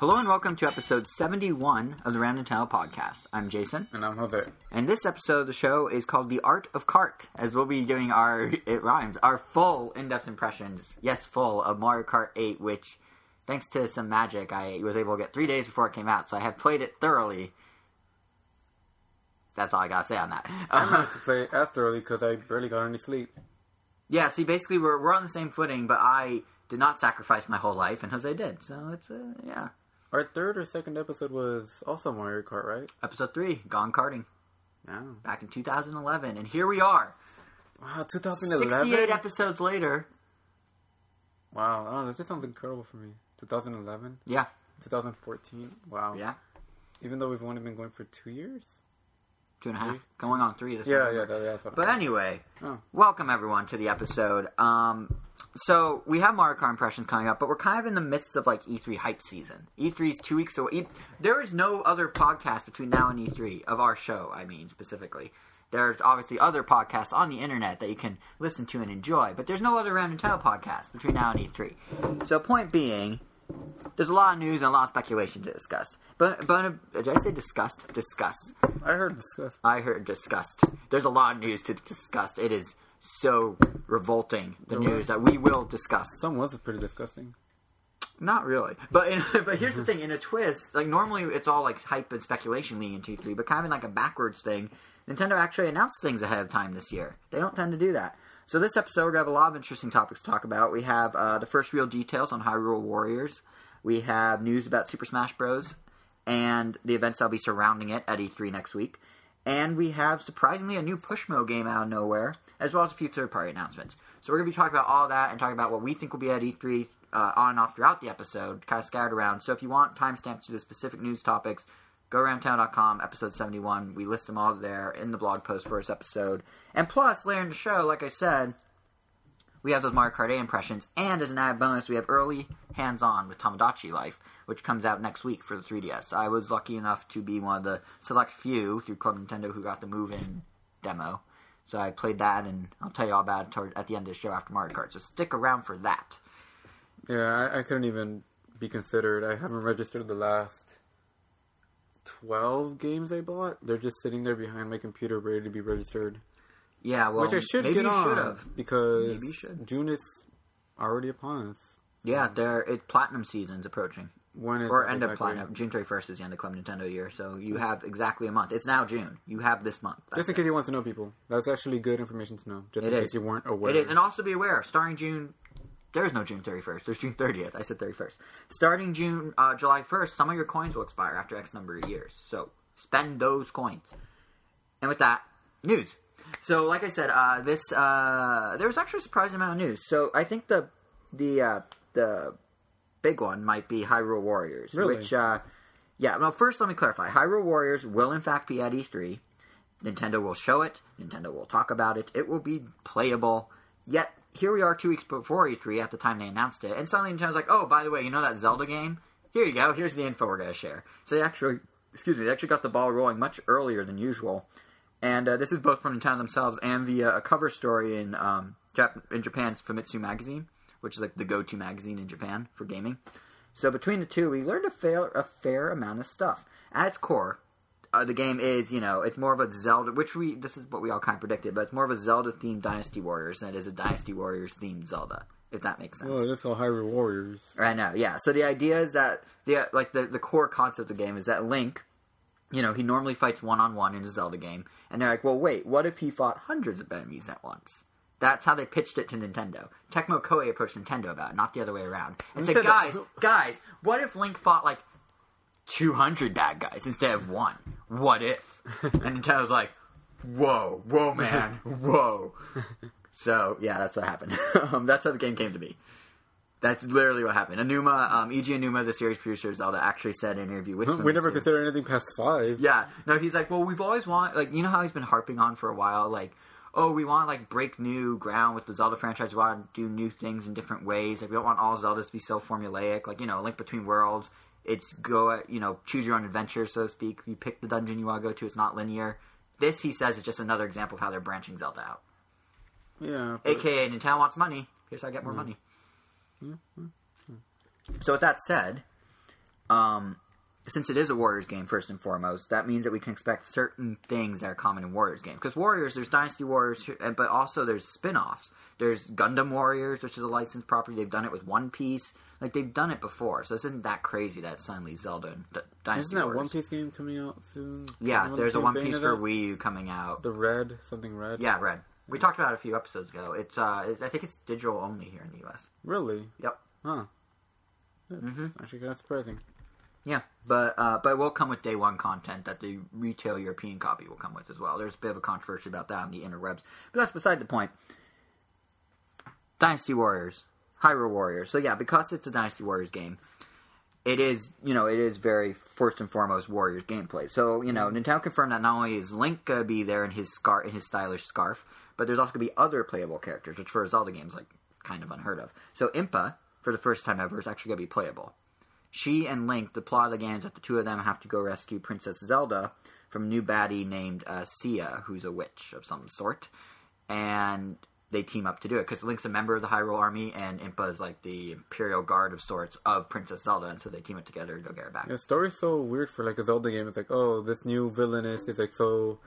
Hello and welcome to episode 71 of the Random Tile podcast. I'm Jason, And I'm Jose. and this episode of the show is called The Art of Cart, as we'll be doing our, it rhymes, our full in-depth impressions, yes, full, of Mario Kart 8, which, thanks to some magic, I was able to get three days before it came out, so I have played it thoroughly. That's all I gotta say on that. I Uh, managed to play it as thoroughly because I barely got any sleep. yeah, see, basically, we're, we're on the same footing, but I did not sacrifice my whole life, and Jose did, so it's, uh, yeah. Our third or second episode was also Mario Kart, right? Episode 3, Gone Karting, Yeah. back in 2011, and here we are. Wow, 2011? 68 episodes later. Wow, oh, that just sounds incredible for me. 2011? Yeah, 2014? Wow. yeah. Even though we've only been going for two years? Two and a half. Going on three this Yeah, yeah, that, that's what But anyway, Oh. welcome everyone to the episode. Um, so we have Mario Kart impressions coming up, but we're kind of in the midst of like E3 hype season. E3 is two weeks away. E- there is no other podcast between now and E3 of our show. I mean, specifically. There's obviously other podcasts on the internet that you can listen to and enjoy, but there's no other Round and Tale podcast between now and E3. So, point being, there's a lot of news and a lot of speculation to discuss. But, but did I say discussed? Discuss. I heard discuss. I heard discussed. There's a lot of news to discuss. It is so revolting the There news was. that we will discuss. Some was pretty disgusting. Not really, but in, but here's the thing: in a twist, like normally it's all like hype and speculation leading into three, but kind of in like a backwards thing. Nintendo actually announced things ahead of time this year. They don't tend to do that. So this episode we're gonna have a lot of interesting topics to talk about. We have uh, the first real details on Hyrule Warriors. We have news about Super Smash Bros. and the events that'll be surrounding it at E3 next week. And we have surprisingly a new Pushmo game out of nowhere, as well as a few third party announcements. So we're going to be talking about all that and talking about what we think will be at E3 uh, on and off throughout the episode, kind of scattered around. So if you want timestamps to the specific news topics, go aroundtown.com, episode 71. We list them all there in the blog post for this episode. And plus, later in the show, like I said, we have those Mario Kart 8 impressions, and as an added bonus, we have early hands-on with Tomodachi Life, which comes out next week for the 3DS. I was lucky enough to be one of the select few through Club Nintendo who got the move-in demo. So I played that, and I'll tell you all about it at the end of the show after Mario Kart. So stick around for that. Yeah, I, I couldn't even be considered. I haven't registered the last 12 games I bought. They're just sitting there behind my computer ready to be registered. Yeah, well, Which I should maybe get you on. should have. Because Maybe you should. June is already upon us. Yeah, there. It platinum season's approaching, When is or end of exactly? platinum. June 31st is the end of Club Nintendo year, so you have exactly a month. It's now June. You have this month. That's Just in it. case you want to know, people. That's actually good information to know. Just It in is. case you weren't aware. It is, and also be aware, starting June, there is no June 31st. There's June 30th. I said 31st. Starting June, uh, July 1st, some of your coins will expire after X number of years. So spend those coins. And with that, news. So, like I said, uh, this uh, there was actually a surprising amount of news. So I think the the uh, the big one might be Hyrule Warriors, Really? which uh, yeah. Well, first let me clarify: Hyrule Warriors will in fact be at E3. Nintendo will show it. Nintendo will talk about it. It will be playable. Yet here we are, two weeks before E3, at the time they announced it, and suddenly Nintendo's like, "Oh, by the way, you know that Zelda game? Here you go. Here's the info we're going to share." So they actually, excuse me, they actually got the ball rolling much earlier than usual. And uh, this is both from Nintendo themselves and via a cover story in um, Jap- in Japan's Famitsu magazine, which is like the go-to magazine in Japan for gaming. So between the two, we learned a fair a fair amount of stuff. At its core, uh, the game is you know it's more of a Zelda, which we this is what we all kind of predicted, but it's more of a Zelda themed Dynasty Warriors than it is a Dynasty Warriors themed Zelda. If that makes sense. Oh, that's called Hyrule Warriors. I know, yeah. So the idea is that the like the, the core concept of the game is that Link, you know, he normally fights one on one in a Zelda game, and they're like, well, wait, what if he fought hundreds of enemies at once? That's how they pitched it to Nintendo. Tecmo Koei approached Nintendo about it, not the other way around, and said, guys, guys, what if Link fought like two hundred bad guys instead of one? What if? and Nintendo's like, whoa, whoa, man, whoa. So yeah, that's what happened. um, that's how the game came to be. That's literally what happened. Aonuma, um, Eiji Aonuma, the series producer of Zelda, actually said in an interview with We never considered anything past five. Yeah, no, he's like, well, we've always wanted, like, you know how he's been harping on for a while, like, oh, we want to like break new ground with the Zelda franchise. We want to do new things in different ways. Like, we don't want all Zeldas to be so formulaic. Like, you know, Link Between Worlds. It's go at you know choose your own adventure, so to speak. You pick the dungeon you want to go to. It's not linear. This, he says, is just another example of how they're branching Zelda out. Yeah. but- AKA Nintendo wants money. Here's how I get more money. So with that said, um, since it is a Warriors game first and foremost, that means that we can expect certain things that are common in Warriors games. Because Warriors, there's Dynasty Warriors, but also there's spin-offs. There's Gundam Warriors, which is a licensed property. They've done it with One Piece. Like they've done it before, so this isn't that crazy that suddenly Zelda and D- Dynasty Isn't that Warriors. One Piece game coming out soon? Yeah, there's a same One vein Piece of for that? Wii U coming out. The red, something red. Yeah, Red. We talked about it a few episodes ago. It's uh, it- I think it's digital only here in the U.S. Really? Yep. Huh. Mm-hmm. Actually, kind of surprising. Yeah, but uh, but it will come with day one content that the retail European copy will come with as well. There's a bit of a controversy about that on the interwebs, but that's beside the point. Dynasty Warriors, Hyrule Warriors. So yeah, because it's a Dynasty Warriors game, it is you know it is very first and foremost Warriors gameplay. So you know Nintendo confirmed that not only is Link gonna be there in his scar in his stylish scarf, but there's also gonna be other playable characters, which for a Zelda game is like kind of unheard of. So Impa, for the first time ever, is actually gonna be playable. She and Link, the plot of the game is that the two of them have to go rescue Princess Zelda from a new baddie named uh, Cia, who's a witch of some sort, and they team up to do it because Link's a member of the Hyrule Army and Impa is like the Imperial Guard of sorts of Princess Zelda, and so they team up together to go get her back. Yeah, the story's so weird for like a Zelda game. It's like, oh, this new villainess is like so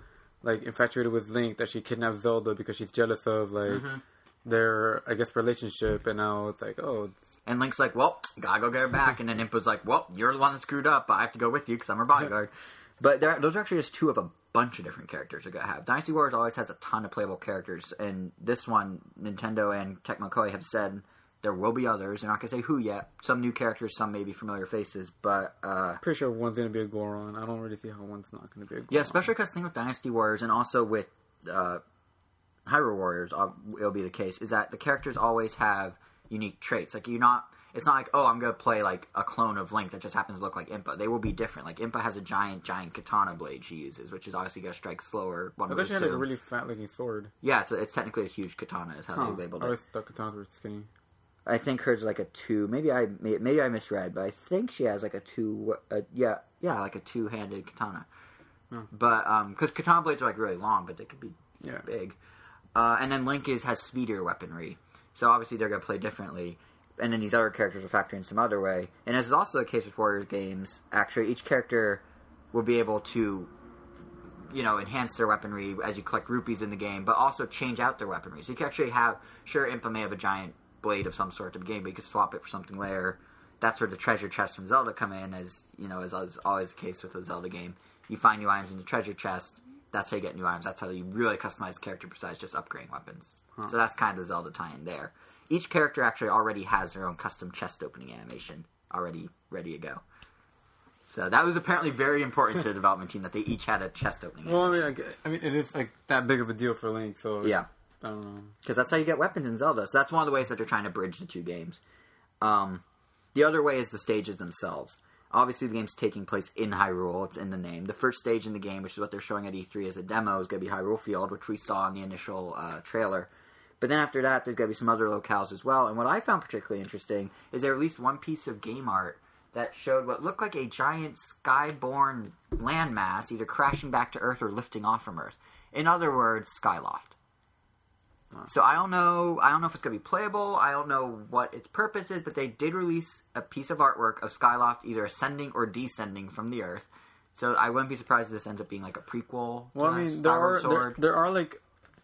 like infatuated with Link that she kidnapped Zelda because she's jealous of like Mm-hmm. their I guess relationship, and now it's like, oh, And Link's like, "Well, gotta go get her back," and then Impa's like, "Well, you're the one that screwed up. I have to go with you because I'm her bodyguard." but there, those are actually just two of a bunch of different characters they're gonna have. Dynasty Warriors always has a ton of playable characters, and this one, Nintendo and Tecmo Koei have said there will be others. They're not gonna say who yet. Some new characters, some maybe familiar faces, but uh, pretty sure one's gonna be a Goron. I don't really see how one's not gonna be a Goron. yeah, especially because the thing with Dynasty Warriors and also with uh, Hyrule Warriors, uh, it'll be the case is that the characters always have unique traits. Like you're not, it's not like oh, I'm gonna play like a clone of Link that just happens to look like Impa. They will be different. Like Impa has a giant, giant katana blade she uses, which is obviously gonna strike slower. One I would thought she had like a really fat looking sword. yeah, it's, a, it's technically a huge katana. Is how Huh. they labeled I it. always thought katanas were skinny. I think hers is like a two. Maybe I maybe I misread, but I think she has like a two. Uh, yeah, yeah, like a two-handed katana. But um, because katana blades are like really long, but they could be Yeah. big. Uh, and then Link is has speedier weaponry, so obviously they're gonna play differently. And then these other characters will factor in some other way. And as is also the case with Warriors games, actually each character will be able to, you know, enhance their weaponry as you collect rupees in the game, but also change out their weaponry. So you can actually have, sure, Impa may have a giant blade of some sort the beginning, but you can swap it for something later. That's where the treasure chests from Zelda come in, as you know, as is always the case with a Zelda game. You find new items in the treasure chest. That's how you get new items. That's how you really customize character besides just upgrading weapons. So that's kind of the Zelda tie-in there. Each character actually already has their own custom chest opening animation already ready to go. So that was apparently very important to the development team that they each had a chest opening. Well, I mean, I, I mean, it is like that big of a deal for Link, so Yeah. I don't know. because that's how you get weapons in Zelda. So that's one of the ways that they're trying to bridge the two games. Um, the other way is the stages themselves. Obviously, the game's taking place in Hyrule. It's in the name. The first stage in the game, which is what they're showing at E3 as a demo, is going to be Hyrule Field, which we saw in the initial uh, trailer. But then after that, there's going to be some other locales as well. And what I found particularly interesting is there at least one piece of game art that showed what looked like a giant skyborne landmass either crashing back to Earth or lifting off from Earth. In other words, Skyloft. So I don't know. I don't know if it's going to be playable. I don't know what its purpose is, but they did release a piece of artwork of Skyloft either ascending or descending from the Earth. So I wouldn't be surprised if this ends up being like a prequel. Well, I mean, there Skyward are there, there are like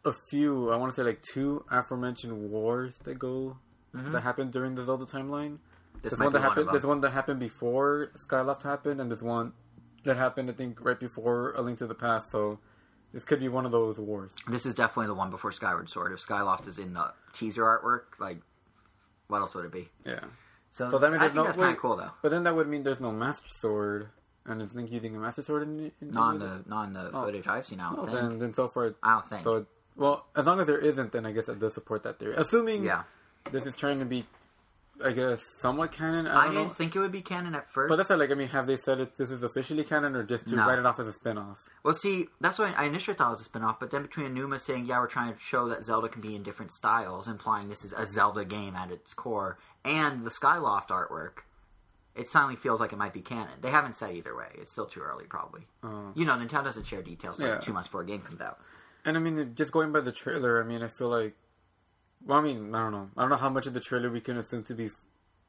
a few. I want to say like two aforementioned wars that go that happened during the Zelda timeline. Mm-hmm. this There's one that happened. There's one that happened before Skyloft happened, and there's one that happened I think right before A Link to the Past. So this could be one of those wars. This is definitely the one before Skyward Sword. If Skyloft is in the teaser artwork, like what else would it be? Yeah. So, So that means I there's no that's kind of cool though. But then that would mean there's no Master Sword, and is Link using a Master Sword in, in Not in the not in the footage I've seen. I don't Well, think. then, then so far, I don't think. so well, as long as there isn't, then I guess that does support that theory. Assuming yeah, this is trying to be, I guess, somewhat canon. I I, don't didn't know. think it would be canon at first. But that's not like I mean, have they said it? This is officially canon, or just to No. write it off as a spin-off? Well, see, that's what I initially thought it was a spin-off, but then between Aonuma saying, yeah, we're trying to show that Zelda can be in different styles, implying this is a Zelda game at its core, and the Skyloft artwork, it suddenly feels like it might be canon. They haven't said either way. It's still too early, probably. Uh, You know, Nintendo doesn't share details like Yeah. two months before a game comes out. And I mean, just going by the trailer, I mean, I feel like, well, I mean, I don't know, I don't know how much of the trailer we can assume to be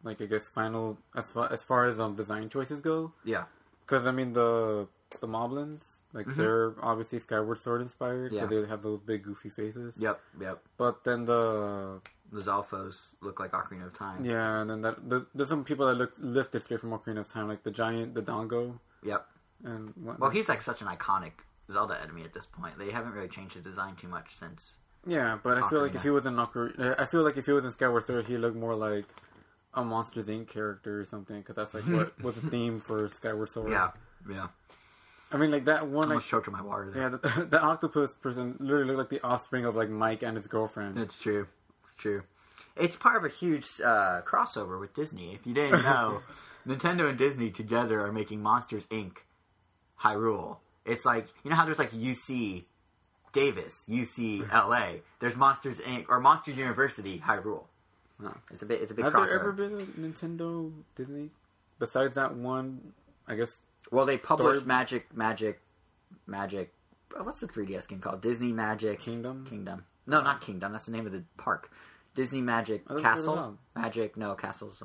like I guess final as far as far as um design choices go. Yeah. Because I mean the the Moblins, like they're obviously Skyward Sword inspired. Mm-hmm. Yeah. They have those big goofy faces. Yep. Yep. But then the The Zalfos look like Ocarina of Time. yeah, and then that the, there's some people that look lifted straight from Ocarina of Time, like the giant, the Dongo, Yep. and what, Well, he's like such an iconic Zelda enemy at this point. They haven't really changed his design too much since. yeah. But I feel like if he was in Ocarina, I feel like if he was in Skyward Sword, he looked more like a Monsters Inc. character or something, because that's like what was the theme for Skyward Sword. Yeah. Yeah. I mean, like that one, like choked on my water there. yeah, the, the octopus person literally looked like the offspring of like Mike and his girlfriend. It's true. It's true. It's part of a huge uh, crossover with Disney. If you didn't know, Nintendo and Disney together are making Monsters Inc. Hyrule. It's like you know how there's like UC Davis, UC LA. There's Monsters Inc. or Monsters University Hyrule. No. It's a bit. It's a big Has crossover. there ever been a Nintendo Disney besides that one? I guess well, they published Story- Magic, Magic, Magic. oh, What's the 3DS game called? Disney Magic Kingdom. Kingdom. No, not Kingdom. That's the name of the park. Disney Magic that's what it was Castle. Magic. No, Castle's.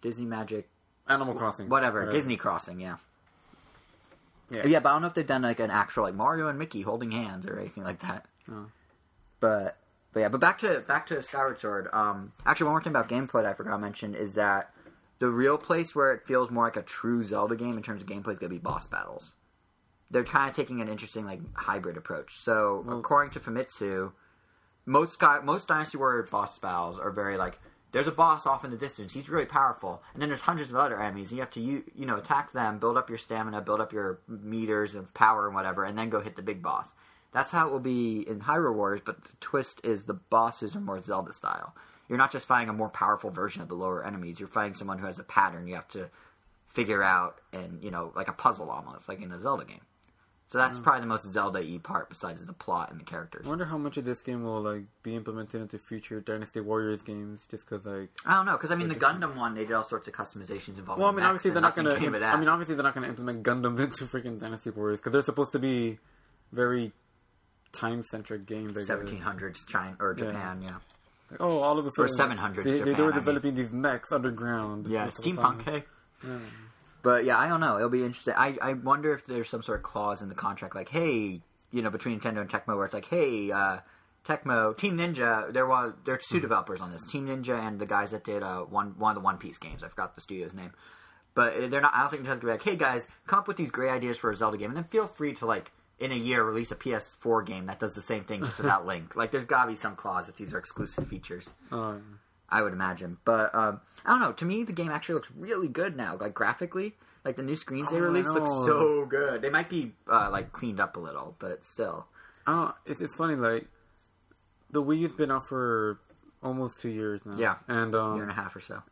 Disney Magic. Animal Crossing. Whatever. Disney Crossing. Yeah. Yeah. Yeah, but I don't know if they've done like an actual like Mario and Mickey holding hands or anything like that. Oh. But but yeah, but back to back to Skyward Sword. Um, actually, one more thing about gameplay that I forgot to mention is that the real place where it feels more like a true Zelda game in terms of gameplay is going to be boss battles. They're kind of taking an interesting like hybrid approach. So according to Famitsu, most Sky, most Dynasty Warrior boss battles are very like there's a boss off in the distance. He's really powerful, and then there's hundreds of other enemies. You have to you you know attack them, build up your stamina, build up your meters of power and whatever, and then go hit the big boss. That's how it will be in Hyrule Warriors. But the twist is the bosses are more Zelda style. You're not just fighting a more powerful version of the lower enemies. You're fighting someone who has a pattern you have to figure out, and you know like a puzzle almost, like in a Zelda game. So that's mm. probably the most Zelda-y part, besides the plot and the characters. I wonder how much of this game will like be implemented into future Dynasty Warriors games, just because like. I don't know because I mean the Gundam one they did all sorts of customizations involving. Well, I mean, obviously they're not gonna. I mean, obviously they're not gonna implement Gundams into freaking Dynasty Warriors because they're supposed to be very time centric games. Seventeen hundreds China or Japan, yeah, Like, oh, all of a sudden, 700s They, they, Japan, they were I mean. developing these mechs underground. yeah, most of the steampunk. time. But yeah, I don't know. It'll be interesting. I I wonder if there's some sort of clause in the contract, like, hey, you know, between Nintendo and Tecmo, where it's like, hey, uh, Tecmo, Team Ninja, there was there are two Hmm. developers on this, Team Ninja and the guys that did uh, one one of the One Piece games. I forgot the studio's name, but they're not. I don't think Nintendo's gonna be like, hey guys, come up with these great ideas for a Zelda game, and then feel free to like. In a year, release a PS4 game that does the same thing just without Link. Like, there's gotta be some clause if these are exclusive features. Um, I would imagine. But um, I don't know. To me, the game actually looks really good now. Like graphically, like the new screens they Oh, I released look so good. They might be uh, like cleaned up a little, but still. I don't. It's it's funny like the Wii's been out for almost two years now. Yeah. and A um, year and a half or so.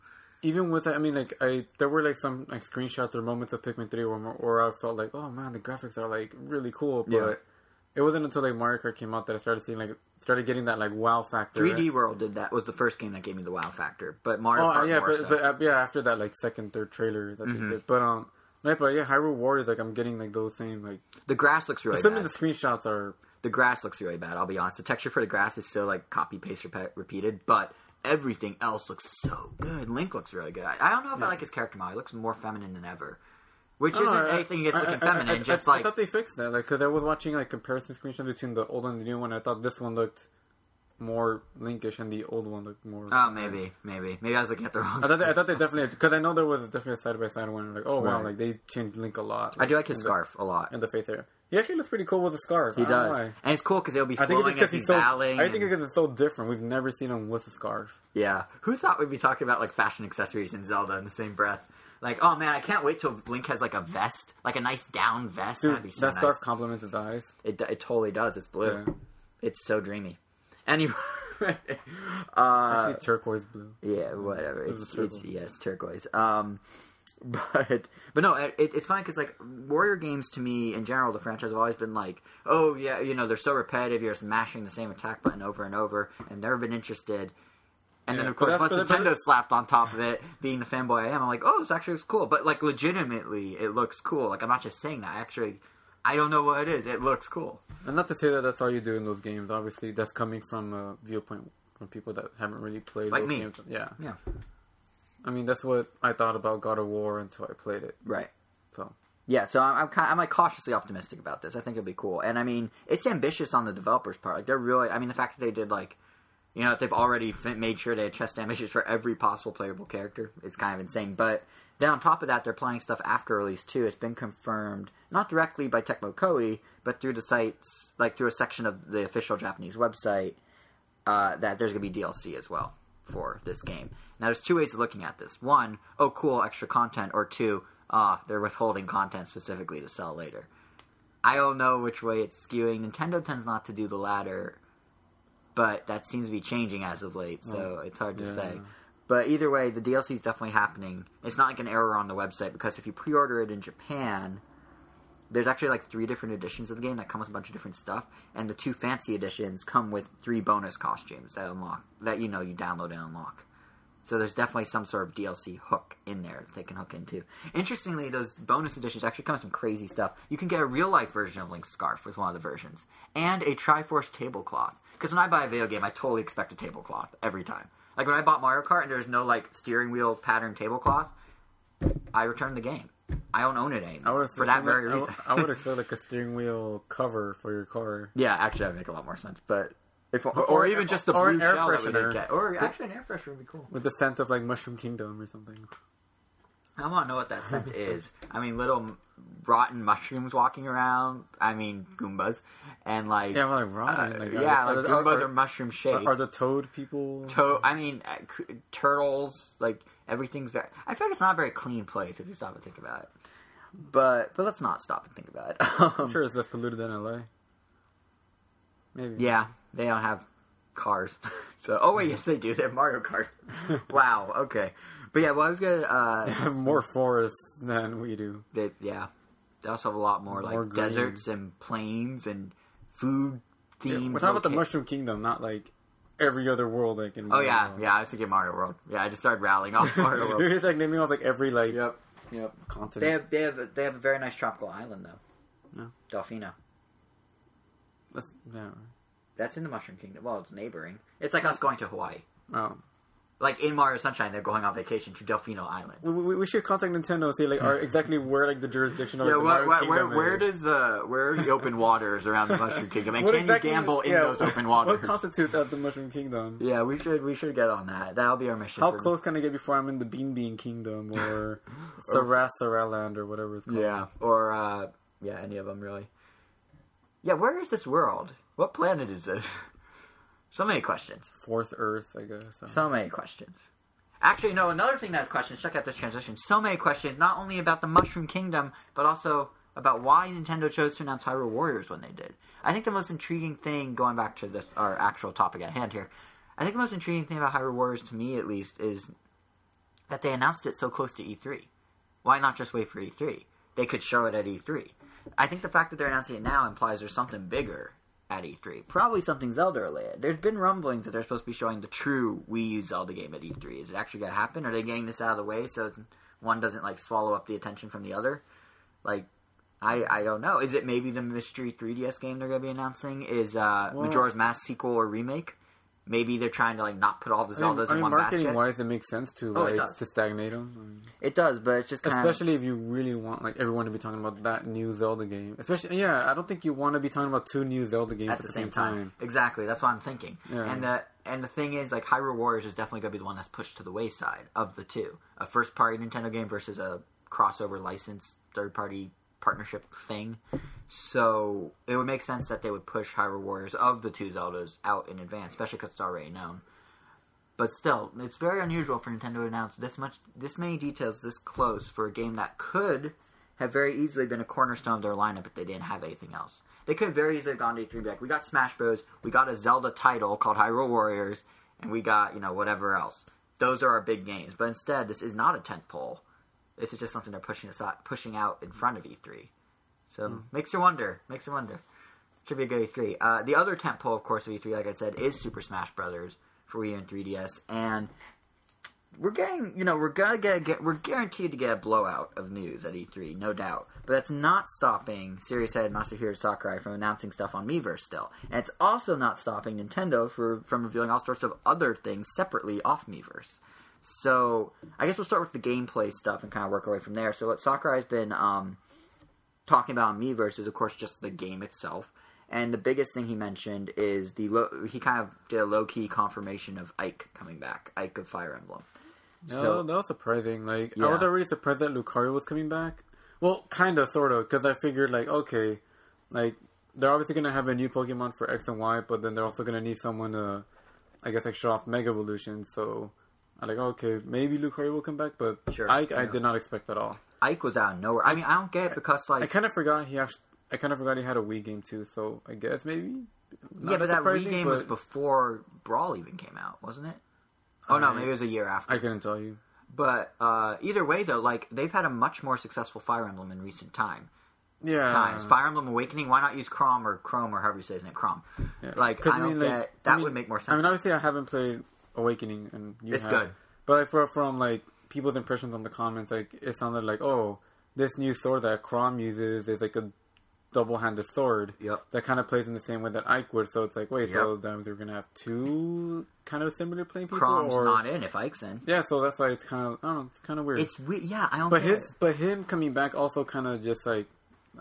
even with that, I mean, like I there were like some like screenshots or moments of Pikmin three where, where I felt like, oh man, the graphics are like really cool, but. Yeah. It wasn't until like Mario Kart came out that I started seeing like started getting that like wow factor. 3D World did that. Was the first game that gave me the wow factor. But Mario Oh Kart yeah, more but, so. Mm-hmm. but uh, yeah, after that like second, third trailer that they did. But um, like, but yeah, Hyrule Warriors like I'm getting like those same like the grass looks really some bad. of the screenshots are the grass looks really bad. I'll be honest. The texture for the grass is so like copy paste repe- repeated, but everything else looks so good. Link looks really good. I, I don't know if I like his character model. He looks more feminine than ever, which isn't know, I- anything against I- looking I- I- feminine. I- just I, like I thought they fixed that, like, because I was watching like comparison screenshots between the old and the new one. I thought this one looked more linkish, and the old one looked more. Oh, maybe, maybe, maybe I was looking at the wrong. I thought they, I thought they definitely because I know there was definitely a side by side one. Like, oh wow, Right. like they changed Link a lot. I do like his in scarf a lot. the, in the face area. He actually looks pretty cool with the scarf. He I don't know does, and it's cool because it'll be I think it's flowing as because he's he's so. bowling. I think it's because it's so different. We've never seen him with a scarf. yeah. Who thought we'd be talking about like fashion accessories in Zelda in the same breath? Like, oh man, I can't wait till Link has like a vest, like a nice down vest. Dude, That'd be so that nice. scarf complements his eyes. It, it totally does. It's blue. Yeah. It's so dreamy. Anyway, uh, Actually, turquoise blue. yeah, whatever. It It's, it's yes, turquoise. Um, but but no, it, it's fine because like warrior games to me in general, the franchise have always been like, oh yeah, you know, they're so repetitive. You're just mashing the same attack button over and over, and never been interested. And then of course, once that's- Nintendo slapped on top of it, being the fanboy I am, I'm like, oh, this actually looks cool. But like legitimately, it looks cool. Like I'm not just saying that. I actually, I don't know what it is. It looks cool. And not to say that that's all you do in those games. Obviously, that's coming from a viewpoint from people that haven't really played Like those me. games. Yeah. Yeah. I mean, that's what I thought about God of War until I played it. Right. So Yeah, so I'm I'm, kind I'm like cautiously optimistic about this. I think it'll be cool, and I mean it's ambitious on the developers' part. Like they're really, I mean the fact that they did like, you know, they've already made sure they had chest damages for every possible playable character It's kind of insane. But then on top of that, they're planning stuff after release too. It's been confirmed not directly by Tecmo Koei, but through the sites, like through a section of the official Japanese website, uh, that there's going to be DLC as well for this game. Now, there's two ways of looking at this. One, oh, cool, extra content, or two, ah, they're withholding content specifically to sell later. I don't know which way it's skewing. Nintendo tends not to do the latter, but that seems to be changing as of late, so oh, it's hard to yeah. say. But either way, the DLC is definitely happening. It's not like an error on the website because if you pre-order it in Japan, there's actually like three different editions of the game that come with a bunch of different stuff, and the two fancy editions come with three bonus costumes that unlock that you know you download and unlock. So there's definitely some sort of DLC hook in there that they can hook into. Interestingly, those bonus editions actually come with some crazy stuff. You can get a real life version of Link's scarf with one of the versions, and a Triforce tablecloth. Because when I buy a video game, I totally expect a tablecloth every time. Like when I bought Mario Kart and there's no like steering wheel pattern tablecloth, I returned the game. I don't own it anymore for that very reason. I would expect like a steering wheel cover for your car. yeah, actually, that would make a lot more sense. But if or, Or- even just the or blue an air shell that we did get, or actually an air freshener would be cool. With the scent of like Mushroom Kingdom or something. I want to know what that scent is. I mean, little rotten mushrooms walking around. I mean, Goombas, and like Yeah, like rotten. uh, like, yeah, are, like are- Goombas are- are, mushroom shaped. Are, are the toad people? Toad. I mean, uh, c- turtles. Like everything's very. I feel like it's not a very clean place if you stop and think about it. But but let's not stop and think about it. I'm Um, sure it's less polluted than LA. Maybe. Yeah, they don't have cars. so oh wait, yes they do. They have Mario Kart. wow. Okay. But yeah, well I was gonna. Uh, more forests than we do. They, yeah, they also have a lot more like green. deserts and plains and food themed. We're talking about the Mushroom Kingdom, not like every other world. Like in Oh yeah, Mario. yeah. I was thinking Mario World. Yeah, I just started rattling off Mario World. You're just like naming off like every like yep, yep. continent. They have they have a, they have a very nice tropical island though. No. Delfino. That's- yeah. That's in the Mushroom Kingdom. Well, it's neighboring. It's like us going to Hawaii. Oh. Like in Mario Sunshine, they're going on vacation to Delfino Island. We, we, we should contact Nintendo and see like are exactly where like the jurisdiction of Yeah, the where, where, where, Kingdom where is. does uh where are the open waters around the Mushroom Kingdom, and What can exactly- you gamble in yeah, those open waters? What constitutes as the Mushroom Kingdom? yeah, we should we should get on that. That'll be our mission. How close can I get before I'm in the Bean Bean Kingdom or Sarathara Land or whatever it's called? Yeah, or uh, yeah, any of them really. Yeah, where is this world? What planet is it? so many questions. Fourth Earth, I guess. So many questions. Actually, no. Another thing that has questions. Check out this transition. So many questions, not only about the Mushroom Kingdom, but also about why Nintendo chose to announce Hyrule Warriors when they did. I think the most intriguing thing, going back to this our actual topic at hand here, I think the most intriguing thing about Hyrule Warriors, to me at least, is that they announced it so close to E3. Why not just wait for E3? They could show it at E3. I think the fact that they're announcing it now implies there's something bigger at E3. Probably something Zelda related. There's been rumblings that they're supposed to be showing the true Wii U Zelda game at E3. Is it actually going to happen? Are they getting this out of the way so one doesn't like swallow up the attention from the other? Like, I I don't know. Is it maybe the mystery 3DS game they're going to be announcing? Is uh, Well- Majora's Mask sequel or remake? Maybe they're trying to like not put all the I mean, Zeldas I in mean one marketing basket. wise, it makes sense to Oh, like does. to stagnate them. It does, but it's just kind Especially if you really want like everyone to be talking about that new Zelda game. Especially, yeah, I don't think you want to be talking about two new Zelda games at the same time. Exactly, that's what I'm thinking. Yeah. And the and the thing is, like Hyrule Warriors is definitely going to be the one that's pushed to the wayside of the two. A first party Nintendo game versus a crossover licensed third party partnership thing. So it would make sense that they would push Hyrule Warriors of the two Zeldas out in advance, especially because it's already known. But still, it's very unusual for Nintendo to announce this much, this many details this close for a game that could have very easily been a cornerstone of their lineup if they didn't have anything else. They could very easily gone to E3 and be like, we got Smash Bros, we got a Zelda title called Hyrule Warriors, and we got, you know, whatever else. Those are our big games. But instead, this is not a tent pole. This is just something they're pushing aside, pushing out in front of E3. So makes you wonder. Makes you wonder. Should be a good E3. Uh, the other tent pole, of course, of E3, like I said, is Super Smash Brothers for Wii U and 3DS, and we're getting, you know, we're gonna get, get we're guaranteed to get a blowout of news at E3, no doubt. But that's not stopping Serious Head Masahiro Sakurai from announcing stuff on Miiverse still, and it's also not stopping Nintendo for from revealing all sorts of other things separately off Miiverse. So I guess we'll start with the gameplay stuff and kind of work our way from there. So what Sakurai's been um, talking about in Miiverse is, of course, just the game itself. And the biggest thing he mentioned is the lo- he kind of did a low key confirmation of Ike coming back, Ike of Fire Emblem. No, So- that was surprising. Like I was already surprised that Lucario was coming back. Well, kind of, sort of, because I figured like, okay, like they're obviously gonna have a new Pokemon for X and Y, but then they're also gonna need someone to, I guess, like show off Mega Evolution. So I'm like, okay, maybe Luke Lucario will come back, but Sure, Ike, I yeah. did not expect at all. Ike was out of nowhere. I mean, I don't get it because like I kind of forgot he actually. I kind of forgot he had a Wii game too, so I guess maybe. yeah, but that Wii game was before Brawl even came out, wasn't it? Oh no, maybe it was a year after. I couldn't tell you. But uh, either way, though, like they've had a much more successful Fire Emblem in recent time Yeah. times. Fire Emblem Awakening. Why not use Chrom or Chrome or however you say his name, Chrom? Yeah. Like I don't like, get I that mean- would make more sense. I mean, obviously, I haven't played Awakening, and you It's have. good. But like, for, from like people's impressions on the comments, like it sounded like, oh, this new sword that Chrom uses is like a double-handed sword. Yep. That kind of plays in the same way that Ike would. So it's like, wait, so Yep. then they're gonna have two kind of similar playing people, Chrom's or not in if Ike's in. yeah. So that's why it's kind of, I don't know, it's kind of weird. It's weird. yeah, I don't. but his, it. but him coming back also kind of just like,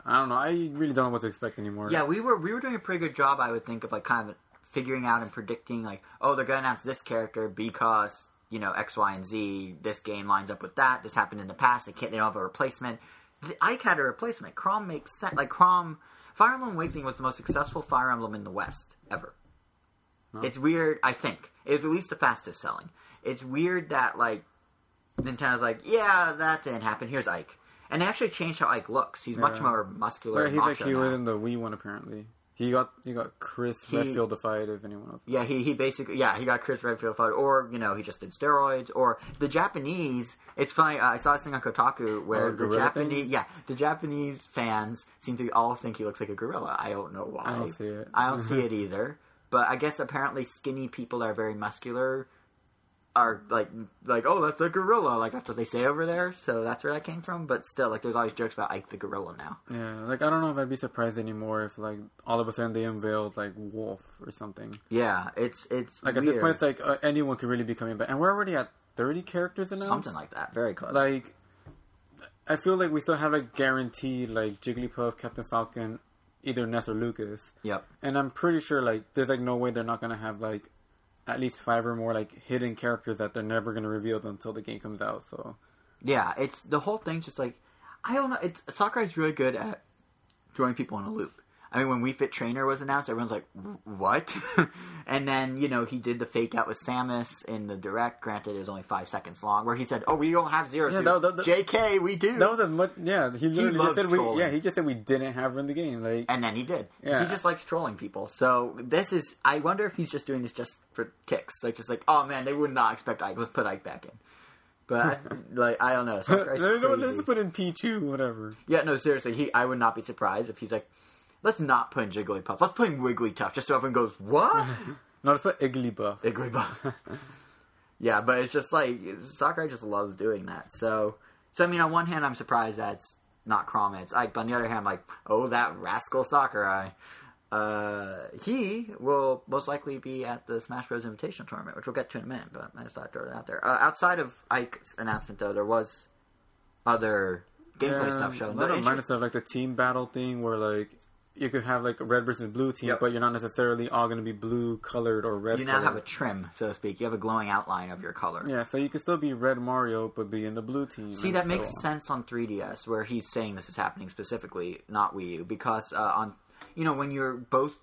I don't know. I really don't know what to expect anymore. Yeah, we were we were doing a pretty good job, I would think, of like kind of figuring out and predicting like, oh, they're gonna announce this character because you know X, Y, and Z. This game lines up with that. This happened in the past. They can't. They don't have a replacement. The, Ike had a replacement. Chrom makes sense. Like Chrom, Fire Emblem Awakening was the most successful Fire Emblem in the West ever. It's weird. I think it was at least the fastest selling. It's weird that like Nintendo's like, yeah, that didn't happen. Here's Ike. And they actually changed how Ike looks. He's much more muscular. He's macho actually now. within the Wii one apparently. He got he got Chris He- Redfield to fight if anyone else. Yeah, he, he basically yeah he got Chris Redfield fight, or you know he just did steroids, or the Japanese. It's funny. Uh, I saw this thing on Kotaku where Oh, the Japanese thing? yeah the Japanese fans seem to all think he looks like a gorilla. I don't know why. I don't see it. I don't see it either. But I guess apparently skinny people are very muscular are like like oh that's a gorilla like that's what they say over there. So that's where that came from. But still, like there's always jokes about Ike the gorilla now. Yeah, like I don't know if I'd be surprised anymore if like all of a sudden they unveiled like Wolf or something. Yeah, it's it's Like at this point, it's like uh, anyone could really be coming back, and we're already at thirty characters announced. something like that. Very close. like I feel like we still have like guaranteed like Jigglypuff, Captain Falcon, either Ness or Lucas, yep. and I'm pretty sure like there's like no way they're not gonna have like at least five or more like hidden characters that they're never gonna reveal until the game comes out. So Yeah, it's the whole thing's just like I don't know. It's Sakurai's really good at throwing people in a loop. I mean, when Wii Fit Trainer was announced, everyone's like, "What?" and then you know he did the fake out with Samus in the direct. Granted, it was only five seconds long, where he said, "Oh, we don't have zero Yeah, suit." that- that- that- Jk, we do. that was as much. Yeah, he literally loves just said we. trolling. Yeah, he just said we didn't have her in the game. Like and then he did. Yeah. He just likes trolling people. So this is. I wonder if he's just doing this just for kicks, like just like, oh man, they would not expect Ike. Let's put Ike back in. But like I don't know. No, no, let's put in Pichu, whatever. Yeah, no, seriously, he. I would not be surprised if he's like, let's not put in Jigglypuff. Let's put in Wigglytuff, just so everyone goes, what? No, let's put Igglybuff. Igglybuff. yeah, but it's just like Sakurai just loves doing that. So, so I mean, on one hand, I'm surprised that's not it's Ike. But on the other hand, I'm like, oh, that rascal Sakurai. Uh, he will most likely be at the Smash Bros. Invitational tournament, which we'll get to in a minute. But I just thought I'd throw that out there. Uh, outside of Ike's announcement, though, there was other gameplay stuff shown. A lot of minor stuff like the team battle thing, where like you could have like a red versus blue team, Yep. but you're not necessarily all going to be blue colored or red. You now colored. have a trim, so to speak. You have a glowing outline of your color. yeah, so you could still be red Mario, but be in the blue team. See, that so makes on. sense on 3DS, where he's saying this is happening specifically, not Wii U, because uh, on, you know, when you're both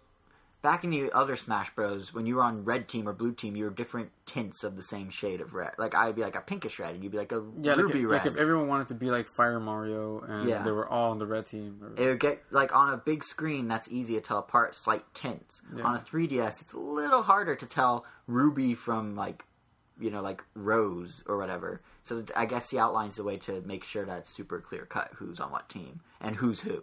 back in the other Smash Bros, when you were on red team or blue team, you were different tints of the same shade of red. Like I'd be like a pinkish red, and you'd be like a Yeah, like, ruby if, red. like if everyone wanted to be like Fire Mario and Yeah. they were all on the red team. Or, it would get like on a big screen that's easy to tell apart slight tints Yeah. on a 3ds it's a little harder to tell ruby from like you know like rose or whatever so i guess the outline's the way to make sure that's super clear cut who's on what team and who's who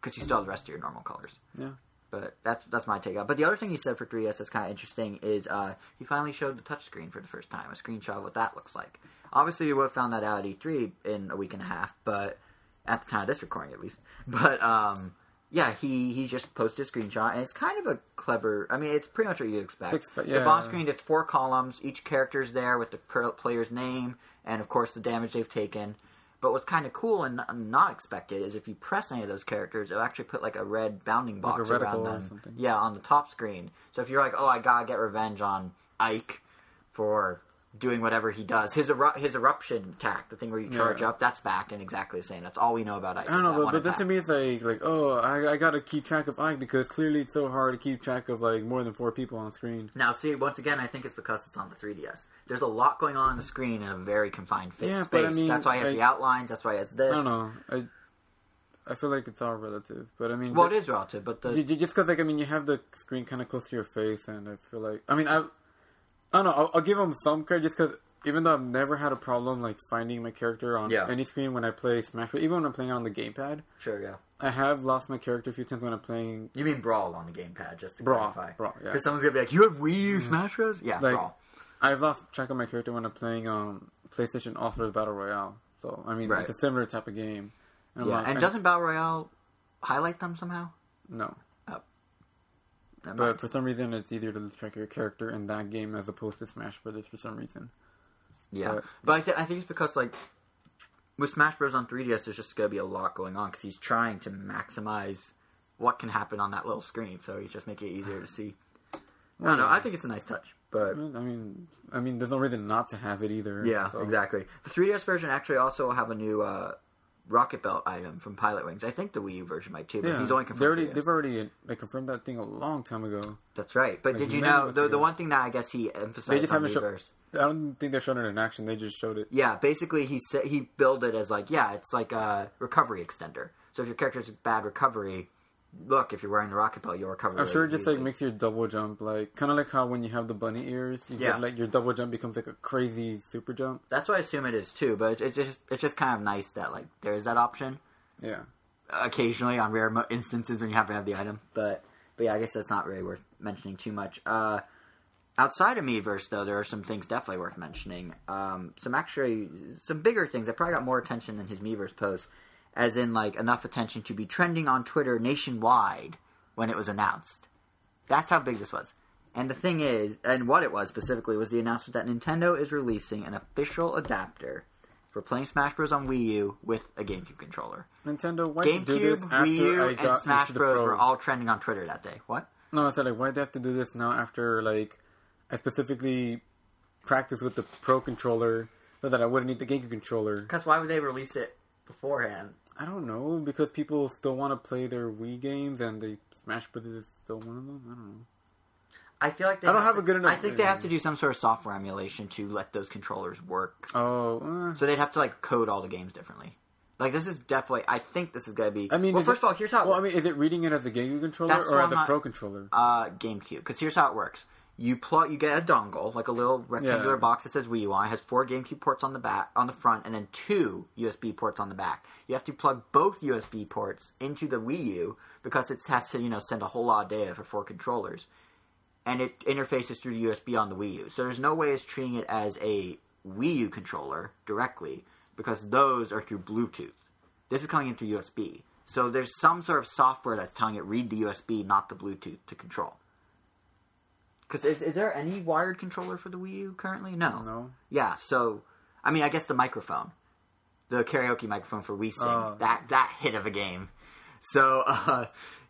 because you still have the rest of your normal colors yeah. But that's that's my take on. But the other thing he said for 3DS that's kind of interesting is uh, he finally showed the touchscreen for the first time, a screenshot of what that looks like. Obviously, we would have found that out at E3 in a week and a half, but at the time of this recording, at least. But um, yeah, he he just posted a screenshot, and it's kind of a clever. I mean, it's pretty much what you expect. Expe- The yeah. bomb screen, it's four columns. Each character's there with the per- player's name and, of course, the damage they've taken. But what's kind of cool and not expected is if you press any of those characters, it'll actually put like a red bounding Like box around reticle or them. Yeah, on the top screen. So if you're like, oh, I gotta get revenge on Ike for doing whatever he does, his eru- his eruption attack, the thing where you charge Yeah. up, that's back and exactly the same. That's all we know about Ike. I don't know, that but, but then to me it's like like oh I, I gotta keep track of Ike because clearly it's so hard to keep track of like more than four people on screen. Now, see, once again, I think it's because it's on the 3DS. There's a lot going on on the screen in a very confined fa- Yeah, space. I mean, that's why he has I- the outlines. That's why he has this. I don't know. I I feel like it's all relative, but I mean, Well, but- it is relative, but the Ju- ju- just because like I mean you have the screen kind of close to your face, and I feel like I mean I I don't know. I'll, I'll give them some credit just because even though I've never had a problem like finding my character on Yeah. any screen when I play Smash, but even when I'm playing on the gamepad, sure, yeah. I have lost my character a few times when I'm playing. You mean Brawl on the gamepad, just to Brawl, clarify. Brawl, yeah. Because someone's gonna be like, "You have Wii U Smash Bros." Yeah, Like- Brawl. I've lost track of my character when I'm playing um PlayStation Stars Battle Royale. So I mean Right. it's a similar type of game. And Yeah, like- and doesn't Battle Royale highlight them somehow? no, But for some reason it's easier to track your character in that game as opposed to Smash Brothers for some reason. Yeah, But- but I, th- I think it's because like with Smash Bros on 3DS, there's just gonna be a lot going on because he's trying to maximize what can happen on that little screen, so he's just making it easier to see. I don't know. I think it's a nice touch, but I mean, I mean, there's no reason not to have it either. yeah, so- exactly. The 3DS version actually also have a new uh, rocket belt item from Pilot Wings. I think the Wii U version might too, but Yeah, he's only they confirmed. already, it. they've already like, confirmed that thing a long time ago. That's right. But like, did you know the the one thing that I guess he emphasized They just on haven't shown. I don't think they've shown it in action. They just showed it. Yeah, basically he said he billed it as like, yeah, it's like a recovery extender. So if your character's bad recovery, look, if you're wearing the rocket belt, you'll recover. I'm sure it just like makes your double jump like kind of like how when you have the bunny ears, you Yeah. get like your double jump becomes like a crazy super jump. That's what I assume it is too. But it's just it's just kind of nice that like there is that option Yeah. occasionally on rare mo- instances when you happen to have the item. But but yeah, I guess that's not really worth mentioning too much. Uh, outside of Miiverse, though, there are some things definitely worth mentioning. Um, some actually some bigger things that probably got more attention than his Miiverse post, as in like enough attention to be trending on Twitter nationwide when it was announced. That's how big this was. And the thing is, and what it was specifically, was the announcement that Nintendo is releasing an official adapter for playing Smash Bros. on Wii U with a GameCube controller. Nintendo, why did you do GameCube, Wii U, and Smash Bros. Were all trending on Twitter that day. What? No, I said like, why do they have to do this now after like I specifically practiced with the Pro controller so that I wouldn't need the GameCube controller? Because why would they release it beforehand? I don't know because people still want to play their Wii games and the Smash Brothers is still one of them. I don't know. I feel like they I don't have to- a good enough- I think they have to do some sort of software emulation to let those controllers work. Oh, uh, So they'd have to like code all the games differently. Like this is definitely. I think this is gonna be. I mean, well, first it- of all, here's how. Well, I mean, is it reading it as a GameCube controller That's or as a not- Pro controller? uh, GameCube. Because here's how it works: you plug, you get a dongle, like a little rectangular Yeah. box that says Wii U on. It has four GameCube ports on the back, on the front, and then two USB ports on the back. You have to plug both USB ports into the Wii U because it has to, you know, send a whole lot of data for four controllers, and it interfaces through the USB on the Wii U. So there's no way it's treating it as a Wii U controller directly because those are through Bluetooth. This is coming in through USB. So there's some sort of software that's telling it read the USB, not the Bluetooth, to control. Because is, is there any wired controller for the Wii U currently? No. no. Yeah. So, I mean, I guess the microphone, the karaoke microphone for Wii Sing, Oh. that that hit of a game. So, uh,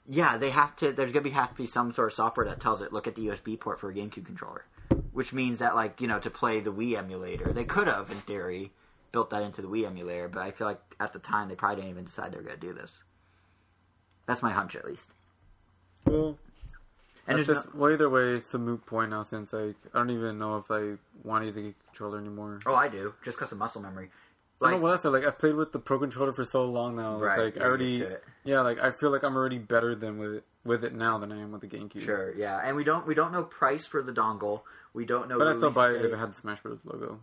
yeah, they have to. There's gonna be have to be some sort of software that tells it look at the USB port for a GameCube controller, which means that like you know to play the Wii emulator, they could have in theory built that into the Wii emulator, but I feel like at the time they probably didn't even decide they were gonna do this. That's my hunch, at least. Well, And just, well, either way, it's a moot point now since like I don't even know if I want to use GameCube controller anymore. oh, I do just because of muscle memory. I Like, don't know what else. Like I've played with the Pro controller for so long now. it's Right, like I already, used to it. yeah. Like I feel like I'm already better than with it with it now than I am with the GameCube. Sure, yeah, and we don't we don't know price for the dongle. We don't know. But I still buy it if it had the Smash Bros. logo.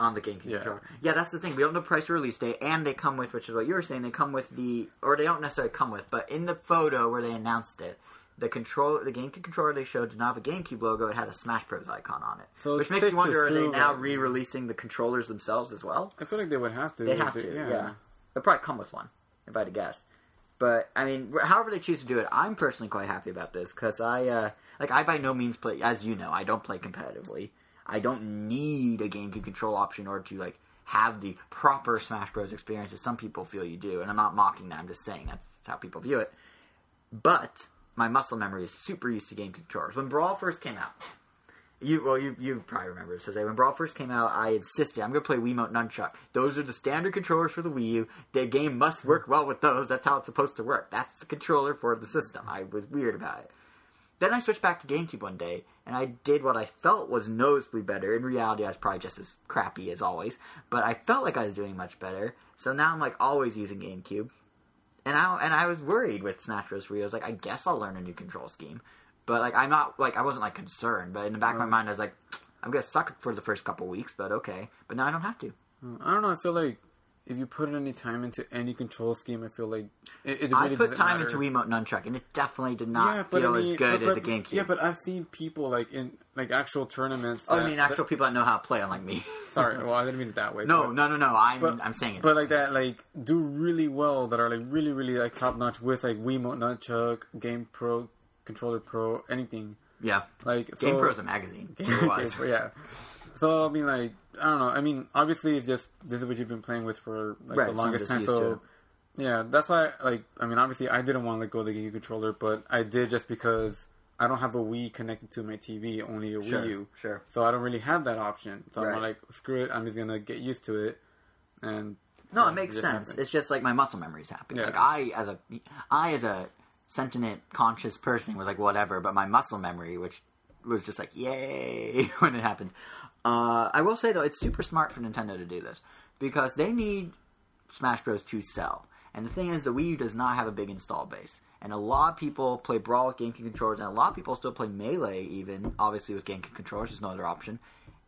on the GameCube Yeah. controller. Yeah, that's the thing. We don't know price or release date, and they come with, which is what you were saying. They come with the, or they don't necessarily come with, but in the photo where they announced it, the control, the GameCube controller they showed did not have a GameCube logo. It had a Smash Bros. icon on it, So which makes you wonder: Are they now re-releasing the controllers themselves as well? I feel like they would have to. They have to, yeah. They'll probably come with one, if I had to guess. But I mean, however they choose to do it, I'm personally quite happy about this because I uh, like I by no means play, as you know, I don't play competitively. I don't need a GameCube control option in order to like have the proper Smash Bros. experience that some people feel you do. And I'm not mocking that. I'm just saying that's how people view it. But my muscle memory is super used to GameCube controllers. When Brawl first came out, you well, you you probably remember this. When Brawl first came out, I insisted I'm going to play Wiimote Nunchuk. Those are the standard controllers for the Wii U. The game must work well with those. That's how it's supposed to work. That's the controller for the system. I was weird about it. Then I switched back to GameCube one day, and I did what I felt was noticeably better. In reality, I was probably just as crappy as always, but I felt like I was doing much better. So now I'm like always using GameCube, and I and I was worried with Smash Bros. Wii. I was like, I guess I'll learn a new control scheme, but like I'm not like I wasn't like concerned. But in the back of my oh. mind, I was like, I'm gonna suck for the first couple weeks, but okay. But now I don't have to. I don't know. I feel like if you put any time into any control scheme, I feel like it, it I really put doesn't time matter. into Wiimote Nunchuk, and it definitely did not yeah, but feel I mean, as good but, as a GameCube. Yeah, but I've seen people like in like actual tournaments. oh, I mean, actual that- people that know how to play, unlike me. sorry, well, I didn't mean it that way. no, but, no, no, no. I'm but- I'm saying it. But like that, like do really well. That are like really, really like top notch with like Wiimote, Nunchuk, Game Pro, Controller Pro, anything. yeah, Like Game so, is a magazine. Game was. Pro, yeah. So I mean, like I don't know. I mean, obviously, it's just this is what you've been playing with for like Right, the longest time. So yeah, that's why. Like, I mean, obviously, I didn't want to let go of the GameCube controller, but I did just because I don't have a Wii connected to my TV, only a Sure, Wii U. sure. So I don't really have that option. So I'm like, screw it. I'm just gonna get used to it, and No, yeah, it makes just sense. It's just like my muscle memory is happy. Yeah. Like I, as a, I as a sentient, conscious person, was like whatever. But my muscle memory, which was just like yay when it happened. Uh, I will say though, it's super smart for Nintendo to do this because they need Smash Bros. to sell. And the thing is, the Wii U does not have a big install base. And a lot of people play Brawl with GameCube controllers, and a lot of people still play Melee, even, obviously, with GameCube controllers. There's no other option.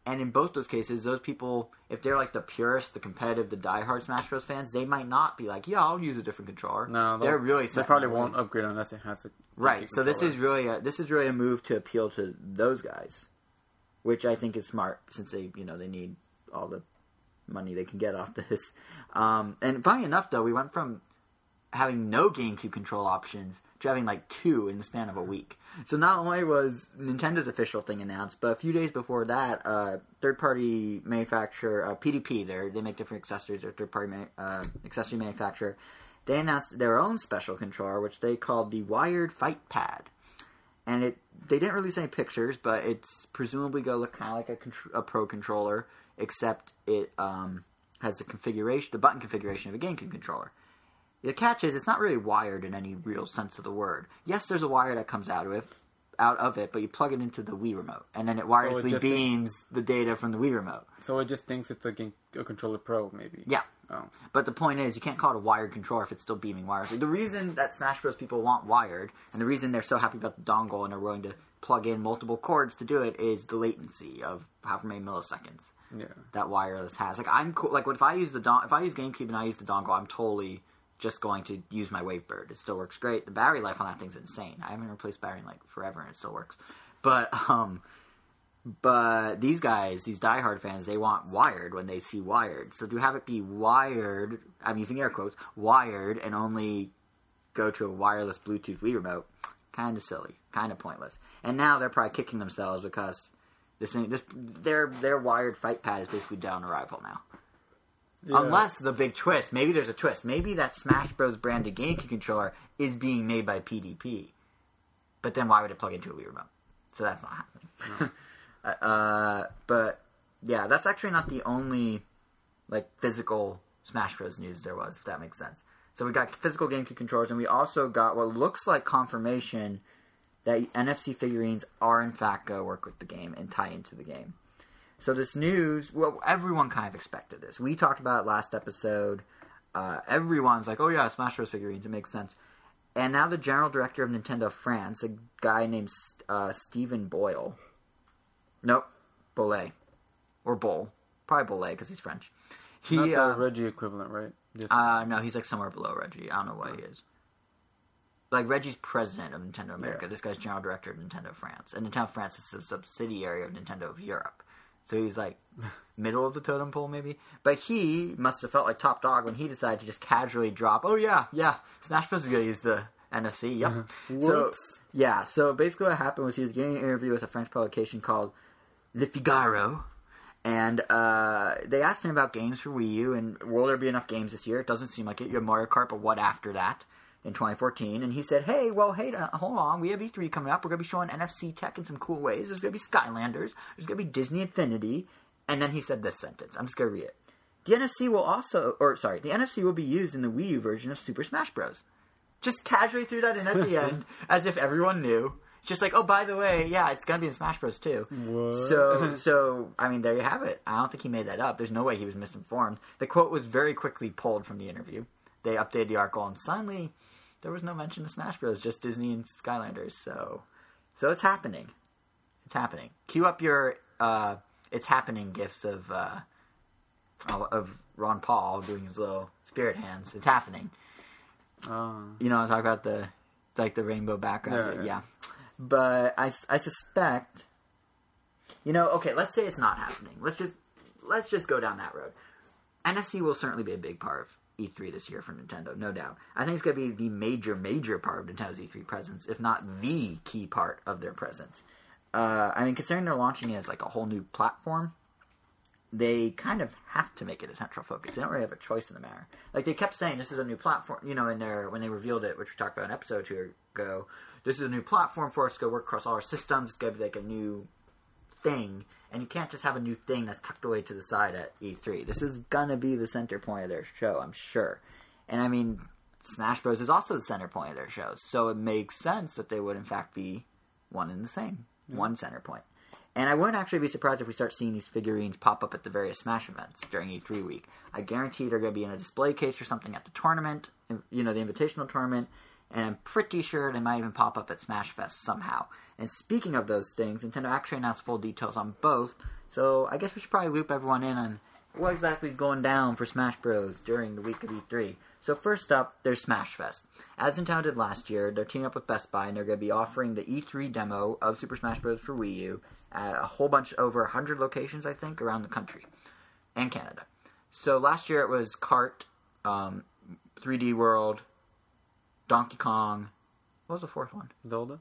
And in both those cases, those people, if they're like the purist, the competitive, the diehard Smash Bros. fans, they might not be like, yeah, I'll use a different controller. no, they're really they probably won't upgrade unless it has a Right. So this is really a, this is really a move to appeal to those guys, which I think is smart since they you know they need all the money they can get off this. Um, and funny enough, though, we went from having no GameCube control options to having like two in the span of a week. So not only was Nintendo's official thing announced, but a few days before that, uh, third-party manufacturer uh, PDP, they they make different accessories. They're third-party ma- uh, accessory manufacturer. They announced their own special controller, which they called the Wired Fight Pad and it they didn't release any pictures, but it's presumably going to look kind of like a, a pro controller, except it um, has the configuration, the button configuration of a GameCube controller. The catch is it's not really wired in any real sense of the word. Yes, there's a wire that comes out of it, out of it, but you plug it into the Wii remote, and then it wirelessly just- beams the data from the Wii remote. So it just thinks it's a, game, a controller pro, maybe. Yeah. Oh. But the point is, you can't call it a wired controller if it's still beaming wirelessly. The reason that Smash Bros. people want wired, and the reason they're so happy about the dongle and are willing to plug in multiple cords to do it, is the latency of however many milliseconds Yeah. that wireless has. Like I'm cool. Like if I use the don- if I use GameCube and I use the dongle, I'm totally just going to use my Wavebird. It still works great. The battery life on that thing's insane. I haven't replaced battery in like forever, and it still works. But um, but these guys, these diehard fans, they want wired when they see wired. So to have it be wired, I'm using air quotes, wired, and only go to a wireless Bluetooth Wii remote, kind of silly, kind of pointless. And now they're probably kicking themselves because this thing, this their their wired fight pad is basically down arrival now. Yeah. Unless the big twist, maybe there's a twist. Maybe that Smash Bros. branded GameCube controller is being made by PDP. But then why would it plug into a Wii remote? So that's not happening. uh, but yeah, that's actually not the only like physical Smash Bros. news there was, if that makes sense. So we got physical GameCube controllers, and we also got what looks like confirmation that NFC figurines are in fact going to work with the game and tie into the game. So this news, well, everyone kind of expected this. We talked about it last episode. Uh, everyone's like, "Oh yeah, Smash Bros. figurines. It makes sense." And now the general director of Nintendo France, a guy named uh, Stephen Boyle. Nope, Bolle or Bowl, probably Bolle because he's French. He Not the uh, Reggie equivalent, right? Uh, no, he's like somewhere below Reggie. I don't know what he is. Like Reggie's president of Nintendo America. Yeah. This guy's general director of Nintendo France, and Nintendo France is a subsidiary of Nintendo of Europe. So he's like middle of the totem pole, maybe. But he must have felt like top dog when he decided to just casually drop. Oh yeah, yeah, Smash Bros is gonna use the NFC. Yep. so yeah, so basically what happened was he was getting an interview with a French publication called Le Figaro, and uh, they asked him about games for Wii U and will there be enough games this year? It doesn't seem like it. You have Mario Kart, but what after that? In 2014, and he said, "Hey, well, hey, uh, hold on. We have E3 coming up. We're gonna be showing NFC tech in some cool ways. There's gonna be Skylanders. There's gonna be Disney Infinity." And then he said this sentence. I'm just gonna read it. The NFC will also, or sorry, the NFC will be used in the Wii U version of Super Smash Bros. Just casually threw that in at the end, as if everyone knew. Just like, oh, by the way, yeah, it's gonna be in Smash Bros. too. What? So, so I mean, there you have it. I don't think he made that up. There's no way he was misinformed. The quote was very quickly pulled from the interview. They updated the article, and suddenly there was no mention of Smash Bros. Just Disney and Skylanders. So, so it's happening. It's happening. Cue up your uh, "It's happening" gifts of uh, of Ron Paul doing his little spirit hands. It's happening. Uh, You know, I talk about the like the rainbow background. Yeah, Yeah, yeah. But I, I suspect, you know, okay, let's say it's not happening. Let's just let's just go down that road. NFC will certainly be a big part of E3 this year for Nintendo, no doubt. I think it's going to be the major, major part of Nintendo's E3 presence, if not the key part of their presence. Uh, I mean, considering they're launching it as like a whole new platform, they kind of have to make it a central focus. They don't really have a choice in the matter. Like they kept saying, this is a new platform. You know, in their when they revealed it, which we talked about an episode two ago. This is a new platform for us to go work across all our systems. It's gonna be like a new thing, and you can't just have a new thing that's tucked away to the side at E3. This is gonna be the center point of their show, I'm sure. And I mean, Smash Bros is also the center point of their show, so it makes sense that they would in fact be one and the same, one center point. And I wouldn't actually be surprised if we start seeing these figurines pop up at the various Smash events during E3 week. I guarantee they're going to be in a display case or something at the tournament, you know, the Invitational tournament, and I'm pretty sure they might even pop up at Smash Fest somehow. And speaking of those things, Nintendo actually announced full details on both, so I guess we should probably loop everyone in on what exactly is going down for Smash Bros. during the week of E3. So first up, there's Smash Fest. As Nintendo did last year, they're teaming up with Best Buy and they're going to be offering the E3 demo of Super Smash Bros. for Wii U at a whole bunch, over 100 locations, I think, around the country and Canada. So last year it was Kart, um, 3D World, Donkey Kong. What was the fourth one? Zelda?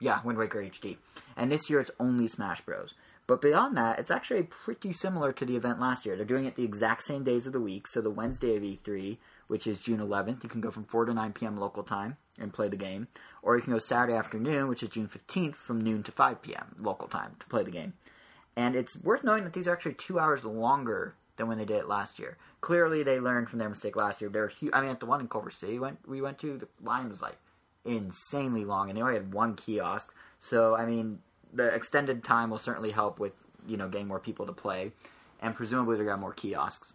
Yeah, Wind Waker HD. And this year it's only Smash Bros. But beyond that, it's actually pretty similar to the event last year. They're doing it the exact same days of the week. So the Wednesday of E3, which is June 11th, you can go from 4 to 9 p.m. local time and play the game. Or you can go Saturday afternoon, which is June 15th, from noon to 5 p.m. local time to play the game. And it's worth knowing that these are actually two hours longer than when they did it last year. Clearly, they learned from their mistake last year. They were huge. I mean, at the one in Culver City went we went to, the line was like insanely long, and they only had one kiosk. So, I mean, the extended time will certainly help with you know getting more people to play, and presumably they're gonna have more kiosks.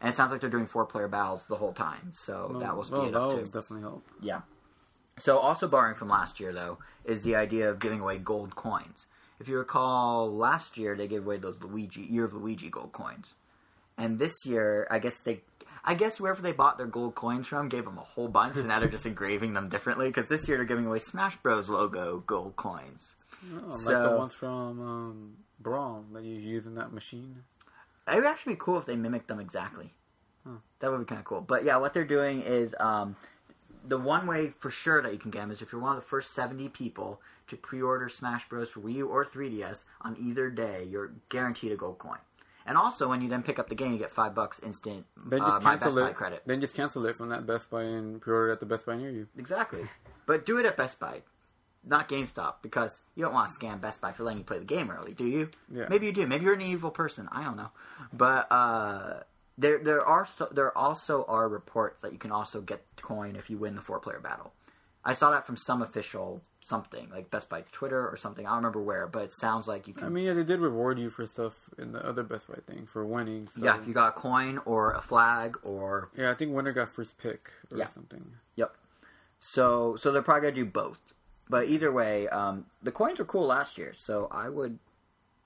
And it sounds like they're doing four player battles the whole time, so that will speed well, it up too. definitely help. Yeah. So also borrowing from last year though is the idea of giving away gold coins. If you recall, last year they gave away those Luigi Year of Luigi gold coins, and this year I guess they, I guess wherever they bought their gold coins from gave them a whole bunch, and now they're just engraving them differently because this year they're giving away Smash Bros logo gold coins. Oh, like the ones from um, Brawl that you use in that machine. It would actually be cool if they mimicked them exactly. That would be kind of cool. But yeah, what they're doing is um, the one way for sure that you can get them is if you're one of the first 70 people to pre-order Smash Bros. for Wii U or 3DS on either day, you're guaranteed a gold coin. And also, when you then pick up the game, you get five bucks instant Then uh, just my Best cancel Buy it. credit. Then just cancel it from that Best Buy and pre-order it at the Best Buy near you. Exactly. But do it at Best Buy, not GameStop, because you don't want to scam Best Buy for letting you play the game early, do you? Yeah. Maybe you do. Maybe you're an evil person. I don't know. But uh, there, there are so, there also are reports that you can also get coin if you win the four player battle. I saw that from some official something like Best Buy Twitter or something. I don't remember where, but it sounds like you can. I mean, yeah, they did reward you for stuff in the other Best Buy thing for winning. So. yeah, you got a coin or a flag or Yeah, I think winner got first pick or Yeah. something. Yep. So so they're probably gonna do both. But either way, um, the coins were cool last year, so I would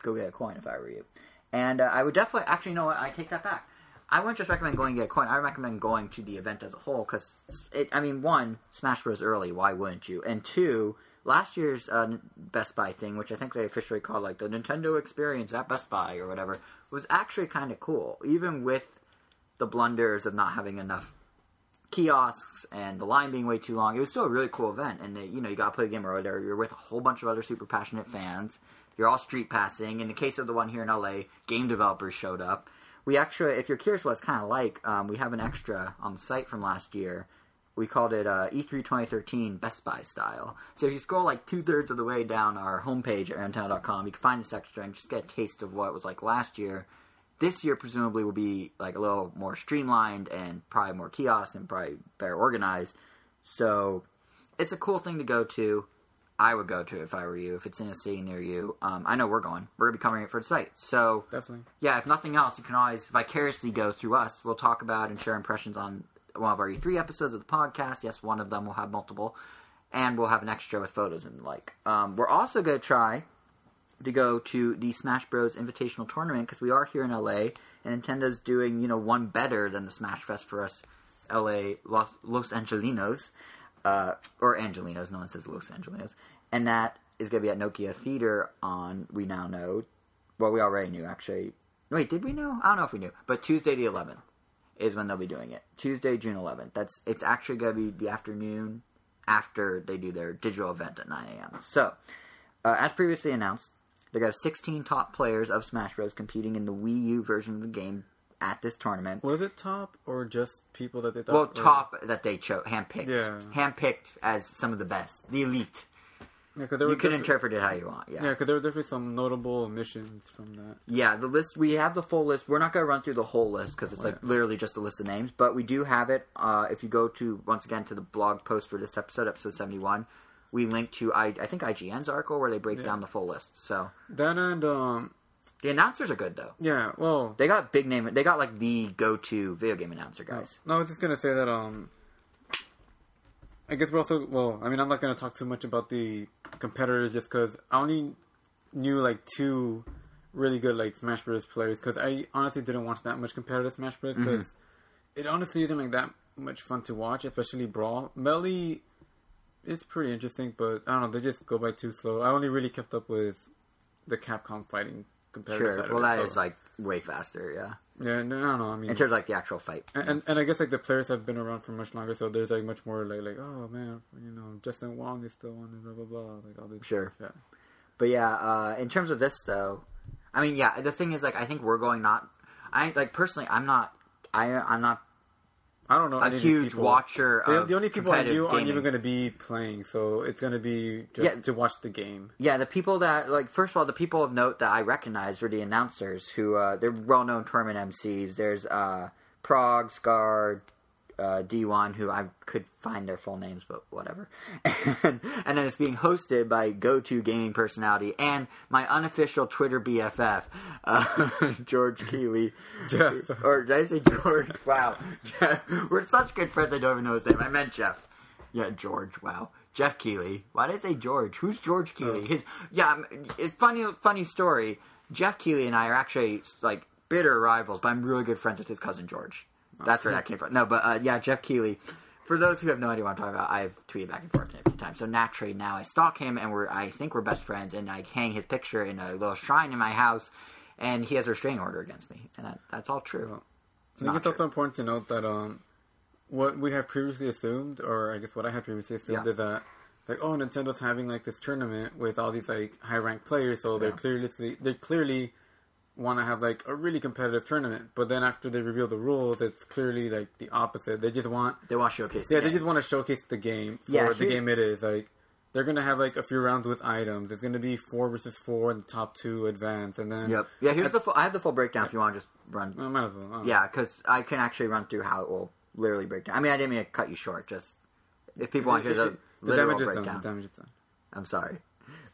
go get a coin if I were you. And uh, I would definitely actually you know what I take that back. I wouldn't just recommend going to get a coin. I recommend going to the event as a whole because it. I mean, one, Smash Bros. early. Why wouldn't you? And two, last year's uh, Best Buy thing, which I think they officially called like the Nintendo Experience at Best Buy or whatever, was actually kind of cool, even with the blunders of not having enough kiosks and the line being way too long. It was still a really cool event, and they, you know you got to play a game early. there. You're with a whole bunch of other super passionate fans. You're all street passing. In the case of the one here in LA, game developers showed up. We actually, if you're curious what it's kind of like, um, we have an extra on the site from last year. We called it uh, E3 2013 Best Buy style. So if you scroll like two thirds of the way down our homepage at Nintendo.com, you can find this extra and just get a taste of what it was like last year. This year, presumably, will be like a little more streamlined and probably more kiosks and probably better organized. So it's a cool thing to go to. I would go to it if I were you. If it's in a city near you, um, I know we're going. We're gonna be covering it for the site. So Definitely. yeah, if nothing else, you can always vicariously go through us. We'll talk about and share impressions on one of our E3 episodes of the podcast. Yes, one of them will have multiple, and we'll have an extra with photos and the like. Um, we're also gonna try to go to the Smash Bros. Invitational Tournament because we are here in LA, and Nintendo's doing you know one better than the Smash Fest for us, LA Los, Los Angelinos, uh, or Angelinos. No one says Los Angelinos, and that is going to be at Nokia Theater on we now know. Well, we already knew actually. Wait, did we know? I don't know if we knew, but Tuesday the 11th is when they'll be doing it. Tuesday, June 11th. That's it's actually going to be the afternoon after they do their digital event at 9 a.m. So, uh, as previously announced, they got 16 top players of Smash Bros. competing in the Wii U version of the game at this tournament. Was it top or just people that they thought? Well, top that they chose, handpicked, Yeah. handpicked as some of the best, the elite. Yeah, there You can interpret it how you want. Yeah, because there were definitely some notable omissions from that. Yeah, the list we have the full list. We're not going to run through the whole list because it's like Right. literally just a list of names, but we do have it. Uh, if you go to once again to the blog post for this episode, episode seventy one, we link to I, I think IGN's article where they break Yeah. down the full list. So That and um, the announcers are good though. yeah, well, They got big name. They got like the go to video game announcer guys. No, I was just gonna say that. Um, I guess we're also well. I mean, I'm not gonna talk too much about the competitors just because I only knew like two really good like Smash Bros. players because I honestly didn't watch that much competitive Smash Bros. because mm-hmm. it honestly isn't like that much fun to watch, especially Brawl. Melee, it's pretty interesting, but I don't know. They just go by too slow. I only really kept up with the Capcom fighting competitive. Sure. Well, it, that so- is like way faster. Yeah. Yeah. No, no, no. I mean, In terms of like the actual fight. and, and and I guess like the players have been around for much longer, so there's like much more like like oh man, you know Justin Wong is still on and blah blah blah like all this. Sure. Yeah. But yeah, uh, in terms of this though, I mean, yeah, the thing is like I think we're going not. I like personally, I'm not. I I'm not I don't know. a huge people. watcher. The, the only people I knew aren't even going to be playing, so it's going to be just Yeah. to watch the game. Yeah, the people that like first of all, the people of note that I recognized were the announcers who uh, they're well-known tournament MCs. There's uh, Prog, Scar, uh, D1, who I could find their full names, but whatever. And, and then it's being hosted by go-to gaming personality and my unofficial Twitter BFF, uh, George Keighley. Geoff. Or did I say George? Wow, Geoff. We're such good friends. I don't even know his name. I meant Geoff. Yeah, George. Wow, Geoff Keighley. Why did I say George? Who's George Keighley? Oh. His, yeah, I'm- it's funny. Funny story. Geoff Keighley and I are actually like bitter rivals, but I'm really good friends with his cousin George. That's where that came from. No, but uh, yeah, Geoff Keighley. For those who have no idea what I'm talking about, I've tweeted back and forth a few times. So naturally, now I stalk him, and we're I think we're best friends, and I hang his picture in a little shrine in my house, and he has a restraining order against me, and that, that's all true. I think it's also important to note that um, what we have previously assumed, or I guess what I had previously assumed, Yeah. is that like oh Nintendo's having like this tournament with all these like high ranked players, so they're clearly they're clearly want to have like a really competitive tournament. But then after they reveal the rules, it's clearly like the opposite. They just want They want to showcase. the yeah, they game. just want to showcase the game for Yeah, the game it is. Like they're gonna have like a few rounds with items. It's gonna be four versus four, and the top two advance, and then Yep. Yeah. Here's the. Full, I have the full breakdown if you want to just run. I might as well. I. Yeah, because I can actually run through how it will literally break down. I mean, I didn't mean to cut you short. Just if people want to hear the, the literal damage is done. breakdown. The damage is done. I'm sorry.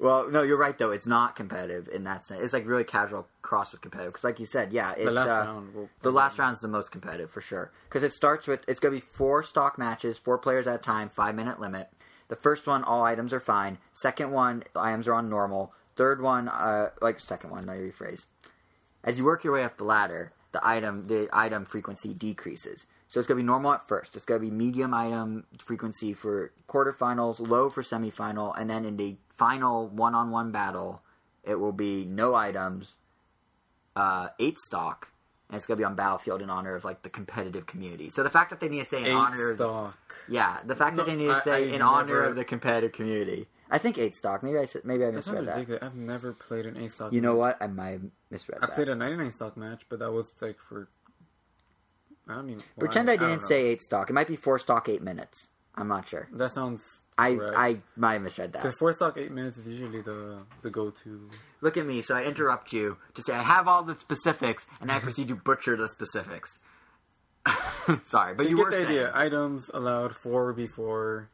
Well, no, you're right though. It's not competitive in that sense. It's like really casual cross with competitive. Because, like you said, yeah, it's The last uh, round will the last round's the most competitive for sure. Because it starts with it's going to be four stock matches, four players at a time, five minute limit. The first one, all items are fine. Second one, items are on normal. Third one, uh, like second one, let me rephrase. As you work your way up the ladder, the item the item frequency decreases. So it's going to be normal at first. It's going to be medium item frequency for quarterfinals, low for semifinal, and then in the final one-on-one battle, it will be no items, uh, eight stock, and it's going to be on Battlefield in honor of like the competitive community. So the fact that they need to say in Eight honor, of, stock. yeah, the fact No, that they need to say I've in honor of the competitive community. I think eight stock. Maybe I said, maybe I misread that. ridiculous. I've never played an eight stock. You know match. what? I might have misread I that. played a 99 stock match, but that was like for. I don't even. Pretend I didn't know. say eight stock. It might be four stock, eight minutes. I'm not sure. That sounds. I correct. I might have misread that. Because four stock eight minutes is usually the the go to. Look at me. So I interrupt you to say I have all the specifics, and I proceed to butcher the specifics. Sorry, but you, get were the saying. idea. Items allowed four before.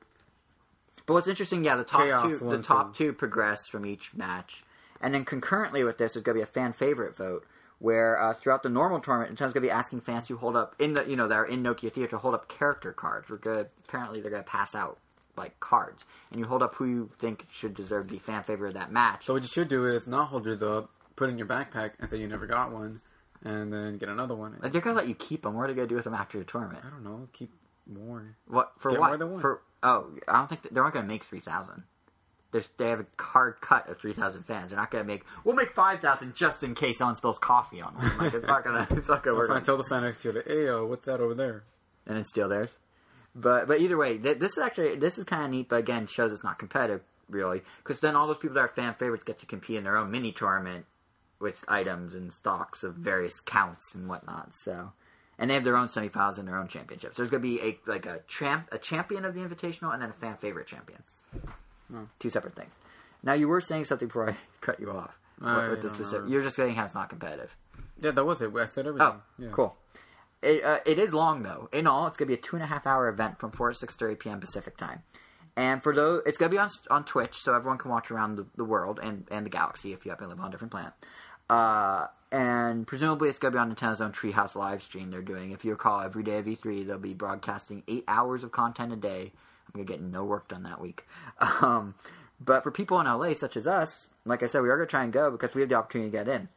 But what's interesting, yeah, the top Chaos two, the top two progress from each match, and then concurrently with this, there's going to be a fan favorite vote where uh, throughout the normal tournament, Nintendo's going to be asking fans to hold up in the you know that are in Nokia Theater to hold up character cards. We're going apparently they're going to pass out like cards, and you hold up who you think should deserve the fan favorite of that match. So what you should do is not hold yours up, put it in your backpack, and say you never got one, and then get another one. Like, they're going to let you keep them. What are they going to do with them after the tournament? I don't know. Keep more. What for? Get what more than one. for? Oh, I don't think they're not going to make three thousand. There's they have a hard cut of three thousand fans. They're not going to make. We'll make five thousand just in case someone spills coffee on them. Like it's not gonna. It's not gonna work. I tell the fan next to you, hey, uh, what's that over there? and then steal theirs. But but either way, th- this is actually this is kind of neat. But again, shows it's not competitive really, because then all those people that are fan favorites get to compete in their own mini tournament with items and stocks of various counts and whatnot. So, and they have their own semifinals and their own championships. There's going to be a like a champ a champion of the invitational and then a fan favorite champion. Two separate things. Now you were saying something before I cut you off. I with the specific, know. you're just saying how it's not competitive. Yeah, that was it. I said everything. Oh, yeah. cool. It, uh, it is long though. In all, it's gonna be a two and a half hour event from four to six thirty p.m. Pacific time. And for those, it's gonna be on on Twitch, so everyone can watch around the, the world and, and the galaxy if you happen to live on a different planet. Uh, and presumably, it's gonna be on Nintendo's own Treehouse live stream. They're doing, if you recall, every day of E3, they'll be broadcasting eight hours of content a day. I'm gonna get no work done that week. Um, but for people in LA, such as us, like I said, we are gonna try and go because we have the opportunity to get in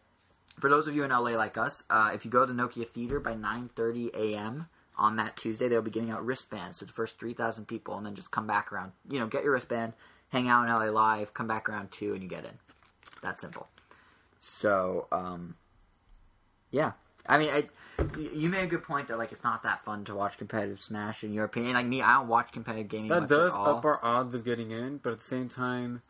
for those of you in LA like us, uh, if you go to Nokia Theater by 9:30 a.m. on that Tuesday, they'll be giving out wristbands to the first 3,000 people, and then just come back around. You know, get your wristband, hang out in LA Live, come back around two, and you get in. That simple. So, um, yeah. I mean, I, you made a good point that like it's not that fun to watch competitive Smash in your opinion. Like me, I don't watch competitive gaming. That much does at all. up our odds of getting in, but at the same time,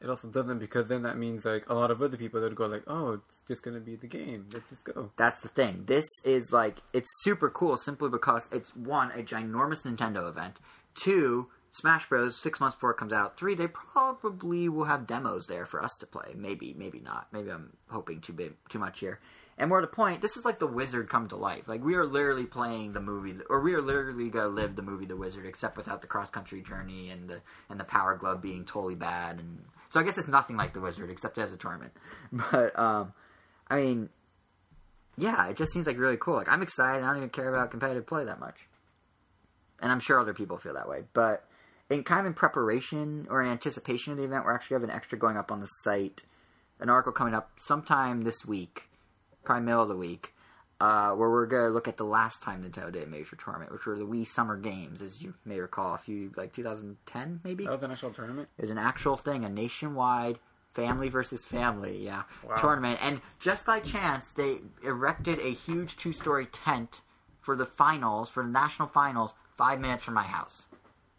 it also doesn't because then that means like a lot of other people that would go like, oh, it's just gonna be the game. Let's just go. That's the thing. This is like it's super cool simply because it's one a ginormous Nintendo event. Two, Smash Bros. Six months before it comes out. Three, they probably will have demos there for us to play. Maybe, maybe not. Maybe I'm hoping too big, too much here. And more to point, this is like the Wizard come to life. Like we are literally playing the movie, or we are literally gonna live the movie The Wizard, except without the cross country journey and the and the Power Glove being totally bad. And so I guess it's nothing like the Wizard, except as a tournament. But um, I mean, yeah, it just seems like really cool. Like I'm excited. I don't even care about competitive play that much, and I'm sure other people feel that way. But in kind of in preparation or in anticipation of the event, we're actually having an extra going up on the site. An article coming up sometime this week, probably middle of the week, uh, where we're gonna look at the last time Nintendo did a major tournament, which were the Wii Summer Games, as you may recall, a few like 2010 maybe. That the actual tournament. It was an actual thing, a nationwide family versus family, yeah, Wow. tournament. And just by chance, they erected a huge two-story tent for the finals, for the national finals, five minutes from my house.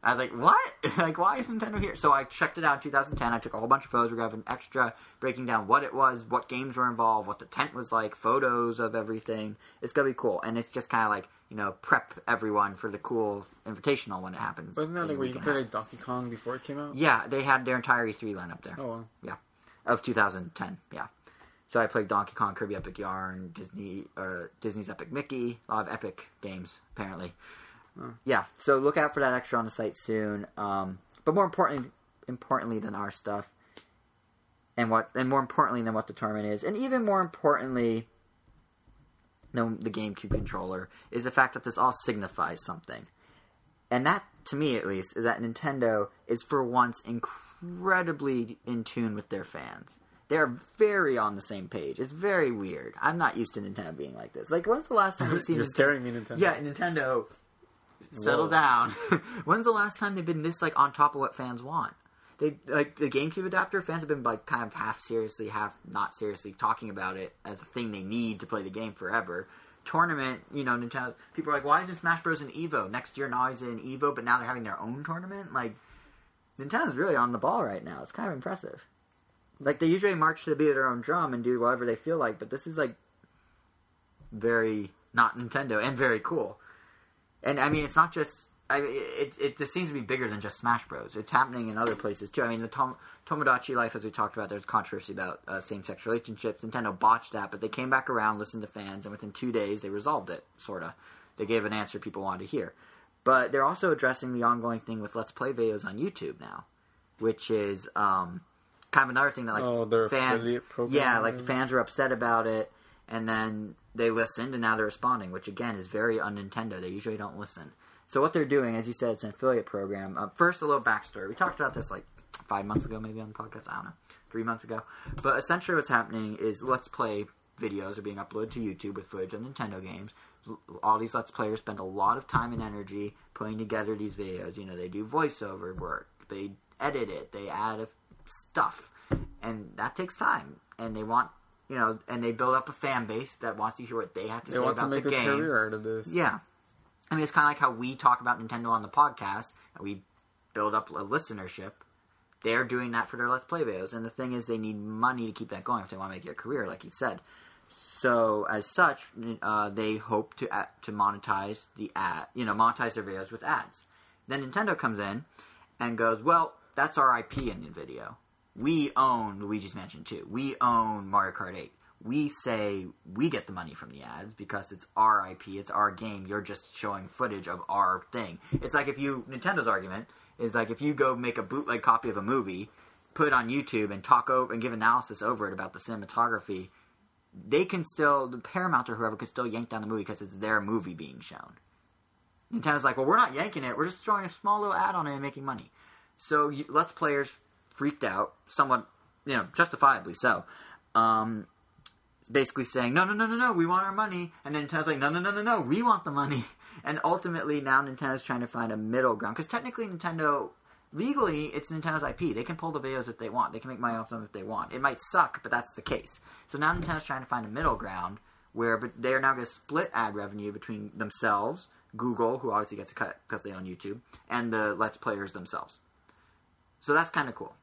I was like, what? like, why is Nintendo here? So I checked it out in 2010. I took a whole bunch of photos. We're an extra breaking down what it was, what games were involved, what the tent was like, photos of everything. It's going to be cool. And it's just kind of like, you know, prep everyone for the cool invitational when it happens. Wasn't that like where you could and a play like Donkey Kong before it came out? Yeah, they had their entire E3 lineup there. Oh, well. Yeah, of 2010. Yeah. So I played Donkey Kong, Kirby Epic Yarn, Disney, uh, Disney's Epic Mickey, a lot of Epic games apparently. Yeah, so look out for that extra on the site soon. Um, but more importantly, importantly than our stuff, and what, and more importantly than what the tournament is, and even more importantly than the GameCube controller, is the fact that this all signifies something and that to me at least is that Nintendo is for once incredibly in tune with their fans. They're very on the same page. It's very weird. I'm not used to Nintendo being like this. Like, when's the last time you've seen You're Nintendo- scaring me, Nintendo. Yeah, Nintendo, settle Whoa. down. when's the last time they've been this like on top of what fans want? They like the GameCube adapter. Fans have been like kind of half seriously, half not seriously talking about it as a thing they need to play the game forever. Tournament, you know, Nintendo. People are like, why isn't Smash Bros. in Evo next year? Now he's in Evo, but now they're having their own tournament. Like, Nintendo's really on the ball right now. It's kind of impressive. Like they usually march to the beat of their own drum and do whatever they feel like, but this is like very not Nintendo and very cool. And I mean, it's not just. I it it just seems to be bigger than just Smash Bros. It's happening in other places too. I mean, the Tom, Tomodachi Life, as we talked about, there's controversy about uh, same-sex relationships. Nintendo botched that, but they came back around, listened to fans, and within two days they resolved it. Sorta, they gave an answer people wanted to hear. But they're also addressing the ongoing thing with Let's Play videos on YouTube now, which is um, kind of another thing that like Oh, fan, yeah, like fans are upset about it, and then they listened, and now they're responding, which again is very un Nintendo. They usually don't listen. So what they're doing, as you said, it's an affiliate program. Uh, first, a little backstory. We talked about this like five months ago, maybe on the podcast. I don't know, three months ago. But essentially, what's happening is Let's Play videos are being uploaded to YouTube with footage of Nintendo games. All these Let's Players spend a lot of time and energy putting together these videos. You know, they do voiceover work, they edit it, they add stuff, and that takes time. And they want, you know, and they build up a fan base that wants to hear what they have to They say want to about make the a game. career out of this. Yeah. I mean, it's kind of like how we talk about Nintendo on the podcast and we build up a listenership. They're doing that for their Let's Play videos. And the thing is, they need money to keep that going if they want to make it a career, like you said. So, as such, uh, they hope to uh, to monetize the ad, you know, monetize their videos with ads. Then Nintendo comes in and goes, "Well, that's our IP in the video. We own Luigi's Mansion 2. We own Mario Kart 8. We say we get the money from the ads because it's our IP, it's our game. You're just showing footage of our thing. It's like if you Nintendo's argument is like if you go make a bootleg copy of a movie, put it on YouTube and talk over and give analysis over it about the cinematography, they can still the Paramount or whoever could still yank down the movie because it's their movie being shown. Nintendo's like, well, we're not yanking it. We're just throwing a small little ad on it and making money. So you, Let's Players freaked out, somewhat, you know, justifiably so. Um, basically saying, no, no, no, no, no, we want our money. And then Nintendo's like, no, no, no, no, no, we want the money. And ultimately, now Nintendo's trying to find a middle ground. Because technically, Nintendo, legally, it's Nintendo's IP. They can pull the videos if they want. They can make money off them if they want. It might suck, but that's the case. So now Nintendo's trying to find a middle ground where they are now going to split ad revenue between themselves, Google, who obviously gets a cut because they own YouTube, and the Let's Players themselves. So that's kind of cool.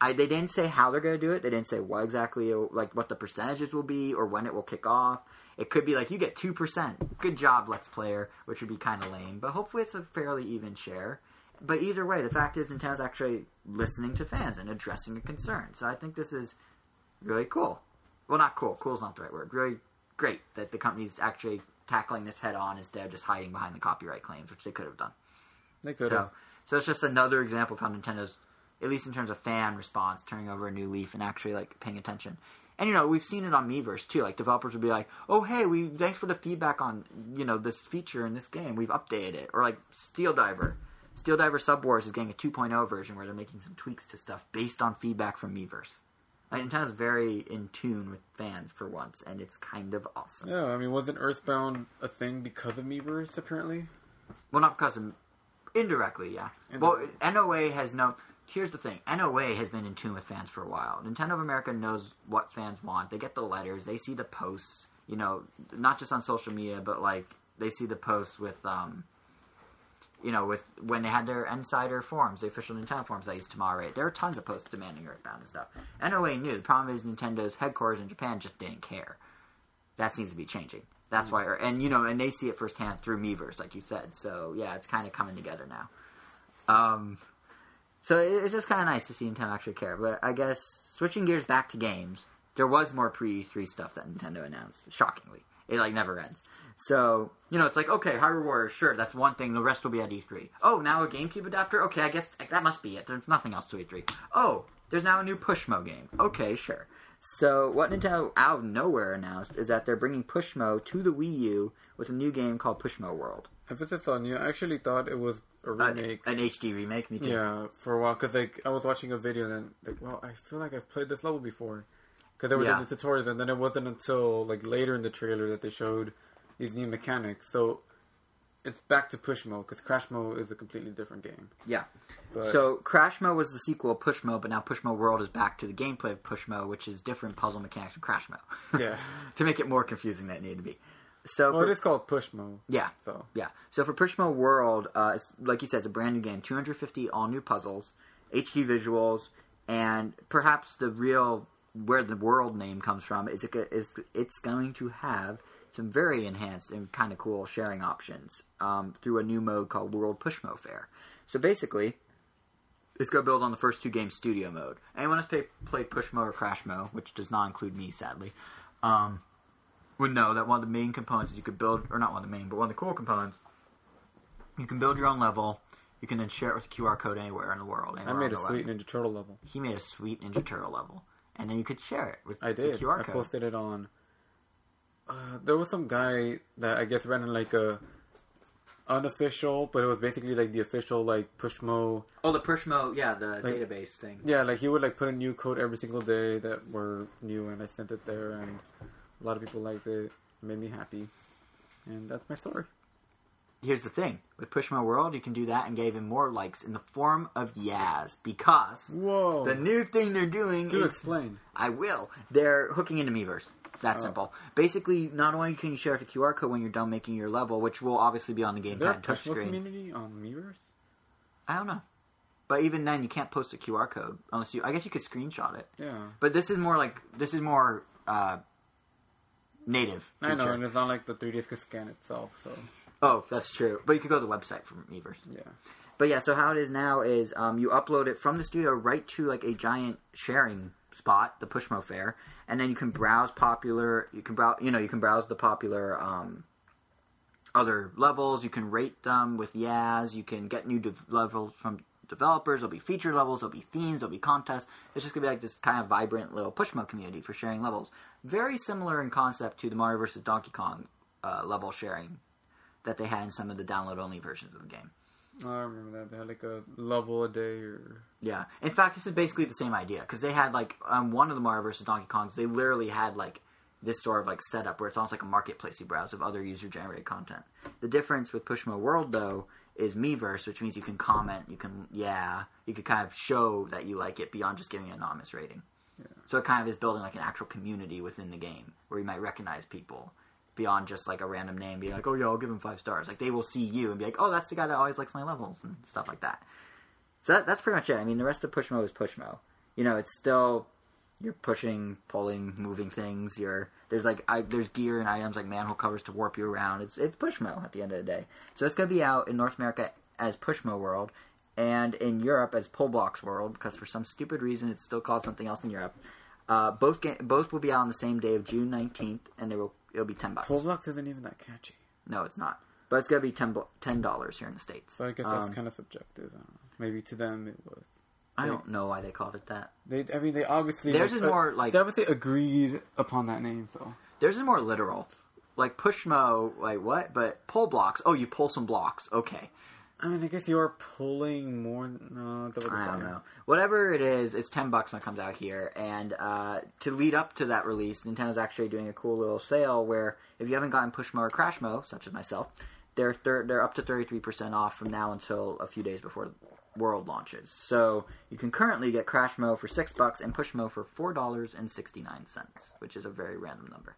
I, they didn't say how they're going to do it. They didn't say what exactly, like what the percentages will be or when it will kick off. It could be like you get two percent. Good job, Let's Player, which would be kind of lame. But hopefully, it's a fairly even share. But either way, the fact is Nintendo's actually listening to fans and addressing a concern. So I think this is really cool. Well, not cool. Cool is not the right word. Really great that the company's actually tackling this head on instead of just hiding behind the copyright claims, which they could have done. They could So, have. so it's just another example of how Nintendo's, at least in terms of fan response, turning over a new leaf and actually like paying attention. And you know, we've seen it on Miiverse too. Like developers would be like, "Oh, hey, we thanks for the feedback on you know this feature in this game. We've updated it." Or like Steel Diver, Steel Diver Sub Wars is getting a 2.0 version where they're making some tweaks to stuff based on feedback from Miiverse. Like Nintendo's very in tune with fans for once, and it's kind of awesome. Yeah, I mean, wasn't Earthbound a thing because of Miiverse, apparently? Well, not because of indirectly, yeah. Well, NOA has no. Here's the thing: NOA has been in tune with fans for a while. Nintendo of America knows what fans want. They get the letters. They see the posts. You know, not just on social media, but like they see the posts with, um, you know, with when they had their Insider forums, the official Nintendo forums that used to moderate. There were tons of posts demanding Earthbound and stuff. NOA knew. The problem is Nintendo's headquarters in Japan just didn't care. That seems to be changing. That's why, and you know, and they see it firsthand through Miiverse, like you said. So yeah, it's kind of coming together now. Um, so it- it's just kind of nice to see Nintendo actually care. But I guess switching gears back to games, there was more pre E3 stuff that Nintendo announced. Shockingly, it like never ends. So you know, it's like okay, Hyrule Warriors, sure, that's one thing. The rest will be at E3. Oh, now a GameCube adapter. Okay, I guess that must be it. There's nothing else to E3. Oh, there's now a new Pushmo game. Okay, sure. So what Nintendo out of nowhere announced is that they're bringing Pushmo to the Wii U with a new game called Pushmo World. Emphasis on you. I actually thought it was a Uh, an HD remake. Me too. yeah, for a while because like I was watching a video and then like, well, I feel like I've played this level before because they were Yeah. doing the tutorials and then it wasn't until like later in the trailer that they showed these new mechanics. So it's back to Pushmo because Crashmo is a completely different game. Yeah. But So Crashmo was the sequel of Pushmo, but now Pushmo World is back to the gameplay of Pushmo, which is different puzzle mechanics from Crashmo. Yeah. to make it more confusing than it needed to be. So well, for- it is called Pushmo. yeah, So yeah. So for Pushmo World, uh, it's, like you said, it's a brand new game. 250 all new puzzles, HD visuals, and perhaps the real where the world name comes from is it is it's going to have some very enhanced and kind of cool sharing options um, through a new mode called World Pushmo Fair. So basically, it's going to build on the first two games studio mode. Anyone has played Pushmo or Crashmo, which does not include me, sadly, um, would know that one of the main components is you could build, or not one of the main, but one of the cool components, you can build your own level. You can then share it with a QR code anywhere in the world. I made a sweet. Ninja Turtle level. He made a sweet Ninja Turtle level, and then you could share it with I did. the QR I code. posted it on. Uh, there was some guy that I guess ran in like a unofficial, but it was basically like the official like Pushmo. Oh, the Pushmo, yeah, the Like- database thing. Yeah, like he would like put a new code every single day that were new, and I sent it there, and a lot of people liked it. it made me happy, and that's my story. Here's the thing: with Pushmo World, you can do that and gave him more likes in the form of yas because Whoa! the new thing they're doing Do is explain. I will. They're hooking into Miiverse. That Oh. simple. Basically, not only can you share the QR code when you're done making your level, which will obviously be on the Is there a gamepad and touchscreen. community on Miiverse? I don't know, but even then, you can't post a QR code unless you. I guess you could screenshot it, Yeah, but this is more like this is more uh, native. I know, and it's not like the 3ds can scan itself. So Oh, that's true. But you could go to the website from Miiverse. yeah, But yeah, so how it is now is um, you upload it from the studio right to like a giant sharing spot, the Pushmo Fair, and then you can browse popular. You can browse, you know, you can browse the popular um, other levels. You can rate them with Yaz. You can get new levels from developers. There'll be feature levels. There'll be themes. There'll be contests. It's just gonna be like this kind of vibrant little Pushmo community for sharing levels. Very similar in concept to the Mario vs Donkey Kong uh, level sharing that they had in some of the download only versions of the game. I remember that they had like a level a day or Yeah. In fact, this is basically the same idea because they had like um, one of the Mario vs Donkey Kongs. They literally had like this sort of like setup where it's almost like a marketplace you browse of other user generated content. The difference with Pushmo World though is Miiverse, which means you can comment, you can yeah, you can kind of show that you like it beyond just giving an anonymous rating. So it kind of is building like an actual community within the game where you might recognize people beyond just like a random name being like, oh yeah, I'll give him five stars. Like they will see you and be like, oh, that's the guy that always likes my levels and stuff like that. So that, that's pretty much it. I mean, the rest of Pushmo is Pushmo. You know, it's still you're pushing, pulling, moving things. You're there's like I, there's gear and items like manhole covers to warp you around. It's it's Pushmo at the end of the day. So it's gonna be out in North America as Pushmo World, and in Europe as Pullblox World because for some stupid reason it's still called something else in Europe. Uh, both ga- both will be out on the same day of June nineteenth, and they will it'll be ten bucks. Pullblox isn't even that catchy. No, it's not. But it's gonna be ten dollars here in the states. So I guess that's Um, kind of subjective. I don't know. Maybe to them it was. I don't know why they called it that. They, I mean, they obviously Theirs is more like- they obviously agreed upon that name. So Theirs is more literal. Like Pushmo, like what? But pull blocks. Oh, you pull some blocks. Okay. I mean, I guess you are pulling more. No, I don't know. Whatever it is, it's ten bucks when it comes out here. And uh, to lead up to that release, Nintendo's actually doing a cool little sale where if you haven't gotten Pushmo or Crashmo, such as myself, they're they're, they're up to thirty three percent off from now until a few days before the World launches. So you can currently get Crashmo for six bucks and Pushmo for four dollars and sixty nine cents, which is a very random number.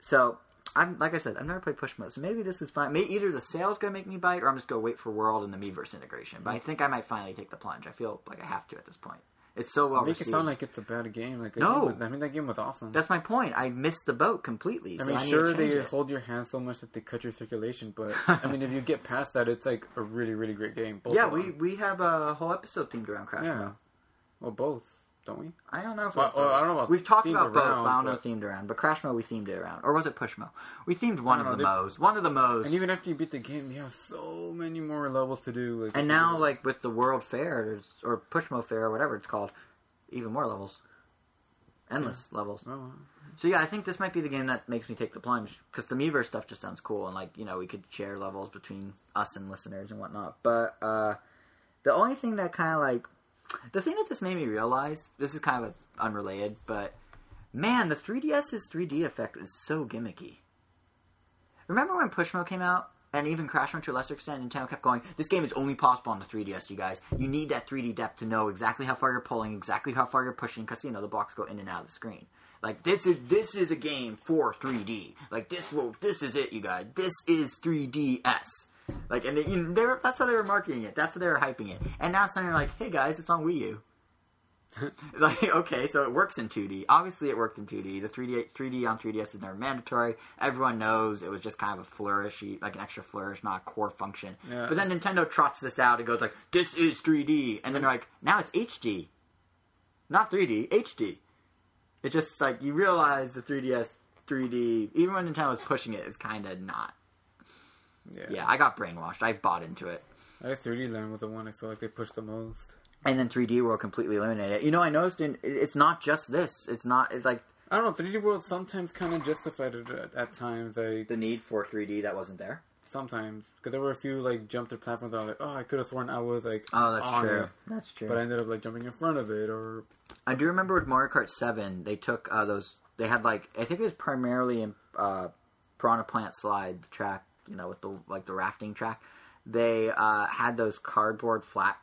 So I'm like I said, I've never played Pushmo, so maybe this is fine. Maybe either the sale's gonna make me buy it, or I'm just gonna wait for World and the Miiverse integration. But I think I might finally take the plunge. I feel like I have to at this point. It's so well Make it sound like it's a bad game. Like No. game I mean that game was awesome. That's my point. I missed the boat completely. I so mean, I sure they it. hold your hand so much that they cut your circulation, but I mean, if you get past that, it's like a really, really great game. Both Yeah, we we have a whole episode themed around Crash yeah. Mode. Well, both, don't we? I don't know if Well, well. I don't know about We've talked themed about both, but around, I don't know themed around. But Crashmo we themed it around, or was it Pushmo? We themed one of don't the know, they- modes. One of the modes. And even after you beat the game, you have so many more levels to do. Like, And now, like with the World Fair there's- or Pushmo Fair or whatever it's called, even more levels, endless levels. oh, So yeah, I think this might be the game that makes me take the plunge because the Miiverse stuff just sounds cool, and like you know we could share levels between us and listeners and whatnot. But uh, the only thing that kind of like the thing that this made me realize this is kind of unrelated, but man, the 3DS's 3D effect is so gimmicky. Remember when Pushmo came out? And even Crashmo to a lesser extent, Nintendo kept going, this game is only possible on the 3DS, you guys. You need that 3D depth to know exactly how far you're pulling, exactly how far you're pushing, because, you know, the blocks go in and out of the screen. Like, this is this is a game for 3D. Like, this will, this is it, you guys. This is 3DS. Like, and they, you know, they were, that's how they were marketing it. That's how they were hyping it. And now suddenly you're like, hey guys, it's on Wii U. like okay, so it works in 2D. Obviously, it worked in 2D. The 3D 3D on 3DS is never mandatory. Everyone knows it was just kind of a flourish, like an extra flourish, not a core function. Yeah. But then Nintendo trots this out and goes like, "This is 3D," and then they're like, "Now it's HD, not 3D, HD." It's just like you realize the 3DS 3D, even when Nintendo was pushing it, is kind of not. Yeah. Yeah, I got brainwashed. I bought into it. I guess 3D Land was the one I feel like they pushed the most. And then 3D World completely eliminated it. You know, I noticed in, it's not just this. It's not. It's like I don't know. 3D World sometimes kind of justified it at, at times. Like the need for 3D that wasn't there. sometimes because there were a few like jump to platforms. That I was like, oh, I could have sworn I was like, Oh, that's on true. it, That's true. but I ended up like jumping in front of it or I do remember with Mario Kart Seven, they took uh, those. They had like I think it was primarily in uh, Piranha Plant Slide the track. You know, with the like the rafting track. They uh, had those cardboard flat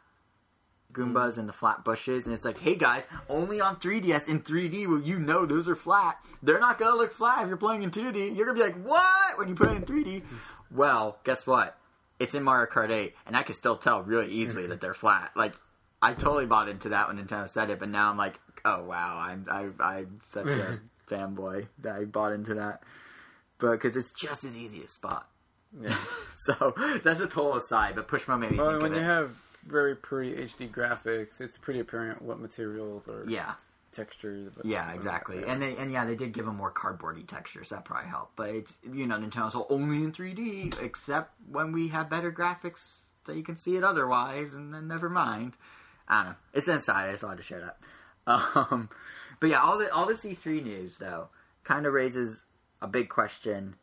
Goombas and the flat bushes, and it's like, hey guys, only on 3DS in 3D will you know those are flat. They're not gonna look flat if you're playing in 2D. You're gonna be like, what when you put it in 3D? Well, guess what? It's in Mario Kart 8, and I can still tell really easily that they're flat. Like, I totally bought into that when Nintendo said it, but now I'm like, oh wow, I'm I, I'm such a fanboy that I bought into that. But because it's just as easy as Spot. Yeah. so that's a total aside, but Pushmo made me well, think when of you it. have very pretty HD graphics, it's pretty apparent what materials or yeah, textures. yeah, exactly. And they and yeah, they did give them more cardboardy textures. That probably helped. But it's you know Nintendo's only in 3D, except when we have better graphics so you can see it otherwise, and then never mind. I don't know. It's inside. I just wanted to share that. Um, but yeah, all the all this E3 news though kind of raises a big question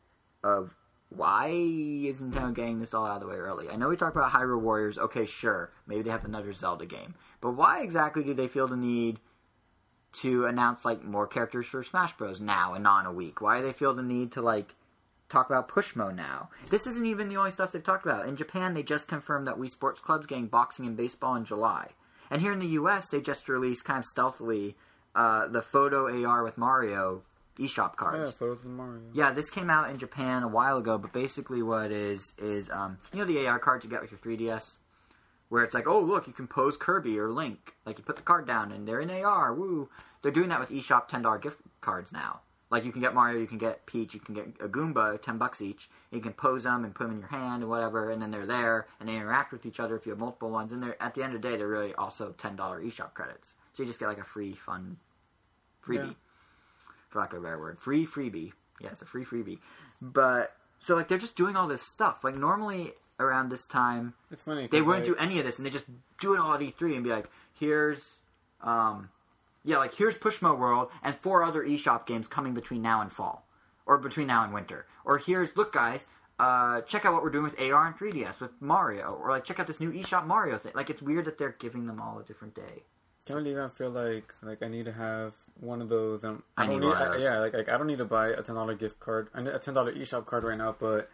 of why is Nintendo getting this all out of the way early? I know we talked about Hyrule Warriors. Okay, sure, maybe they have another Zelda game, but why exactly do they feel the need to announce like more characters for Smash Bros. now and not in a week? Why do they feel the need to like talk about Pushmo now? This isn't even the only stuff they've talked about. In Japan, they just confirmed that Wii Sports Club's getting boxing and baseball in July, and here in the U.S., they just released kind of stealthily uh, the photo AR with Mario eShop cards. Yeah, photos of Mario. Yeah, this came out in Japan a while ago, but basically what it is is um, you know the AR cards you get with your 3DS, where it's like, oh look, you can pose Kirby or Link, like you put the card down and they're in AR. Woo! They're doing that with eShop ten dollar gift cards now. Like you can get Mario, you can get Peach, you can get a Goomba, ten bucks each. You can pose them and put them in your hand and whatever, and then they're there and they interact with each other if you have multiple ones. And they're at the end of the day, they're really also ten dollar eShop credits. So you just get like a free fun freebie Yeah. For lack of a better word. Free freebie. Yeah, it's a free freebie. But so like they're just doing all this stuff. Like normally around this time It's funny. they wouldn't like, do any of this and they just do it all at E3 and be like, here's um yeah, like here's Pushmo World and four other eShop games coming between now and fall. Or between now and winter. Or here's look guys, uh, check out what we're doing with AR and 3DS with Mario, or like check out this new eShop Mario thing. Like it's weird that they're giving them all a different day. Can't believe I feel like like I need to have one of those. Um, I don't need I- yeah, like, like I don't need to buy a ten dollar gift card. I a ten dollar eShop card right now, but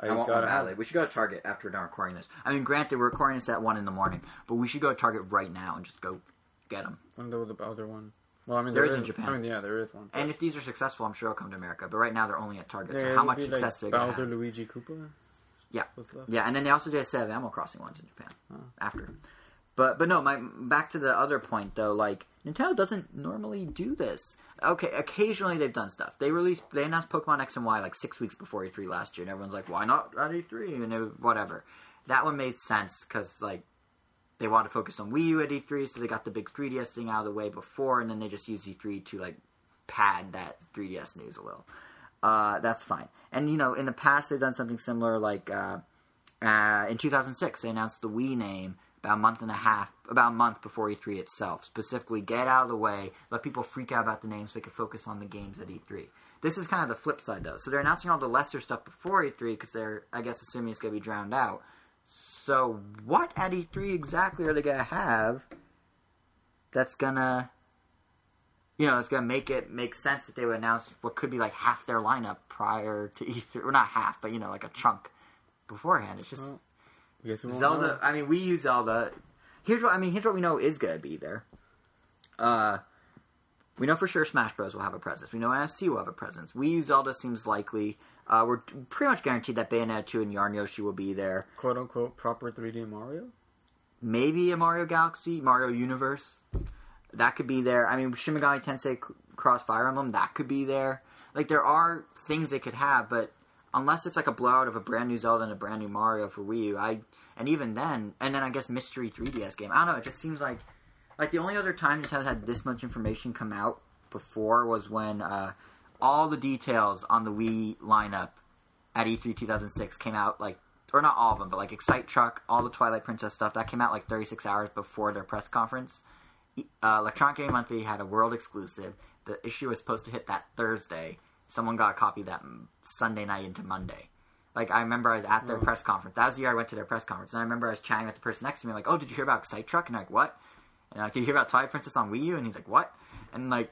I, I want one. We should go to Target after we're done recording this. I mean, granted, we're recording this at one in the morning, but we should go to Target right now and just go get them. Of the other one. Well, I mean, There there is in Japan. I mean, yeah, there is one. And if these are successful, I'm sure it'll come to America. But right now, they're only at Target. yeah, so how much success like Bowser? Luigi, Koopa. Yeah, yeah, and then they also did a set of Animal Crossing ones in Japan after. But but no, my back to the other point though. Like Nintendo doesn't normally do this. Okay, occasionally they've done stuff. They released, they announced Pokemon X and Y like six weeks before E3 last year, and everyone's like, "Why not at E3?" And it whatever. That one made sense because like they wanted to focus on Wii U at E3, so they got the big 3DS thing out of the way before, and then they just used E3 to like pad that 3DS news a little. Uh, that's fine. And you know, in the past they've done something similar, like uh, uh, in 2006 they announced the Wii name about a month and a half, about a month before E3 itself. Specifically, get out of the way, let people freak out about the names so they can focus on the games at E3. This is kind of the flip side, though. So they're announcing all the lesser stuff before E3 because they're, I guess, assuming it's going to be drowned out. So what at E3 exactly are they going to have that's going to, you know, it's going to make it make sense that they would announce what could be like half their lineup prior to E3, or not half, but you know, like a chunk beforehand. It's just Well, I guess we won't Zelda. I mean, Wii U Zelda. Here's what I mean. Here's what we know is going to be there. Uh, we know for sure Smash Bros. will have a presence. We know NFC will have a presence. Wii U Zelda seems likely. Uh, we're pretty much guaranteed that Bayonetta 2 and Yarn Yoshi will be there. quote unquote proper 3D Mario. Maybe a Mario Galaxy, Mario Universe. That could be there. I mean, Shin Megami Tensei Cross Fire Emblem, that could be there. Like, there are things they could have, but unless it's like a blowout of a brand new Zelda and a brand new Mario for Wii U, I and even then, and then I guess mystery 3DS game. I don't know. It just seems like like the only other time Nintendo had this much information come out before was when uh, all the details on the Wii lineup at E E3 2006 came out like or not all of them, but like Excite Truck, all the Twilight Princess stuff that came out like 36 hours before their press conference. Uh, Electronic Game Monthly had a world exclusive. The issue was supposed to hit that Thursday. Someone got a copy that Sunday night into Monday. Like I remember I was at their mm. press conference. That was the year I went to their press conference, and I remember I was chatting with the person next to me, like, "Oh, did you hear about Excite Truck?" And I'm like, "What?" And I'm like, "Did you hear about Twilight Princess on Wii U?" And he's like, "What?" And like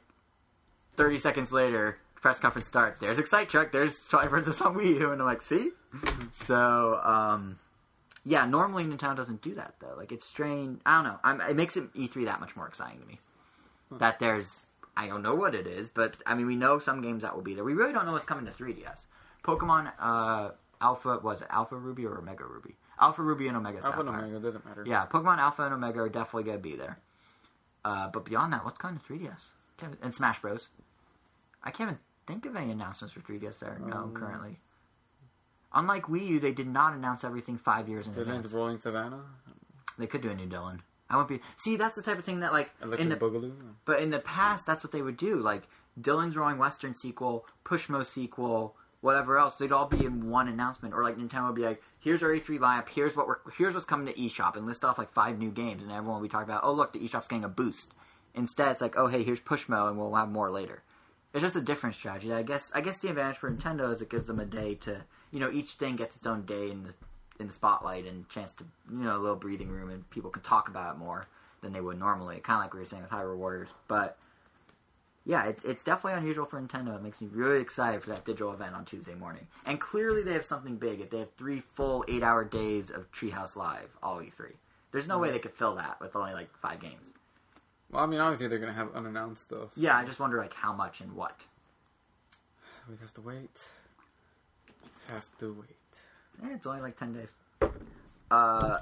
30 seconds later, press conference starts. There's Excite Truck. There's Twilight Princess on Wii U, and I'm like, "See?" Mm-hmm. so, um, yeah. Normally Nintendo doesn't do that though. Like it's strange. I don't know. I'm, it makes it E3 that much more exciting to me. Hmm. That there's, I don't know what it is, but I mean, we know some games that will be there. We really don't know what's coming to 3DS. Pokemon uh, Alpha was it Alpha Ruby or Omega Ruby? Alpha Ruby and Omega Alpha and Omega doesn't matter. Yeah, Pokemon Alpha and Omega are definitely gonna be there. Uh, but beyond that, what's coming to 3DS? And Smash Bros. I can't even think of any announcements for 3DS there. No, Um, currently. Unlike Wii U, they did not announce everything five years in advance. Rolling Savannah, They could do a new Dillon. I won't be. See, that's the type of thing that like Electric in the Boogaloo. but in the past, that's what they would do. Like Dillon's Rolling Western sequel, Pushmo sequel, whatever else, they'd all be in one announcement. Or like Nintendo would be like, "Here's our E3 lineup. Here's what we're here's what's coming to eShop," and list off like five new games, and everyone will be talking about, "Oh, look, the eShop's getting a boost." Instead, it's like, "Oh, hey, here's Pushmo, and we'll have more later." It's just a different strategy. I guess. I guess the advantage for Nintendo is it gives them a day to, you know, each thing gets its own day in the in the spotlight and chance to, you know, a little breathing room, and people can talk about it more than they would normally. Kind of like we were saying with Hyrule Warriors, but yeah, it's it's definitely unusual for Nintendo. It makes me really excited for that digital event on Tuesday morning. And clearly, they have something big. If they have three full eight-hour days of Treehouse Live, all E3, there's no way they could fill that with only like five games. Well, I mean, obviously they're gonna have unannounced stuff. Yeah, I just wonder like how much and what. We'd have to wait. Just have to wait. Eh, it's only like ten days. Uh,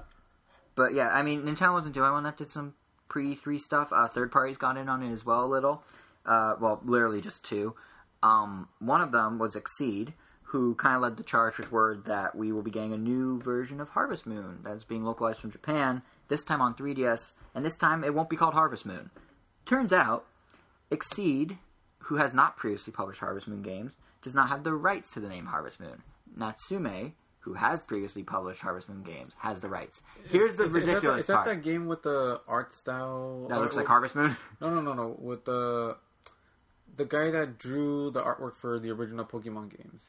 but yeah, I mean, Nintendo wasn't only one that did some pre three stuff. Uh, third parties got in on it as well a little. Uh, well, literally just two. Um, one of them was XSEED, who kind of led the charge with word that we will be getting a new version of Harvest Moon that's being localized from Japan. This time on 3DS, and this time it won't be called Harvest Moon. Turns out, XSEED, who has not previously published Harvest Moon games, does not have the rights to the name Harvest Moon. Natsume, who has previously published Harvest Moon games, has the rights. Here's the Is- is that ridiculous Is that, part. that game with the art style? that looks like Harvest Moon. No, no, no, no. With the the guy that drew the artwork for the original Pokemon games.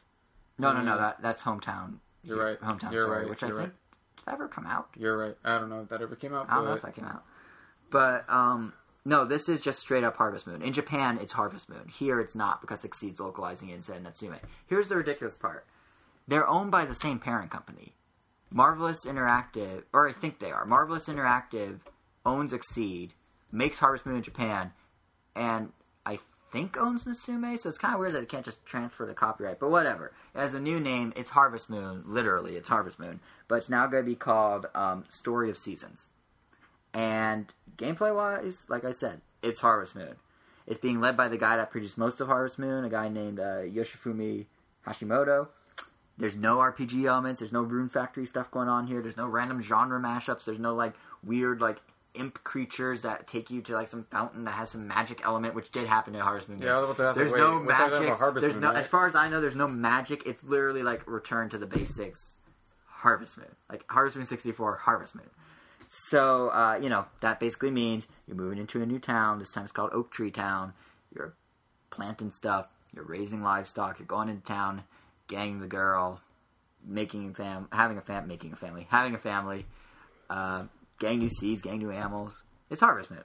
No, no, no. Mm. That that's hometown. You're right. Hometown You're story, right. which I You're think did that ever come out. You're right. I don't know if that ever came out. I don't know if that came out. But um, no, this is just straight up Harvest Moon. In Japan, it's Harvest Moon. Here, it's not because it XSEED's localizing it instead of Natsume. Here's the ridiculous part: they're owned by the same parent company. Marvelous Interactive, or I think they are. Marvelous Interactive owns XSEED, makes Harvest Moon in Japan, and I think owns Natsume. So it's kind of weird that it can't just transfer the copyright. But whatever. As a new name. It's Harvest Moon. Literally, it's Harvest Moon. But it's now going to be called um, Story of Seasons. And gameplay wise, like I said, it's Harvest Moon. It's being led by the guy that produced most of Harvest Moon, a guy named uh, Yoshifumi Hashimoto. There's no RPG elements. There's no Rune Factory stuff going on here. There's no random genre mashups. There's no like weird like imp creatures that take you to like some fountain that has some magic element, which did happen in Harvest Moon. Yeah, about to There's wait, no magic. there's Moon, no, right? as far as I know, there's no magic. It's literally like return to the basics. Harvest Moon, like Harvest Moon 64, Harvest Moon. So uh, you know that basically means you're moving into a new town. This time it's called Oak Tree Town. You're planting stuff. You're raising livestock. You're going into town, getting the girl, making a fam, having a fam, making a family, having a family, uh, getting new seeds, getting new animals. It's Harvest Moon.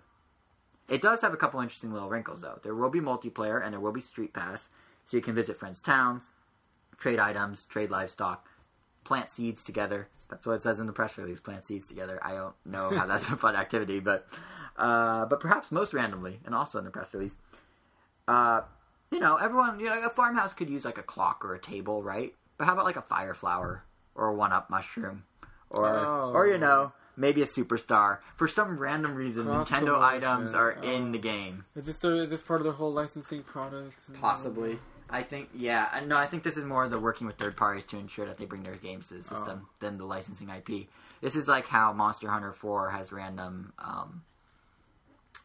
It does have a couple interesting little wrinkles though. There will be multiplayer and there will be Street Pass, so you can visit friends' towns, trade items, trade livestock, plant seeds together. That's what it says in the press release. Plant seeds together. I don't know how that's a fun activity, but uh, but perhaps most randomly, and also in the press release, uh, you know, everyone, you know, a farmhouse could use like a clock or a table, right? But how about like a fire flower or a one-up mushroom, or Oh. or you know, maybe a superstar? For some random reason, Cross Nintendo items are in Oh. the game. Is this the, is this part of the whole licensing products? Possibly. I think, yeah. No, I think this is more the working with third parties to ensure that they bring their games to the system than the licensing IP. This is like how Monster Hunter 4 has random, um,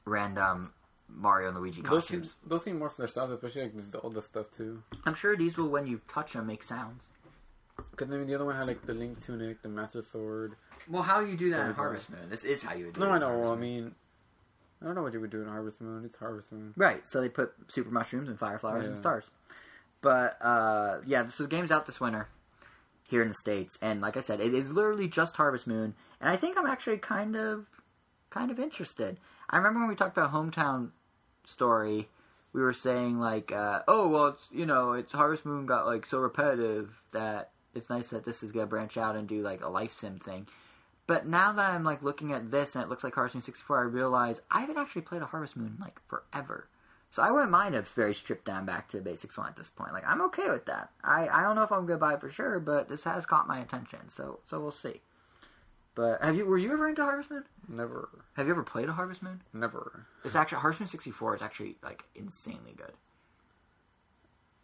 random Mario and Luigi Those seem, costumes. those seem more for their stuff, especially like the Zelda stuff too. I'm sure these will, when you touch them, make sounds. Because I mean, the other one had like the Link tunic, the Master Sword. Well, how you do that in Harvest Moon? This is how you would do No, it. I know. I mean, I don't know what you would do in Harvest Moon. It's Harvest Moon. Right, so they put super mushrooms and fire flowers and stars. But uh, yeah, so the game's out this winter here in the states, and like I said, it is literally just Harvest Moon, and I think I'm actually kind of kind of interested. I remember when we talked about Hometown Story, we were saying like, uh, oh well, it's you know, it's Harvest Moon got like so repetitive that it's nice that this is gonna branch out and do like a life sim thing. But now that I'm like looking at this and it looks like Harvest Moon 64, I realize I haven't actually played a Harvest Moon like forever. So I wouldn't mind a very stripped down back to the basics one at this point. Like I'm okay with that. I, I don't know if I'm gonna buy it for sure, but this has caught my attention. So so we'll see. But have you were you ever into Harvest Moon? Never, Have you ever played a Harvest Moon? never. It's actually Harvest Moon 64 is actually like insanely good.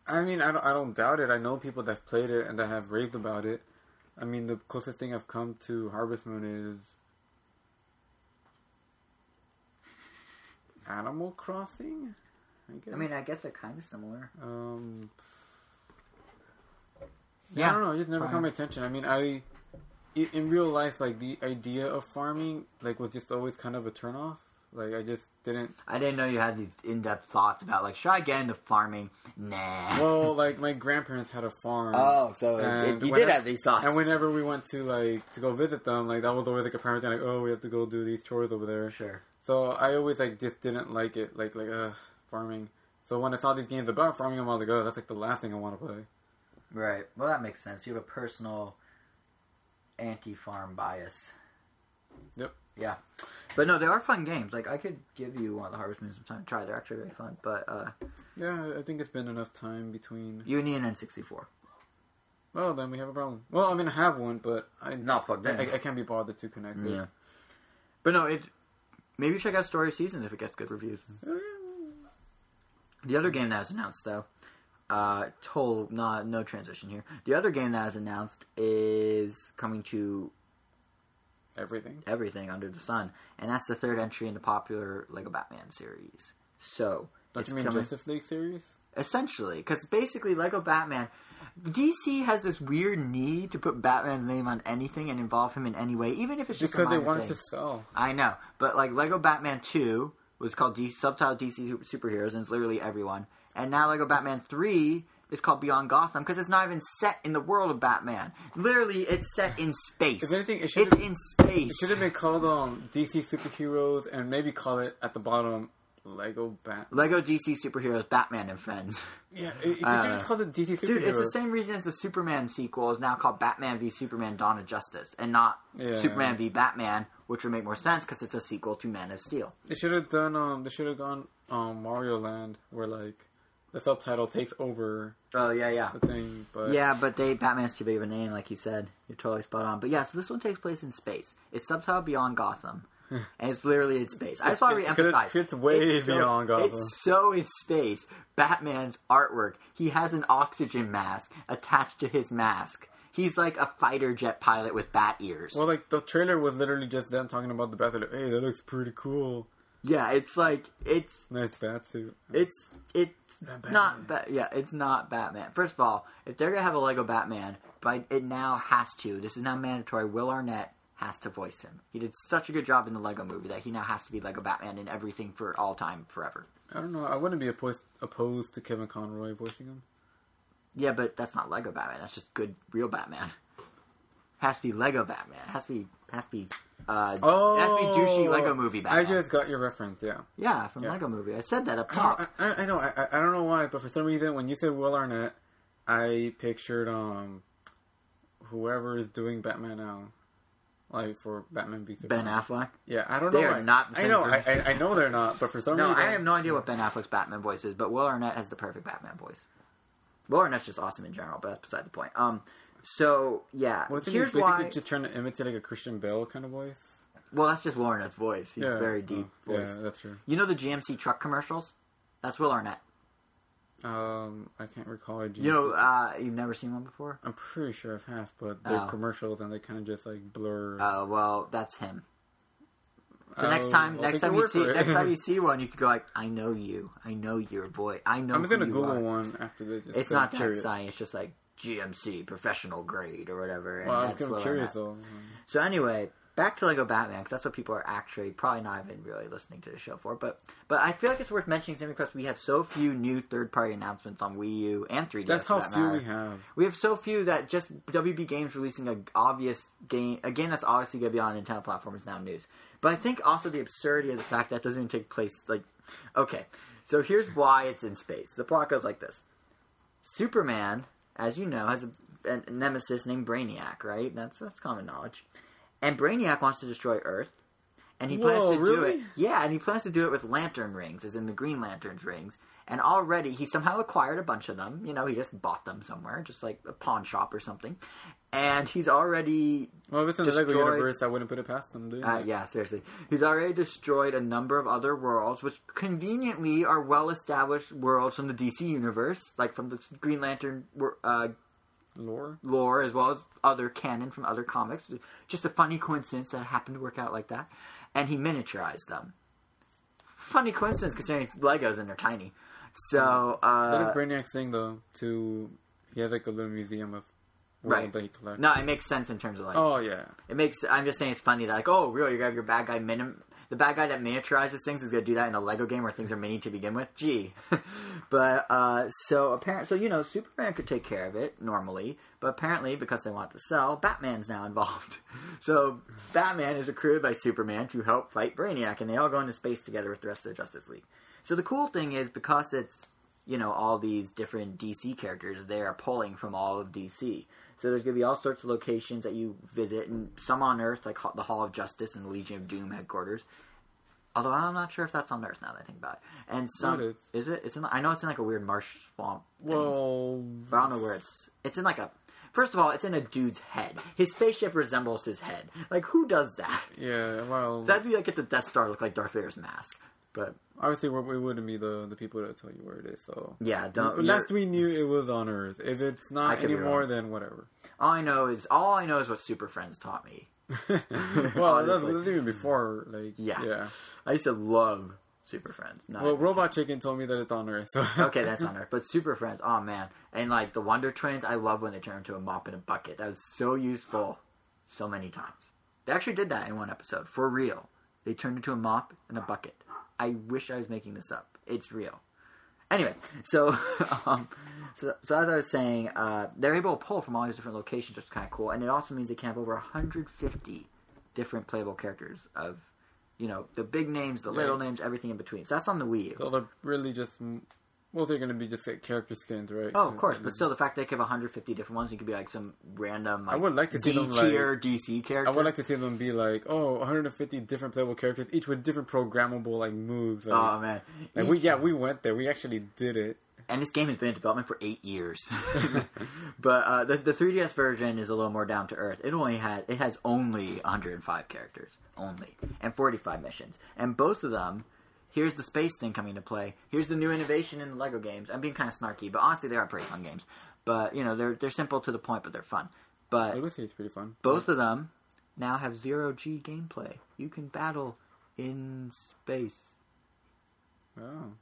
I mean, I don't, I don't doubt it. I know people that have played it and that have raved about it. I mean, the closest thing I've come to Harvest Moon is Animal Crossing. I guess. I mean, I guess they're kind of similar. um, Yeah. I don't know. It just never caught my attention. I mean, i- in real life, like the idea of farming, like was just always kind of a turnoff. Like I just didn't. I didn't know you had these in-depth thoughts about like should I get into farming? Nah. Well, like my grandparents had a farm. oh, so it, you whenever- did have these thoughts. And whenever we went to like to go visit them, like that was always like a parent thing, like, oh, we have to go do these chores over there. sure. So I always like just didn't like it, like like uh farming. So when I saw these games about farming, I'm like, oh, that's like the last thing I want to play. Right. Well, that makes sense. You have a personal anti-farm bias. Yep. Yeah. But no, they are fun games. Like I could give you one of the Harvest Moons sometime to try. They're actually very fun. But uh, Yeah, I think it's been enough time between. Union and 64. Well, then we have a problem. Well, I mean, I have one, but I Not plugged in. I, I can't be bothered to connect it. Yeah. But no, it maybe check out Story of Seasons if it gets good reviews. The other game that was announced though, uh, total not no transition here. The other game that was announced is coming to Everything. everything under the sun, and that's the third entry in the popular Lego Batman series. So it's you mean coming Justice League series? essentially because basically Lego Batman. DC has this weird need to put Batman's name on anything and involve him in any way, even if it's just a Because they wanted thing. to sell. I know, but like Lego Batman Two was called D- subtitled DC Superheroes, and it's literally everyone. And now Lego Batman Three is called Beyond Gotham because it's not even set in the world of Batman. Literally, it's set in space. If anything, it should it's in space. It should have been called um, DC Superheroes and maybe call it at the bottom Lego Bat. Lego DC Superheroes Batman and Friends. Yeah, it, it, Uh, should just call it DC Superheroes. Dude, it's the same reason as the Superman sequel is now called Batman v Superman: Dawn of Justice, and not Yeah. Superman v Batman, which would make more sense because it's a sequel to Man of Steel. They should have done. Um, they should have gone um Mario Land, where like the subtitle takes over Oh yeah, yeah. the thing. But Yeah, but they Batman's too big of a name, like you said. You're totally spot on. But yeah, so this one takes place in space. It's subtitled Beyond Gotham, and it's literally in space. I just want to reemphasize. fits way it's so- beyond Gotham. It's so in space. Batman's artwork. He has an oxygen mask attached to his mask. He's like a fighter jet pilot with bat ears. Well, like the trailer was literally just them talking about the bat. Like, hey, that looks pretty cool. Yeah, it's like it's Nice bat suit. It's it's Batman. not ba- yeah, it's not Batman. First of all, if they're gonna have a Lego Batman, but it now has to. This is now mandatory. Will Arnett has to voice him. He did such a good job in the Lego movie that he now has to be Lego Batman in everything for all time, forever. I don't know. I wouldn't be opposed opposed to Kevin Conroy voicing him. Yeah, but that's not Lego Batman. That's just good, real Batman. Has to be Lego Batman. Has to be has to be uh, Oh, it has to be douchey Lego movie Batman. I just got your reference. Yeah. yeah, from Yeah. Lego movie. I said that up I, top. I, I know. I, I- I don't know why, but for some reason, when you said Will Arnett, I pictured um whoever is doing Batman now, like for Batman v Ben Affleck. Yeah, I don't know. They are not I know. I. I, I know they're not, but for some reason No, reason, I have no idea what Ben Affleck's Batman voice is, but Will Arnett has the perfect Batman voice. Will Arnett's just awesome in general, but that's beside the point. Um, so yeah, Well, here's basically why. just trying to imitate like a Christian Bale kind of voice. Well, that's just Will Arnett's voice. He's yeah, very deep Oh, voice. Yeah, that's true. You know the GMC truck commercials? That's Will Arnett. Um, I can't recall. A You know, uh, you've never seen one before. I'm pretty sure I've half, but they're Oh. commercials and they kind of just like blur. Uh, well, that's him. So next time, I'll next time you see, next time you see one, you could go like, "I know you. I know your voice. I know." I'm gonna Google are." one after this. It's, It's not that curious. It's just like GMC professional grade or whatever. And Well, I'm that's kind Will of curious though. So anyway, back to Lego Batman because that's what people are actually probably not even really listening to the show for. But but I feel like it's worth mentioning simply because we have so few new third party announcements on Wii U and 3DS. That's how that few matter. we have. We have so few that just WB Games releasing a obvious game a game that's obviously going to be on Nintendo platform is now news. But I think also the absurdity of the fact that doesn't even take place. Like, okay, so here's why it's in space. The plot goes like this: Superman, as you know, has a, a nemesis named Brainiac. Right? That's that's common knowledge. And Brainiac wants to destroy Earth. And he plans Whoa, to do it. Yeah, and he plans to do it with lantern rings, as in the Green Lantern's rings. And already he somehow acquired a bunch of them. You know, he just bought them somewhere, just like a pawn shop or something. And he's already, Well, if it's in the Lego universe, I wouldn't put it past them, dude. uh, yeah, seriously, he's already destroyed a number of other worlds, which conveniently are well-established worlds from the DC universe, like from the Green Lantern uh, Lore. lore as well as other canon from other comics. Just a funny coincidence that happened to work out like that. And he miniaturized them. Funny coincidence considering it's Legos and they're tiny. So, That uh, is Brainiac's thing, though. To he has like a little museum of Right. no, it makes sense in terms of like, Oh yeah. it makes, I'm just saying it's funny that like, oh, you're gonna have your bad guy minim, the bad guy that miniaturizes things is gonna do that in a Lego game where things are mini to begin with. Gee. but, uh, so apparently, so you know, Superman could take care of it normally, but apparently because they want to sell, Batman's now involved. so Batman is recruited by Superman to help fight Brainiac, and they all go into space together with the rest of the Justice League. So the cool thing is because it's you know all these different DC characters, they are pulling from all of DC. So there's going to be all sorts of locations that you visit, and some on Earth, like the Hall of Justice and the Legion of Doom headquarters. Although I'm not sure if that's on Earth now that I think about it. And some it is it? It's in. I know it's in like a weird marsh swamp. thing, Well, but I don't know where it's. It's in like a. First of all, it's in a dude's head. His spaceship resembles his head. Like who does that? yeah. Well, That'd be like if the Death Star looked like Darth Vader's mask. But obviously we we wouldn't be the the people that tell you where it is. So yeah, don't. last we knew, it was on Earth. If it's not anymore, then whatever. all I know is all I know is what Super Friends taught me. well, that's, that's even before. Like Yeah. yeah. I used to love Super Friends. Not Well, Robot Chicken told me that it's on Earth. So okay, that's on Earth. But Super Friends, oh man. And like the Wonder Twins, I love when they turn into a mop and a bucket. That was so useful so many times. They actually did that in one episode. For real. They turned into a mop and a bucket. I wish I was making this up. It's real. Anyway, so um, so, so as I was saying, uh, they're able to pull from all these different locations, which is kind of cool. And it also means they can have over 150 different playable characters of, you know, the big names, the little names, everything in between. So that's on the Wii U. So they're really just well, they're gonna be just like character skins, right? Oh, of course, but still, the fact they could have 150 different ones, you could be like some random. Like, I would like to see D them, like- DC character. I would like to see them be like, oh, 150 different playable characters, each with different programmable like moves. Like, Oh man, like, we yeah, we went there. We actually did it. and this game has been in development for eight years. but uh, the the 3DS version is a little more down to earth. It only has it has only 105 characters, only, and 45 missions, and both of them. Here's the space thing coming into play. Here's the new innovation in the Lego games. I'm being kind of snarky, but honestly, they are pretty fun games. But you know, they're they're simple to the point, but they're fun. But Legacy is pretty fun. both of them now have zero G gameplay. You can battle in space. Oh,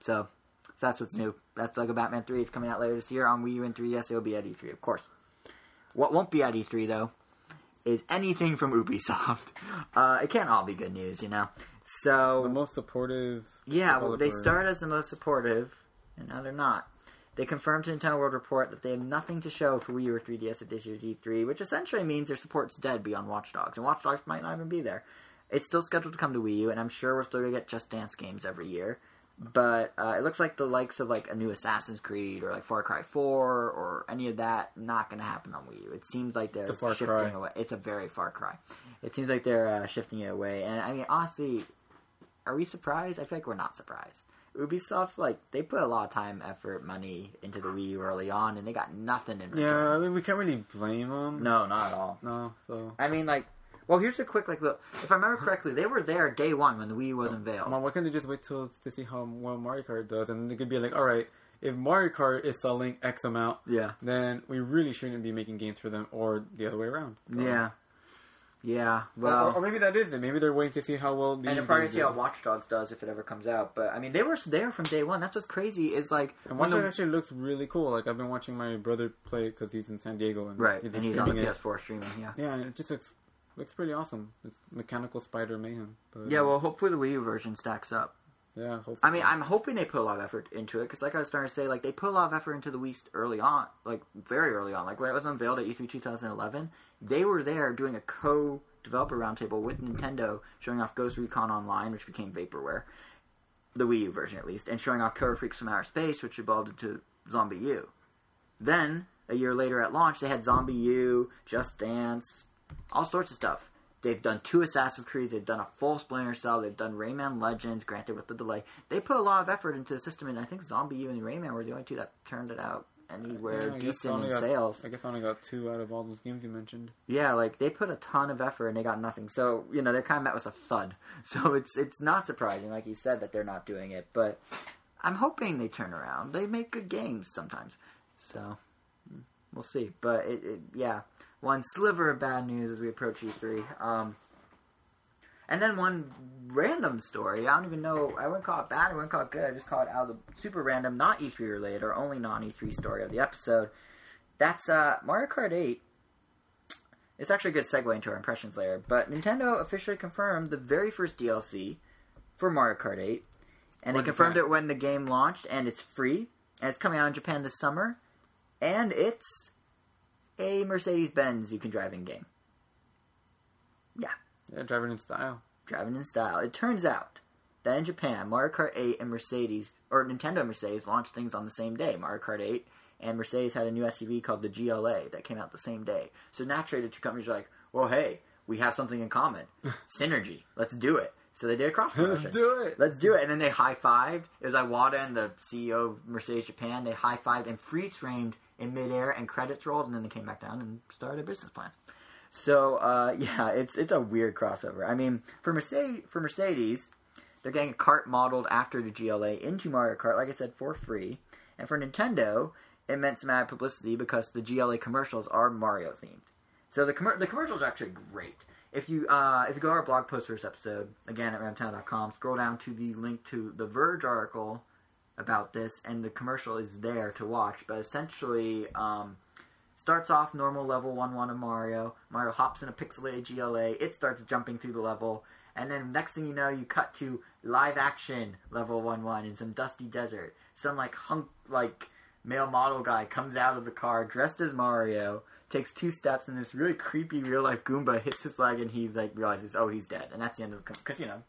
So, so that's what's new. That's Lego Batman 3. It's coming out later this year on Wii U and 3DS. It'll be at E3, of course. What won't be at E3, though, is anything from Ubisoft. Uh, it can't all be good news, you know. So The most supportive. yeah, well, they developer. start as the most supportive, and now they're not. They confirmed to Nintendo World Report that they have nothing to show for Wii U or 3DS at this year's E3, which essentially means their support's dead beyond Watch Dogs, and Watch Dogs might not even be there. It's still scheduled to come to Wii U, and I'm sure we're still gonna get Just Dance games every year. But uh, it looks like the likes of like a new Assassin's Creed or like Far Cry 4 or any of that not gonna happen on Wii U. It seems like they're shifting Cry. away. It's a very Far Cry. It seems like they're uh, shifting it away, and I mean honestly, are we surprised? I feel like we're not surprised. Ubisoft, like, they put a lot of time, effort, money into the Wii U early on, and they got nothing in return. Yeah, I mean, we can't really blame them. No, not at all. No, so. I mean, like, well, here's a quick, like, look. If I remember correctly, they were there day one when the Wii U was unveiled. Well, why can't they just wait till to see how well Mario Kart does, and then they could be like, all right, if Mario Kart is selling X amount, Yeah. then we really shouldn't be making games for them, or the other way around. So- Yeah. Yeah. Well, or, or maybe that is it. Maybe they're waiting to see how well these and they're probably see how. Watch Dogs does if it ever comes out. But I mean, they were there from day one. That's what's crazy. Is like And Watch Dogs the- actually looks really cool. Like I've been watching my brother play because he's in San Diego, and right, he's and he's on the. PS4 streaming. Yeah. Yeah, and it just looks looks pretty awesome. It's mechanical spider mayhem. But, Yeah. Well, hopefully the Wii U version stacks up. Yeah. Hopefully. I mean, I'm hoping they put a lot of effort into it because, like I was starting to say, like they put a lot of effort into the Wii early on, like very early on. Like when it was unveiled at E E3 2011, they were there doing a co-developer roundtable with Nintendo, showing off Ghost Recon Online, which became Vaporware, the Wii U version at least, and showing off Killer Freaks from Outer Space, which evolved into ZombiU. Then a year later at launch, they had ZombiU, Just Dance, all sorts of stuff. They've done two Assassin's Creed. They've done a full Splinter Cell. They've done Rayman Legends, granted with the delay. They put a lot of effort into the system, and I think Zombie and Rayman were the only two that turned it out anywhere Yeah, I guess I decent in got- sales. I guess I only got two out of all those games you mentioned. Yeah, like they put a ton of effort and they got nothing. So you know they're kind of met with a thud. So it's it's not surprising, like you said, that they're not doing it. But I'm hoping they turn around. They make good games sometimes. So hmm. we'll see. But it, it yeah, one sliver of bad news as we approach E3. Um, and then one random story. I don't even know. I wouldn't call it bad. I wouldn't call it good. I just call it out of the super random, not E3 related, or only non E3 story of the episode. That's uh, Mario Kart 8 it's actually a good segue into our impressions layer. But Nintendo officially confirmed the very first DLC for Mario Kart 8, and they confirmed that? it when the game launched, and it's free, and it's coming out in Japan this summer, and it's a Mercedes Benz you can drive in game. Yeah, Yeah, driving in style. driving in style. It turns out that in Japan, Mario Kart 8 and Mercedes, or Nintendo and Mercedes, launched things on the same day. Mario Kart 8 and Mercedes had a new SUV called the GLA that came out the same day. So naturally, the two companies are like, well, hey, we have something in common. Synergy. Let's do it. So they did a cross promotion. Let's do it. Let's do it. And then they high fived. It was Iwata and the CEO of Mercedes Japan. They high fived and freeze framed in midair, and credits rolled, and then they came back down and started their business plans. So uh, yeah, it's it's a weird crossover. I mean, for Mercedes, for Mercedes, they're getting a cart modeled after the GLA into Mario Kart, like I said, for free. And for Nintendo, it meant some added publicity because the GLA commercials are Mario themed. So the commer- the commercials are actually great. If you uh, if you go to our blog post for this episode again at ramtown.com, scroll down to the link to the Verge article about this, and the commercial is there to watch. But essentially, um, starts off normal level one one of Mario. Mario hops in a pixelated GLA. It starts jumping through the level, and then next thing you know, you cut to live action level one one in some dusty desert. Some like hunk like male model guy comes out of the car dressed as Mario, takes two steps, and this really creepy real life Goomba hits his leg, and he like realizes, oh, he's dead, and that's the end of the because you know.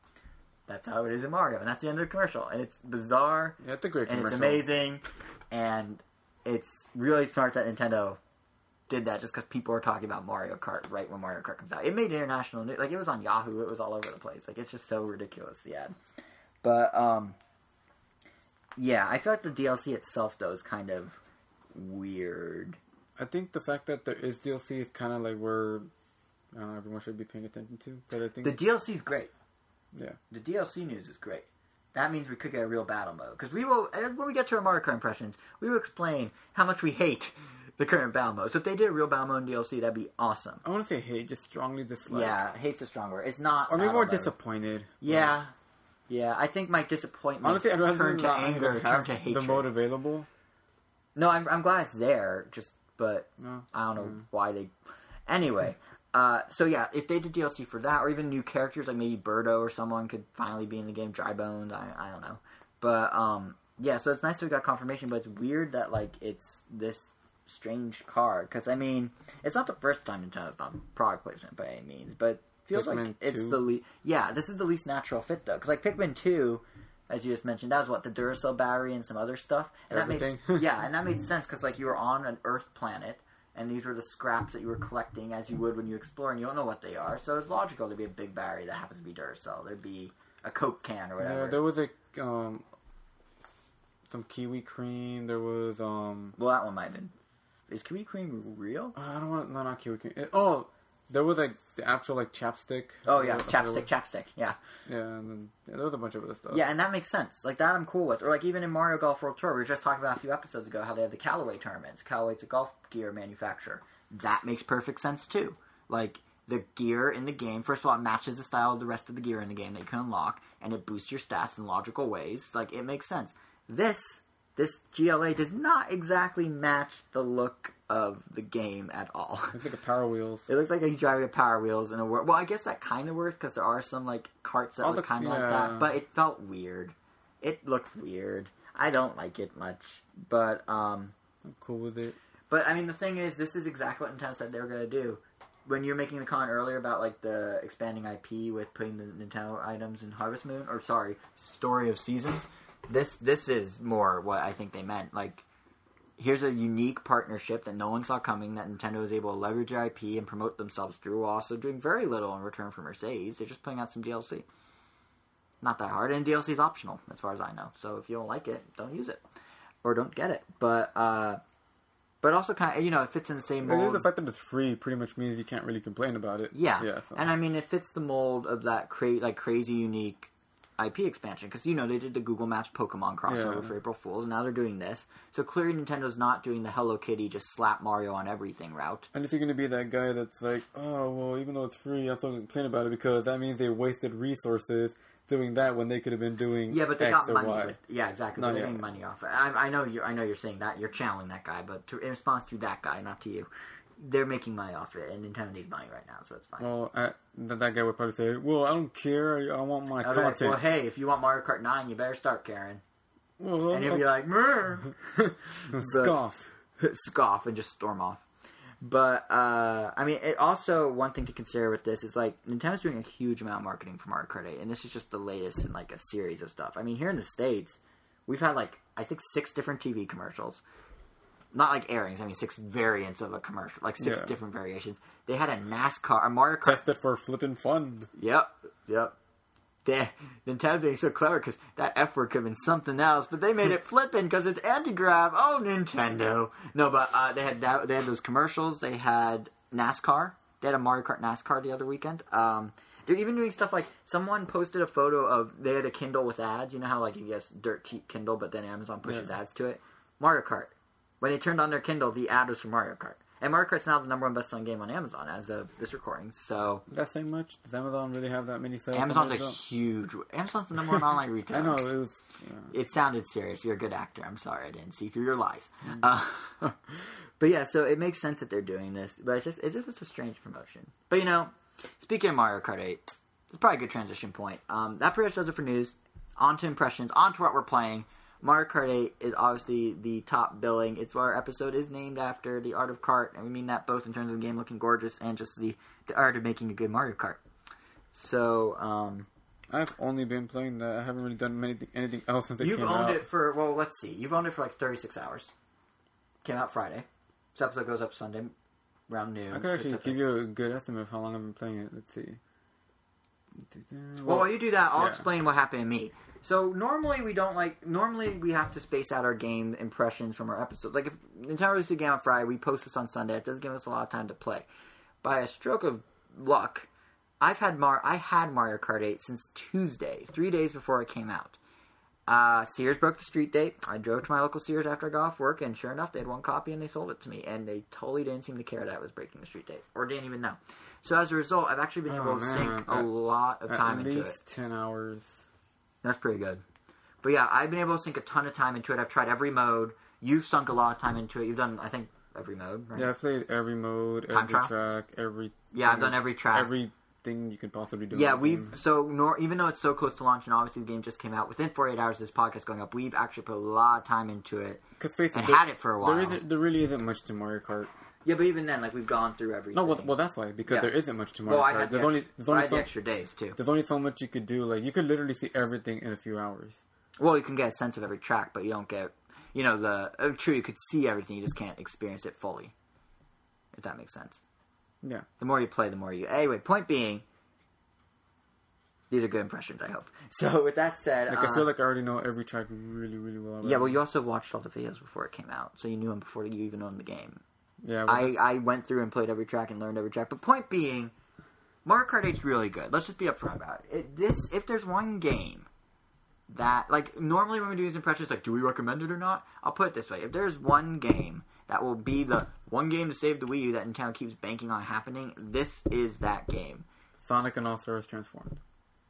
That's how it is in Mario, and that's the end of the commercial. And it's bizarre, Yeah, it's a great and it's amazing, and it's really smart that Nintendo did that just because people were talking about Mario Kart right when Mario Kart comes out. It made international news, like it was on Yahoo, it was all over the place. Like it's just so ridiculous the ad. But um, yeah, I feel like the DLC itself though is kind of weird. I think the fact that there is DLC is kind of like where I don't know everyone should be paying attention to. But I think The DLC is great. Yeah, The DLC news is great. That means we could get a real battle mode because we will. When we get to our Mario Kart impressions, we will explain how much we hate the current battle mode. So if they did a real battle mode in DLC, that'd be awesome. I want to say hate, just strongly dislike. yeah, hate's a strong word. It's not. or maybe more mode. disappointed. Yeah, yeah. I think my disappointment Honestly, I'd rather turn to anger, even turn have to the mode available. No, I'm I'm glad it's there. Just, but No. I don't know Mm. why they. Anyway, uh, so yeah, if they did DLC for that, or even new characters like maybe Birdo or someone could finally be in the game, Dry Bones, I, I don't know. But um, yeah, so it's nice that we got confirmation, but it's weird that like it's this strange car because I mean it's not the first time Nintendo's done product placement by any means, but feels like Pikmin it's 2? the least. yeah this is the least natural fit though because like Pikmin two. As you just mentioned, that was what the Duracell battery and some other stuff, and that made yeah, and that made sense because like you were on an Earth planet, and these were the scraps that you were collecting as you would when you explore, and you don't know what they are. So it's logical to be a big battery that happens to be Duracell. There'd be a Coke can or whatever. Yeah, there was a um some kiwi cream. There was um well, that one might have been. Is kiwi cream real? I don't want no not kiwi cream. It- oh, there was like the actual like chapstick. Oh yeah, chapstick, chapstick. Yeah, Yeah, and then yeah, there was a bunch of other stuff. yeah, and that makes sense. Like that, I'm cool with. Or like even in Mario Golf World Tour, we were just talking about a few episodes ago how they have the Callaway tournaments. Callaway's a golf gear manufacturer. That makes perfect sense too. Like the gear in the game, first of all, it matches the style of the rest of the gear in the game that you can unlock, and it boosts your stats in logical ways. Like it makes sense. This this GLA does not exactly match the look of the game at all. It's like a Power Wheels. It looks like he's driving a Power Wheels in a world. Well, I guess that kind of works because there are some like carts that All look kind of like that, but it felt weird. It looks weird. I don't like it much, but um, I'm cool with it. but I mean the thing is, this is exactly what Nintendo said they were gonna do. When you were making the comment earlier about like the expanding IP with putting the Nintendo items in Harvest Moon, or sorry, Story of Seasons, this this is more what I think they meant. Like here's a unique partnership that no one saw coming that Nintendo was able to leverage their IP and promote themselves through while also doing very little in return for Mercedes. They're just putting out some DLC. Not that hard, and DLC is optional as far as I know. So if you don't like it, don't use it or don't get it. But uh, but also kind of you know it fits in the same mold. the fact that it's free pretty much means you can't really complain about it. Yeah, Yeah. So. and I mean it fits the mold of that cra- like crazy unique IP expansion because you know they did the Google Maps Pokemon crossover Yeah. for April Fools, and now they're doing this. So clearly Nintendo's not doing the Hello Kitty just slap Mario on everything route. And if you're gonna be that guy that's like, oh well, even though it's free, I'm still gonna complain about it because that means they wasted resources doing that when they could have been doing Yeah, but they X got money. With, yeah, exactly. No, they're yeah. getting money off it. I, I know you. I know you're saying that. You're channeling that guy, but to, in response to that guy, not to you, they're making money off it, and Nintendo needs money right now, so it's fine. Well, I, that, that guy would probably say, "Well, I don't care. I, want my like, content." well, hey, if you want Mario Kart Nine, you better start, Karen. Well, And he'll I'll- be like, "Meh." scoff. scoff and just storm off. But uh, I mean, it also one thing to consider with this is like Nintendo's doing a huge amount of marketing for Mario Kart 8, and this is just the latest in like a series of stuff. I mean, here in the states, we've had like I think six different TV commercials, not like airings. I mean, six variants of a commercial, like six Yeah. different variations. They had a NASCAR, a Mario Kart Tested for flipping fun. Yep, yep. They, Nintendo's being so clever because that F word could have been something else, but they made it flippin' because it's anti-grav. Oh, Nintendo! No, but uh, they had that, they had those commercials. They had NASCAR. They had a Mario Kart NASCAR the other weekend. Um, they're even doing stuff like someone posted a photo of they had a Kindle with ads. You know how like you get dirt cheap Kindle, but then Amazon pushes Yeah. ads to it. Mario Kart. When they turned on their Kindle, the ad was for Mario Kart. And Mario Kart's now the number one best-selling game on Amazon as of this recording. So That saying much? Does Amazon really have that many sales? Amazon's a huge. Amazon's the number one online retailer. I know it was. Yeah. It sounded serious. You're a good actor. I'm sorry I didn't see through your lies. Uh, but yeah, so it makes sense that they're doing this. But it's just it's just it's a strange promotion. But you know, speaking of Mario Kart 8, it's probably a good transition point. Um, that pretty much does it for news. On to impressions. On to what we're playing. Mario Kart 8 is obviously the top billing. It's what our episode is named after, the art of kart, and we mean that both in terms of the game looking gorgeous and just the, the art of making a good Mario Kart. So, um, I've only been playing that. I haven't really done anything, anything else since it You've came owned out. it for well, let's see. You've owned it for like thirty six hours. Came out Friday. This episode goes up Sunday around noon. I could actually give you a good estimate of how long I've been playing it. Let's see. Well, while you do that, I'll yeah. explain what happened to me. So normally we don't like. Normally we have to space out our game impressions from our episodes. Like if Nintendo releases a game on Friday, we post this on Sunday. It does give us a lot of time to play. By a stroke of luck, I've had Mar. I had Mario Kart 8 since Tuesday, three days before it came out. Uh, Sears broke the street date. I drove to my local Sears after I got off work, and sure enough, they had one copy and they sold it to me. And they totally didn't seem to care that I was breaking the street date, or didn't even know. So as a result, I've actually been Oh, able to man. sink a lot of time into least it. ten hours. That's pretty good. But yeah, I've been able to sink a ton of time into it. I've tried every mode. You've sunk a lot of time into it. You've done, I think, every mode. Right? Yeah, I've played every mode, Time every trial? track, every. Yeah, I've done every track. Everything you can possibly do. Yeah, we've so nor, even though it's so close to launch and obviously the game just came out within 48 hours of this podcast going up, we've actually put a lot of time into it Cause face it, and had it for a while. There isn't. There really isn't much to Mario Kart. Yeah, but even then, like we've gone through everything. No, well, well that's why because Yeah. there isn't much to Mario well, I had the, There's only extra, there's but I only had the so, extra days too. there's only so much you could do. Like you could literally see everything in a few hours. Well, you can get a sense of every track, but you don't get, you know, the uh, true. You could see everything, you just can't experience it fully. If that makes sense. Yeah. The more you play, the more you. Anyway, point being, these are good impressions. I hope. So with that said, Like uh, I feel like I already know every track really, really well. yeah. Well, you also watched all the videos before it came out, so you knew them before you even owned the game. Yeah. Well, I, I went through and played every track and learned every track. But point being, Mario Kart 8's really good. Let's just be upfront about it. it. This, if there's one game that, like, normally when we do these impressions, like, do we recommend it or not? I'll put it this way: if there's one game that will be the one game to save the Wii U that Nintendo keeps banking on happening, this is that game. Sonic and All Stars transformed.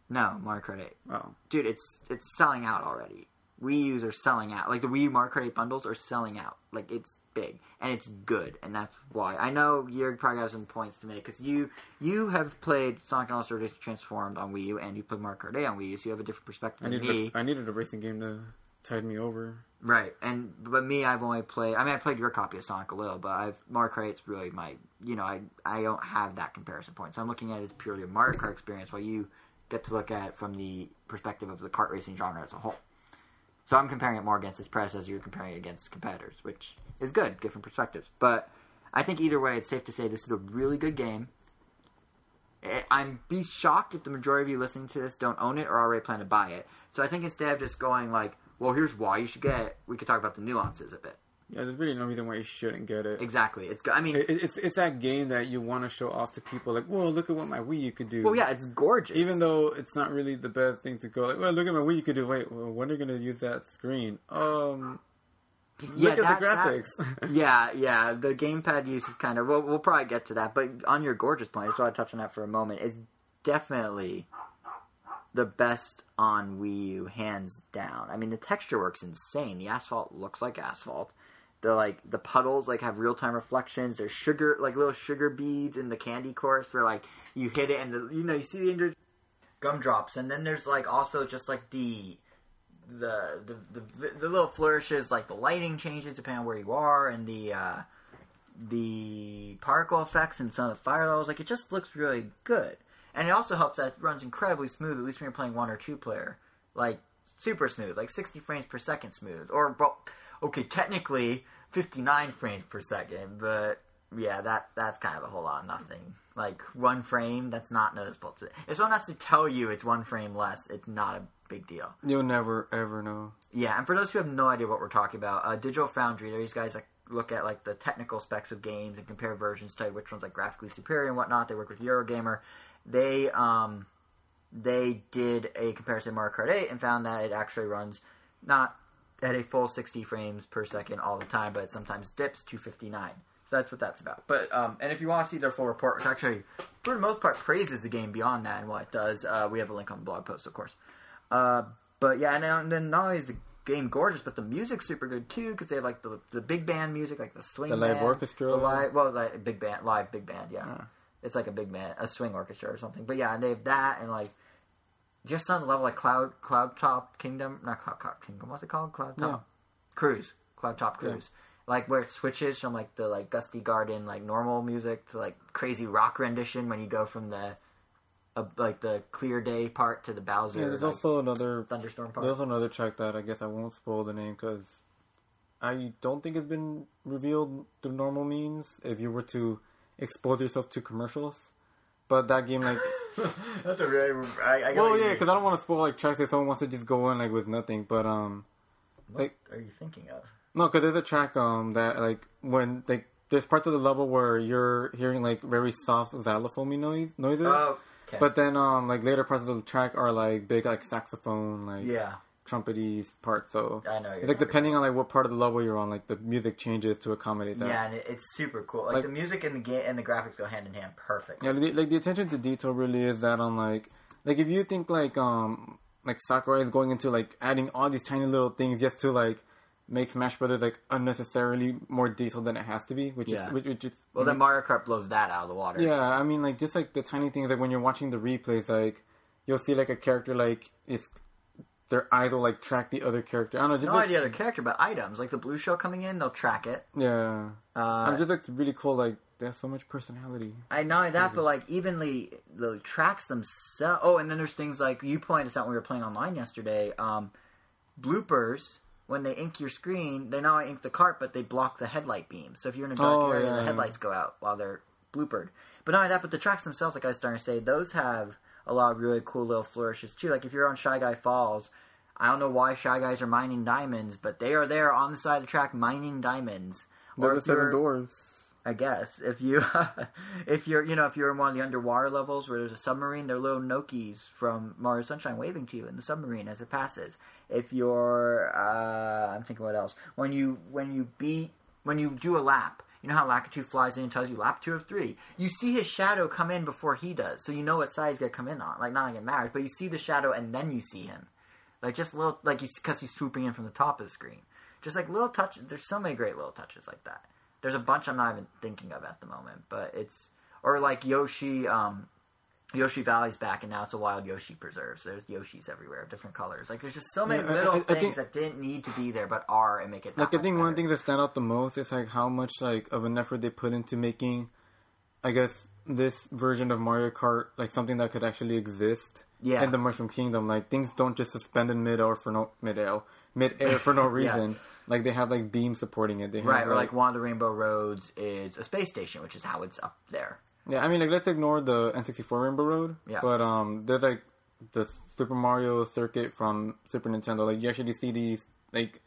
No, Mario Kart 8 Oh, dude, it's it's selling out already. Wii U's are selling out. Like the Wii U Mario Kart 8 bundles are selling out. Like it's big and it's good, and that's why I know you're probably have some points to make because you you have played Sonic and All Transformed on Wii U and you played Mario Kart 8 on Wii U, so you have a different perspective I than needed me. a, I needed a racing game to tide me over. Right, and but me, I've only played. I mean, I played your copy of Sonic a little, but I've Mario Kart 8's really my. You know, I I don't have that comparison point, so I'm looking at it purely a Mario Kart experience, while you get to look at it from the perspective of the kart racing genre as a whole. So I'm comparing it more against its predecessor. You're comparing it against competitors, which is good, different perspectives. But I think either way, it's safe to say this is a really good game. Eh, I'm be shocked if the majority of you listening to this don't own it or already plan to buy it. So I think instead of just going like, well, here's why you should get it, we could talk about the nuances a bit. Yeah, there's really no reason why you shouldn't get it. Exactly. It's good. I mean, It- it's it's that game that you want to show off to people. Like, whoa, look at what my Wii U could do. well, yeah, it's gorgeous. Even though it's not really the best thing to go like, well, look at my Wii. You could do. Wait, well, when are you going to use that screen? Um, yeah, look at that- the that- graphics. yeah, yeah, the gamepad use is kind of. Well, we'll probably get to that, but on your gorgeous point, I just want to touch on that for a moment. It's definitely the best on Wii U, hands down. I mean, the texture works insane. The asphalt looks like asphalt. The like the puddles like have real time reflections. There's sugar like little sugar beads in the candy course. Where like you hit it and the you know you see the gumdrops, and then there's like also just like the the the the, the little flourishes like the lighting changes depending on where you are and the uh, the particle effects and some of the fire levels. Like it just looks really good. And it also helps that it runs incredibly smooth at least when you're playing one or two player. Like super smooth like 60 frames per second smooth. Or well, okay technically 59 frames per second but yeah that that's kind of a whole lot of nothing like one frame that's not noticeable to if someone has to tell you it's one frame less it's not a big deal You'll never ever know. yeah, and for those who have no idea what we're talking about, uh, Digital Foundry, these guys that look at like the technical specs of games and compare versions, tell you which one's like graphically superior and whatnot. They work with Eurogamer. They um, they did a comparison of Mario Kart 8 and found that it actually runs not at a full 60 frames per second all the time, but it sometimes dips to 59. So that's what that's about. But um, and if you want to see their full report, which actually for the most part praises the game beyond that and what it does, uh, we have a link on the blog post, of course. Uh, but yeah, and then, and then not only is the game gorgeous, but the music's super good too because they have like the the big band music, like the swing, The live band, orchestra? the live, well, like big band, live big band, yeah. Ah. It's like a big band, a swing orchestra or something. But yeah, and they have that and like just on the level like Cloud Cloud Top Kingdom, not Cloud Top Kingdom, what's it called? Cloud Top No. Cruise, Cloud Top Cruise. Like where it switches from like the like Gusty Garden like normal music to like crazy rock rendition when you go from the uh, like the clear day part to the Bowser Yeah, there's like, also another. thunderstorm part. There's another track that I guess I won't spoil the name because I don't think it's been revealed through normal means. If you were to expose yourself to commercials, but that game like. That's a really. I, I Well, yeah, because I don't want to spoil like tracks if someone wants to just go in like with nothing. But um, what like- are you thinking of? no, because there's a track um that like when like there's parts of the level where you're hearing like very soft xylophone noise noises. Oh, okay. But then um like later parts of the track are like big like saxophone like yeah, trumpety parts. So I know. it's like depending on like what part of the level you're on, like the music changes to accommodate that. Yeah, and it, it's super cool. Like, Like- the music and the game and the graphics go hand in hand, perfect. Yeah, the, like the attention to detail really is that on like like if you think like um like Sakurai is going into like adding all these tiny little things just to like make Smash Brothers like unnecessarily more detailed than it has to be, which Yeah. is which, which is Well, then Mario Kart blows that out of the water. yeah. I mean, like just like the tiny things like when you're watching the replays, like you'll see like a character like it's their eyes will like track the other character. I don't know, just No like idea the character, but items like the blue shell coming in, they'll track it. yeah. Uh, I'm just like really cool. Like they have so much personality. I know that, but like evenly the tracks themselves. Oh, and then there's things like you pointed out when we were playing online yesterday. Um, bloopers when they ink your screen, they not only ink the cart, but they block the headlight beam. So if you're in a dark Oh, area, yeah, the yeah. headlights go out while they're bloopered. But not only that, but the tracks themselves, like I was starting to say, those have a lot of really cool little flourishes too. Like if you're on Shy Guy Falls. I don't know why Shy Guys are mining diamonds, but they are there on the side of the track mining diamonds. They're the seven doors. I guess if you if you're you know if you're in one of the underwater levels where there's a submarine, they're little Nokis from Mario Sunshine waving to you in the submarine as it passes. If you're uh, I'm thinking what else when you when you beat when you do a lap. You know how Lakitu flies in and tells you lap two of three. You see his shadow come in before he does, so you know what side he's gonna come in on. Like not like it matters, but you see the shadow and then you see him. Like just little like he's because he's swooping in from the top of the screen. Just like little touches. There's so many great little touches like that. There's a bunch I'm not even thinking of at the moment, but it's or like Yoshi. Um, Yoshi Valley's back, and now it's a wild Yoshi preserve. So there's Yoshis everywhere, of different colors. Like there's just so many Yeah, little I- I things think- that didn't need to be there, but are and make it. Like I think much one thing that stand out the most is like how much like of an effort they put into making, I guess this version of Mario Kart like something that could actually exist Yeah. in the Mushroom Kingdom. Like things don't just suspend in mid air for no mid air mid air for no reason. Like they have like beams supporting it. They have, right, or like one of the Rainbow Roads is a space station, which is how it's up there. Yeah, I mean, like let's ignore the N64 Rainbow Road. Yeah. But um, there's like the Super Mario circuit from Super Nintendo. Like you actually see these like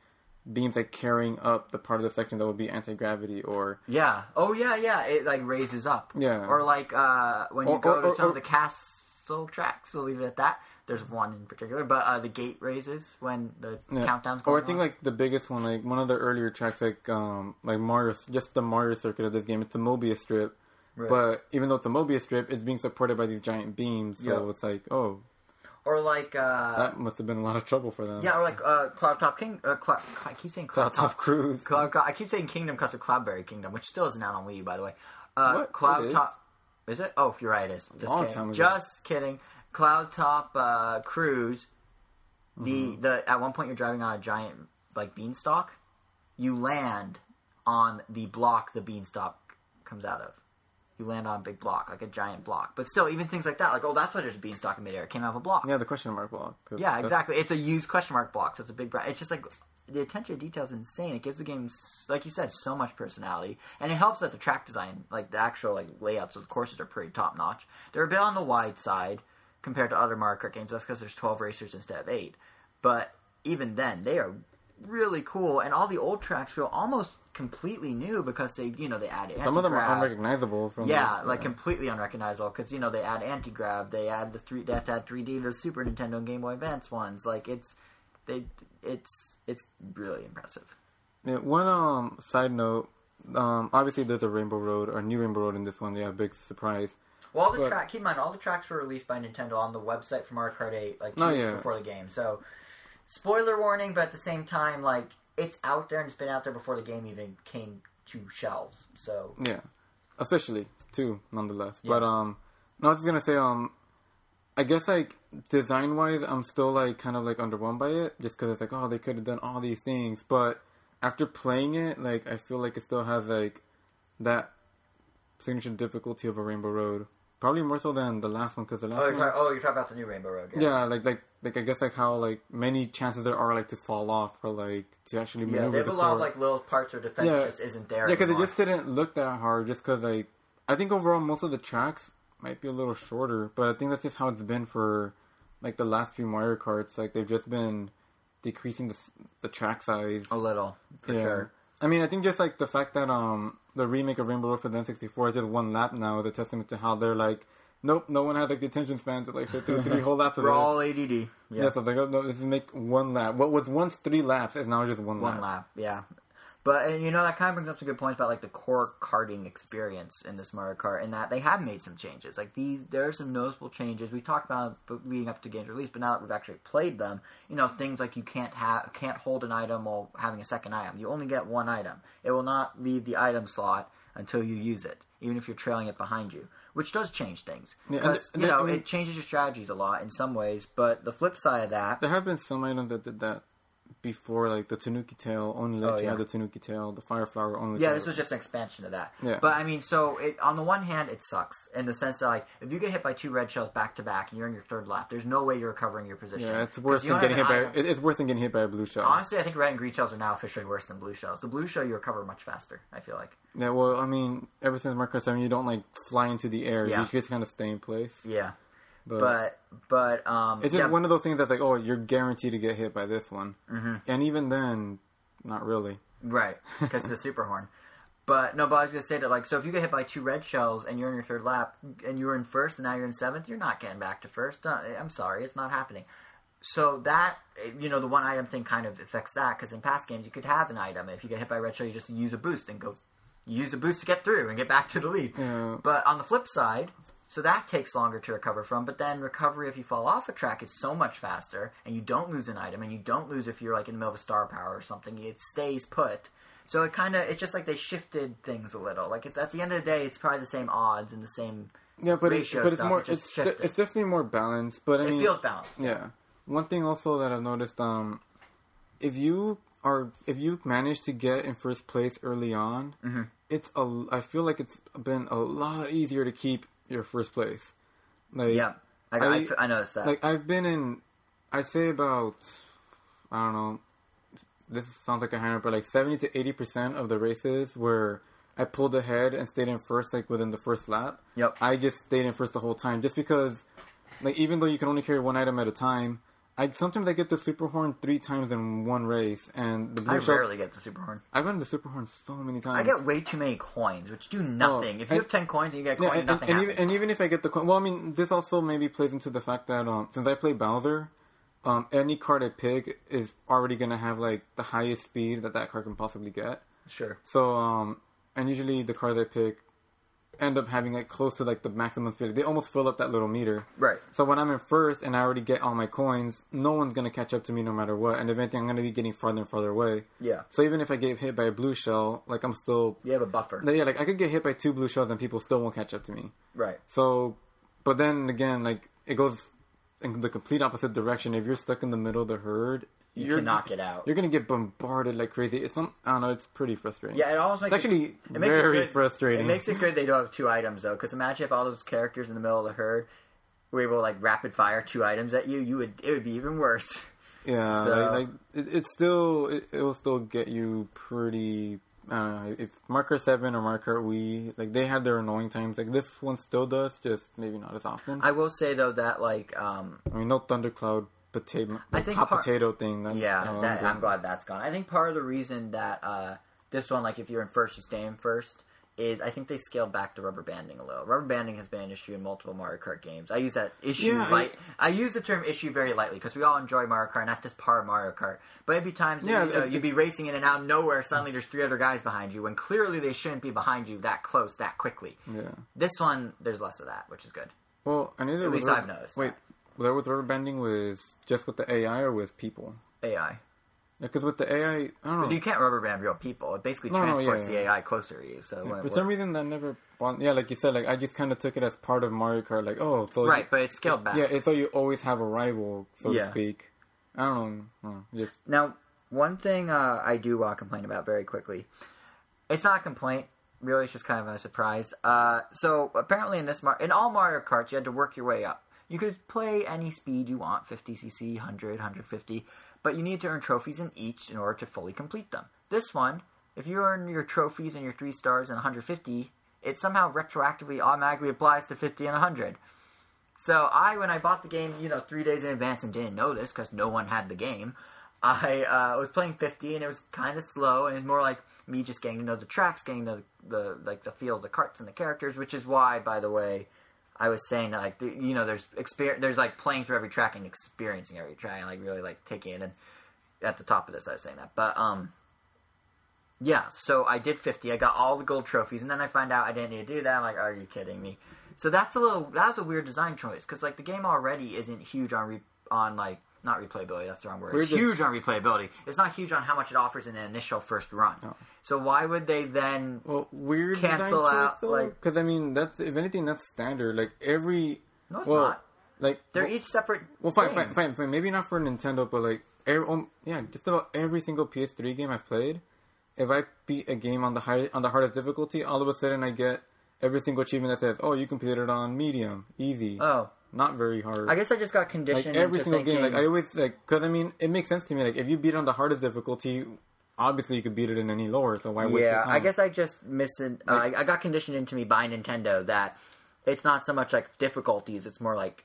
beams like carrying up the part of the section that would be anti gravity or Yeah. Oh yeah, yeah. It like raises up. Yeah. Or like uh, when you Or- go or- to or- some of the castle tracks, we'll leave it at that. There's one in particular, but uh, the gate raises when the Yeah. countdown's Or going I think on. like the biggest one, like one of the earlier tracks, like um, like Mario, just the Mario circuit of this game. It's a Mobius strip, Right. but even though it's a Mobius strip, it's being supported by these giant beams. So Yep. it's like, oh, or like uh, that must have been a lot of trouble for them. yeah, or like uh, Cloud Top King. Uh, Cloud, I keep saying Cloud, Cloud Top Cruise. Cloud, Cloud- I keep saying Kingdom because of Cloudberry Kingdom, which still isn't out on Wii U, by the way. Uh, What? Cloud It is? Top. Is it? Oh, you're right. It is. Just long kidding. time ago. Just kidding. Cloud Top uh, Cruise. The Mm-hmm. the at one point you're driving on a giant like beanstalk. You land on the block the beanstalk comes out of. You land on a big block, like a giant block. But still, even things like that, like oh, that's why there's a beanstalk in midair. It came out of a block. Yeah, the question mark block. Yeah, exactly. It's a used question mark block, so it's a big. Bra- it's just like the attention to detail is insane. It gives the game, like you said, so much personality, and it helps that the track design, like the actual like layouts of the courses, are pretty top notch. They're a bit on the wide side compared to other Mario Kart games. That's because there's 12 racers instead of eight. But even then, they are really cool, and all the old tracks feel almost completely new because they, you know, they add Some of them are unrecognizable. From Yeah, the- like completely unrecognizable because you know they add anti grab, they add the three, they have to add 3D to the Super Nintendo and Game Boy Advance ones. Like it's, they, it's, it's really impressive. Yeah, one um side note, um obviously there's a Rainbow Road or new Rainbow Road in this one. Yeah, big surprise. Well, all the But- track, keep in mind, all the tracks were released by Nintendo on the website from Mario Kart 8, like two Oh, yeah. before the game. So, spoiler warning, but at the same time, like it's out there and it's been out there before the game even came to shelves. So, Yeah, officially too, nonetheless. Yeah. But um, no, I was just gonna say um, I guess like design wise, I'm still like kind of like underwhelmed by it, just because it's like oh they could have done all these things, but after playing it, like I feel like it still has like that signature difficulty of a Rainbow Road, probably more so than the last one because the last oh, you're, one. talking, oh, you're talking about the new Rainbow Road. Yeah, like like like I guess like how like many chances there are like to fall off or like to actually maneuver. yeah. They have the a lot of like little parts where defense Yeah. just isn't there. Yeah, because it just didn't look that hard. Just because, like, I think overall most of the tracks might be a little shorter, but I think that's just how it's been for like the last few Mario Karts. Like they've just been decreasing the the track size. a little for yeah. sure. I mean, I think just like the fact that um the remake of Rainbow Road for the N64 is just one lap now is a testament to how they're like, nope, no one has like the attention span to like through three whole laps of We're all ADD. Yeah, Yeah, so it's like, oh, no, this is make one lap. What was once three laps is now just one, one lap. One lap. Yeah, But and, you know that kind of brings up some good points about like the core karting experience in this Mario Kart, in that they have made some changes. Like these, there are some noticeable changes we talked about leading up to games release, but now that we've actually played them, you know things like you can't have can't hold an item while having a second item. You only get one item. It will not leave the item slot until you use it, even if you're trailing it behind you, which does change things. Because th- you know I mean- it changes your strategies a lot in some ways, but the flip side of that, There have been some items that did that before, like the Tanuki tail only let Oh, you yeah. have the Tanuki tail. The Fire Flower only. Yeah, this was just an expansion of that. Yeah. But I mean, so it, on the one hand, it sucks in the sense that like if you get hit by two red shells back to back and you're in your third lap, there's no way you're recovering your position. Yeah, it's worse than getting hit by. It, it's worse than getting hit by a blue shell. Honestly, I think red and green shells are now officially worse than blue shells. The blue shell you recover much faster. I feel like. Yeah, well, I mean, ever since Mario Kart 7, you don't like fly into the air. Yeah. You just kind of stay in place. Yeah, But, but but um, it's just yeah, one of those things that's like, oh, you're guaranteed to get hit by this one, Mm-hmm. and even then, not really. Right, because the super horn. But no, but I was gonna say that like, so if you get hit by two red shells and you're in your third lap and you were in first and now you're in seventh, you're not getting back to first. I'm sorry, it's not happening. So that you know, the one item thing kind of affects that because in past games you could have an item. If you get hit by a red shell, you just use a boost and go. You use a boost to get through and get back to the lead. Yeah. But on the flip side, so that takes longer to recover from. But then recovery, if you fall off a track, is so much faster, and you don't lose an item, and you don't lose if you're like in the middle of a star power or something. It stays put. So it kind of it's just like they shifted things a little. Like it's at the end of the day, it's probably the same odds and the same. Yeah, but it's, ratio but it's more it's it's definitely more balanced. But I It mean, feels balanced. yeah. One thing also that I've noticed, um, if you are if you manage to get in first place early on, Mm-hmm. it's a I feel like it's been a lot easier to keep your first place. Like Yeah, I, I, I- I noticed that. like I've been in, I'd say about, I don't know, this sounds like a high number, but like seventy to eighty percent of the races where I pulled ahead and stayed in first, like within the first lap. Yep. I just stayed in first the whole time, just because, like even though you can only carry one item at a time, I sometimes I get the super horn three times in one race, and the blue I shell. rarely get the super horn. I've gotten the super horn so many times. I get way too many coins, which do nothing. if you and- have ten coins and you get a Yeah, and, nothing and, even, and even if I get the coin, well, I mean, this also maybe plays into the fact that um, since I play Bowser, um, any card I pick is already gonna have like the highest speed that that card can possibly get. sure. So, um, and usually the cards I pick end up having like close to like the maximum speed. They almost fill up that little meter. Right. So when I'm in first and I already get all my coins, no one's gonna catch up to me no matter what. And if anything, I'm gonna be getting farther and farther away. Yeah. So even if I get hit by a blue shell, like I'm still You have a buffer. yeah, like I could get hit by two blue shells and people still won't catch up to me. Right. So, but then again, like it goes in the complete opposite direction. If you're stuck in the middle of the herd, You you're cannot get out. You're gonna get bombarded like crazy. It's some, I don't know. It's pretty frustrating. Yeah, it almost makes It's actually it, it makes very it frustrating. It makes it good they don't have two items though, because imagine if all those characters in the middle of the herd were able to like rapid fire two items at you, you would it would be even worse. yeah, So- like, like it, it's still it, it will still get you pretty. I don't know if Marker Seven or Marker Wii like they had their annoying times. Like this one still does, just maybe not as often. I, I will say though that like um I mean, no Thundercloud potato, think hot part- potato thing. That, yeah, that. I'm glad that's gone. I think part of the reason that uh this one like if you're in first you stay in first is I think they scaled back the rubber banding a little. Rubber banding has been an issue in multiple Mario Kart games. I use that issue Yeah, I- light. I, use the term issue very lightly because we all enjoy Mario Kart and that's just part of Mario Kart. But it'd be times Yeah, you know, it- you'd be racing in and out of nowhere. Suddenly there's three other guys behind you when clearly they shouldn't be behind you that close that quickly. Yeah. This one there's less of that, which is good. Well, I knew that At with least rubber- I've noticed Wait, that with rubber banding was just with the AI or with people? AI. Because with the AI, I don't know. But you can't rubber band real people. It basically No, no, transports yeah, the yeah. AI closer to you. So it For some reason, that never. bon- Yeah, like you said, like I just kind of took it as part of Mario Kart. Like, oh, so right, but it's scaled back. yeah, it's so you always have a rival, so Yeah. to speak. I don't know. no, just Now, one thing uh, I do want to complain about very quickly. It's not a complaint. Really, it's just kind of a surprise. Uh, so apparently, in this Mar- in all Mario Karts, you had to work your way up. You could play any speed you want, 50cc, 100, 150, but you need to earn trophies in each in order to fully complete them. This one, if you earn your trophies and your three stars in 150, it somehow retroactively automatically applies to 50 and 100. So I, when I bought the game, you know, three days in advance and didn't know this because no one had the game, I uh, was playing 50 and it was kind of slow and it was more like me just getting to know the tracks, getting to know the, the like the feel of the carts and the characters, which is why, by the way, I was saying that like you know, there's experience, there's like playing through every track and experiencing every track and like really like taking it. And at the top of this, I was saying that, but um, Yeah, so I did 50. I got all the gold trophies, and then I find out I didn't need to do that. I'm like, are you kidding me? So that's a little that was a weird design choice because like the game already isn't huge on re, on like not replayability. That's the wrong word. It's huge on replayability. It's not huge on how much it offers in the initial first run. So why would they then? Well, weird Cancel out, choice, like- because I mean that's if anything that's standard. Like every No, it's well, not. like They're well, each separate. well, fine, fine, fine, fine. Maybe not for Nintendo, but like every, um, yeah, just about every single PS3 game I've played. If I beat a game on the high on the hardest difficulty, all of a sudden I get every single achievement that says, "Oh, you completed it on medium, easy, Oh, not very hard." I guess I just got conditioned. like every single thinking. game, like I always like, because I mean, it makes sense to me. Like if you beat it on the hardest difficulty, obviously you could beat it in any lower. So why waste yeah. I guess I just missed. Uh, Like- I, I got conditioned into me by Nintendo that it's not so much like difficulties; it's more like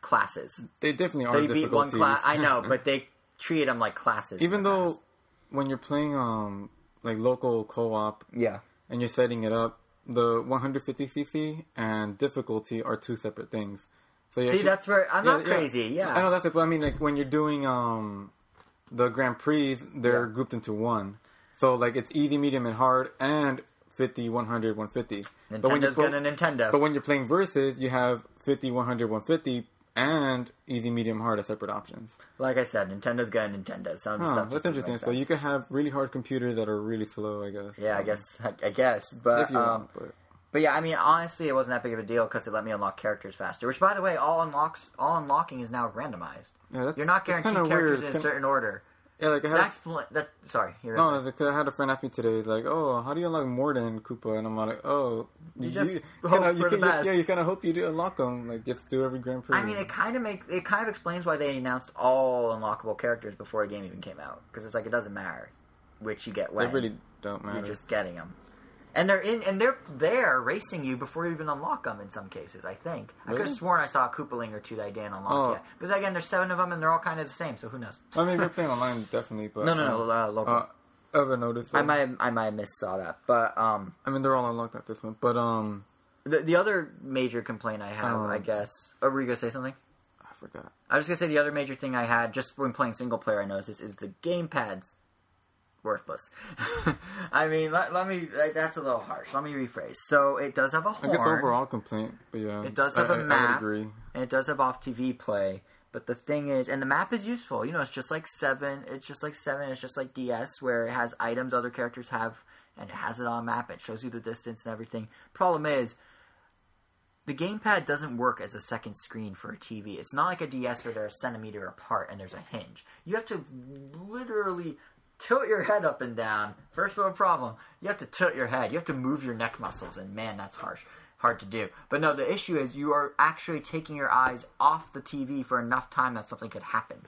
classes. they definitely So are you beat one class. I know, but they treat them like classes. even though past. when you're playing um like local co-op yeah, and you're setting it up, the 150cc and difficulty are two separate things. So you see, actually- that's where I'm yeah, not crazy. Yeah, I know that's like, but I mean, like when you're doing um the Grand Prix, they're Yeah. grouped into one. So like it's easy, medium, and hard, and 50, 100, 150. but when you're pl- gonna Nintendo. but when you're playing versus, you have 50, 100, 150, and easy, medium, hard as separate options. like I said, Nintendo's gonna Nintendo. Some Huh, stuff. that's interesting. So you could have really hard computers that are really slow, I guess. Yeah, I Um, guess. I, I guess, but um, want, but But yeah, I mean, honestly, it wasn't that big of a deal because it let me unlock characters faster. Which, by the way, all unlocks, all unlocking is now randomized. yeah, that's, You're not guaranteed characters weird. in a kinda- certain order. Yeah, like I had. That explain that. Sorry, you're No, like, I had a friend ask me today. He's like, "Oh, how do you unlock Morton Koopa?" And I'm like, "Oh, You just hope kinda, the can-. Yeah, you kind of hope you do unlock them. Like, just do every Grand Prix." I mean, it kind of make it kind of explains why they announced all unlockable characters before the game even came out. Because it's like it doesn't matter which you get when. they really don't matter. You're just getting them. And they're in, and they're there racing you before you even unlock them. In some cases, I think I could have sworn I saw a Koopaling or two that I didn't unlock Oh. yet. But again, there's seven of them, and they're all kind of the same. So who knows? I mean, we're playing online, definitely, but No, no, no, um, uh, local. Uh, ever noticed? I might, I might have missed saw that, but um, I mean, they're all unlocked at this point, but um, the, the other major complaint I have, Um, I guess. Oh, were you gonna say something? I forgot. I was gonna say the other major thing I had just when playing single player, I noticed is, is the gamepad's worthless. I mean, let, let me. Like, that's a little harsh. Let me rephrase. So it does have a horn, I guess overall complaint, but yeah, It does have a I- I would map. agree. and it does have off TV play. But the thing is, and the map is useful. You know, it's just like seven. It's just like seven. It's just like DS, where it has items other characters have, and it has it on a map. It shows you the distance and everything. Problem is, the gamepad doesn't work as a second screen for a TV. It's not like a DS where they're a centimeter apart and there's a hinge. You have to literally tilt your head up and down. First world problem. You have to tilt your head. You have to move your neck muscles, and man, that's harsh. Hard to do. But no, the issue is you are actually taking your eyes off the TV for enough time that something could happen.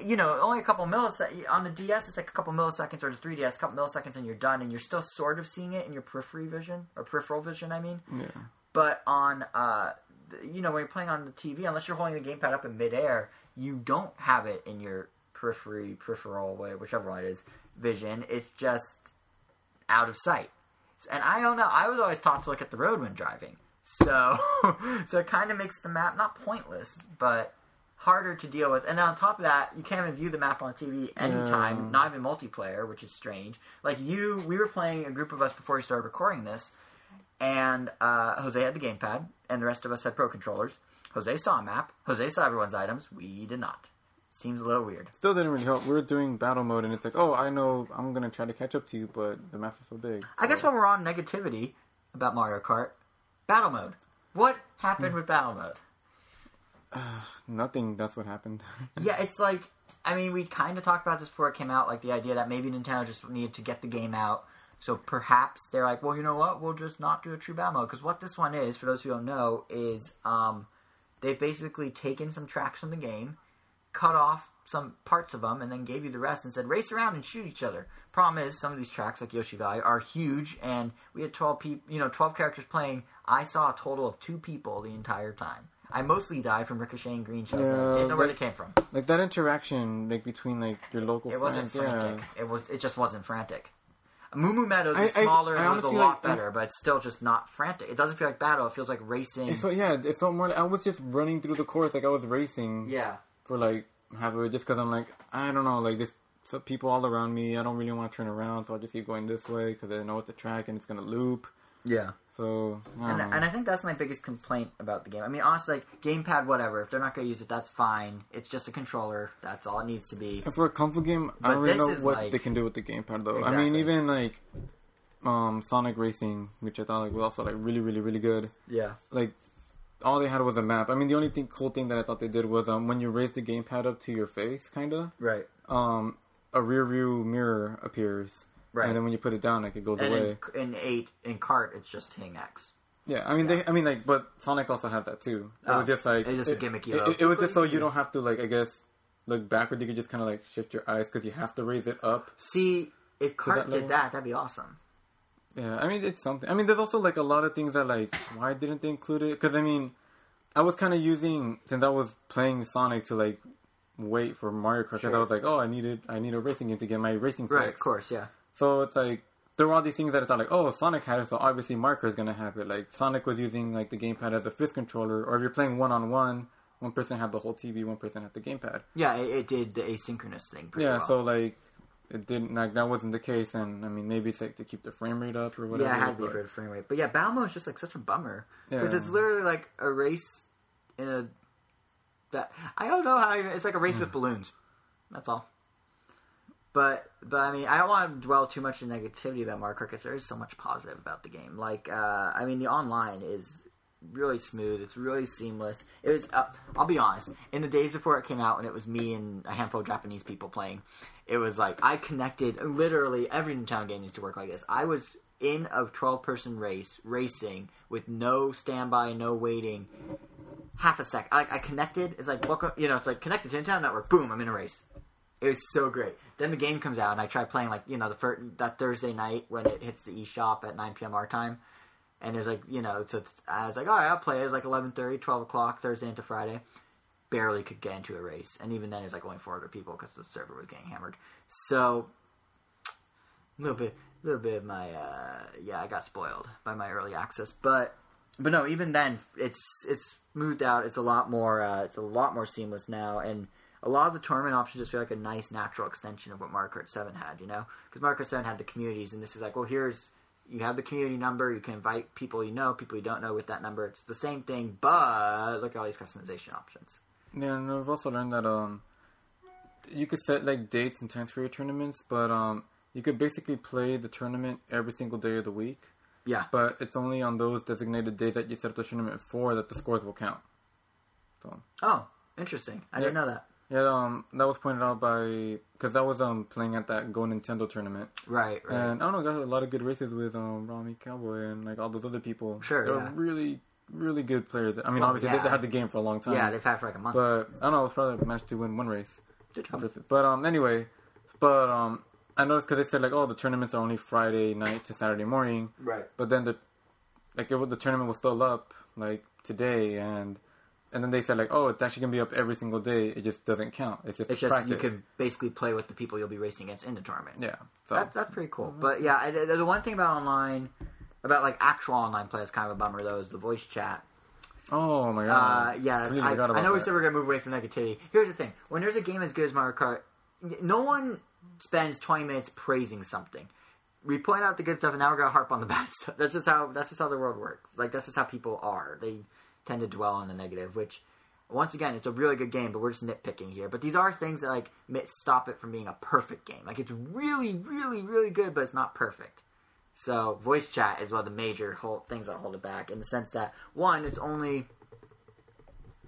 You know, only a couple milliseconds on the DS. It's like a couple milliseconds, or the 3DS, a couple milliseconds, and you're done. And you're still sort of seeing it in your periphery vision or peripheral vision. I mean, Yeah. but on, uh, the- you know, when you're playing on the TV, unless you're holding the gamepad up in midair, you don't have it in your periphery, peripheral, whichever one it is, vision. It's just out of sight. And I don't know. I was always taught to look at the road when driving, so so it kind of makes the map not pointless, but harder to deal with. And then on top of that, you can't even view the map on TV anytime, Yeah. not even multiplayer, which is strange. Like you, we were playing a group of us before we started recording this, and uh, Jose had the gamepad, and the rest of us had pro controllers. Jose saw a map. Jose saw everyone's items. We did not. Seems a little weird. Still didn't really help. We were doing battle mode, and it's like, oh, I know I'm gonna try to catch up to you, but the map is so big. I guess so- while we're on negativity about Mario Kart, battle mode. What happened with battle mode? nothing. That's what happened. Yeah, it's like I mean, we kind of talked about this before it came out, like the idea that maybe Nintendo just needed to get the game out. So perhaps they're like, well, you know what? We'll just not do a true battle mode because what this one is, for those who don't know, is um, they've basically taken some tracks from the game, cut off some parts of them, and then gave you the rest and said race around and shoot each other. Problem is, some of these tracks, like Yoshi Valley, are huge, and we had twelve people, you know, twelve characters playing. I saw a total of two people the entire time. I mostly died from ricocheting green shells. and I didn't know where they came from. like that interaction, like between like your local. It wasn't friends, frantic. Yeah. It was. It just wasn't frantic. Moo Moo Meadows I- is I- smaller I and it was a lot like, better, but it's still just not frantic. It doesn't feel like battle. It feels like racing. It felt, yeah, it felt more. Like, I was just running through the course, like I was racing yeah, for like half of it, just because I'm like, I don't know, like this. some people all around me. I don't really want to turn around, so I'll just keep going this way because I know it's the track and it's gonna loop. Yeah. So I And, and I think that's my biggest complaint about the game. I mean, honestly, like gamepad, whatever. If they're not going to use it, that's fine. It's just a controller. That's all it needs to be. And for a console game, I don't really know what like- they can do with the gamepad though. I mean, even like um, Sonic Racing, which I thought like, was also like really, really, really good. Yeah. Like all they had was a map. I mean, the only thing cool thing that I thought they did was um, when you raise the gamepad up to your face, kind of, Right. um, a rear view mirror appears, Right. and then when you put it down, like it goes And away. in, in eight in cart, it's just hitting X. Yeah, I mean, Yeah. they, I mean, like, but Sonic also had that too. It Oh, was just like it's just a it- gimmicky It, it, it was just so you don't have to like, I guess, look backwards. You could just kind of like shift your eyes because you have to raise it up. See, if cart that did that, that'd be awesome. Yeah, I mean, it's something. I mean, there's also like a lot of things that like, why didn't they include it? Because I mean, I was kind of using since I was playing Sonic to like wait for Mario Kart because I was like, oh, I needed, I need a racing game to get my racing Right. fix. Of course. Yeah. So it's like there were all these things that I thought like, oh, Sonic had it, so obviously Marker is gonna have it. Like Sonic was using like the gamepad as a fist controller, or if you're playing one on one, one person had the whole TV, one person had the gamepad. Yeah. It, it did the asynchronous thing. Yeah, well. so like it didn't like that wasn't the case, and I mean maybe it's like to keep the frame rate up or whatever. Yeah, it had to be but- for the frame rate. But yeah, Battle Mode is just like such a bummer because Yeah. it's literally like a race in a. That I don't know how. Even, it's like a race with balloons. That's all. But but I mean I don't want to dwell too much in negativity about Mario Kart because there is so much positive about the game. Like uh, I mean the online is really smooth. It's really seamless. It was. Uh, I'll be honest. In the days before it came out, when it was me and a handful of Japanese people playing, it was like I connected. Literally every Nintendo game needs to work like this. I was in a twelve-person race racing with no standby, no waiting. Half a sec. I, I connected. It's like welcome. You know, it's like connected to Nintendo Network. Boom! I'm in a race. It was so great. Then the game comes out, and I try playing like you know the first that Thursday night when it hits the eShop at 9 p.m. our time. And there's like you know, so I was like, all right, I'll play. It was like 11:30, 12 o'clock Thursday into Friday. Barely could get into a race, and even then it was like only 400 people because the server was getting hammered. So a little bit, a little bit of my uh, yeah, I got spoiled by my early access, but but no, even then it's it's smoothed out. It's a lot more uh, it's a lot more seamless now, and a lot of the tournament options just feel like a nice natural extension of what Mario Kart Seven had. You know, because Mario Kart Seven had the communities, and this is like, well, here's you have the community number. You can invite people you know, people you don't know with that number. It's the same thing, but look at all these customization options. Yeah, and I've also learned that um, you could set like dates and times for your tournaments, but um, you could basically play the tournament every single day of the week. Yeah. But it's only on those designated days that you set up the tournament for that the scores will count. So Oh, interesting. I didn't know that. yeah, um, that was pointed out by because I was um playing at that GoNintendo tournament, Right, right. and I don't know, got a lot of good races with um Rawmeat Cowboy and like all those other people. Sure, they're yeah. really really good players. I mean, Well, obviously yeah. they've had the game for a long time. yeah, they've had it for like a month. But I don't know. I was probably managed to win one race. Good job. But um, anyway, but um, I noticed because they said like, oh, the tournaments are only Friday night to Saturday morning. Right. But then the like it, the tournament was still up like today, and and then they said like, oh, it's actually gonna be up every single day. It just doesn't count. It's just It's just practice. you can basically play with the people you'll be racing against in the tournament. yeah. So That's that's pretty cool. But yeah, the one thing about online, about like actual online play is kind of a bummer though, is the voice chat. oh my Uh, god. yeah, Completely I, I about know we said we're gonna move away from negativity. Here's the thing: when there's a game as good as Mario Kart, no one spends 20 minutes praising something. We point out the good stuff, and now we're gonna harp on the bad stuff. That's just how that's just how the world works. Like that's just how people are. They tend to dwell on the negative, which. Once again, it's a really good game, but we're just nitpicking here. But these are things that like stop it from being a perfect game. Like it's really, really, really good, but it's not perfect. So voice chat is one of the major whole things that hold it back in the sense that one, it's only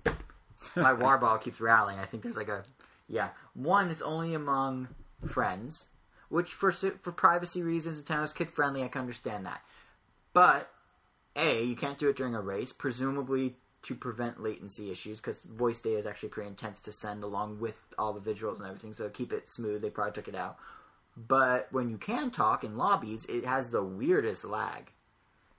my war ball keeps rattling. I think there's like a yeah. One, it's only among friends, which for for privacy reasons, Nintendo's kid friendly. I can understand that. But a, you can't do it during a race, presumably to prevent latency issues, because voice data is actually pretty intense to send along with all the visuals and everything. So keep it smooth. They probably took it out. But when you can talk in lobbies, it has the weirdest lag.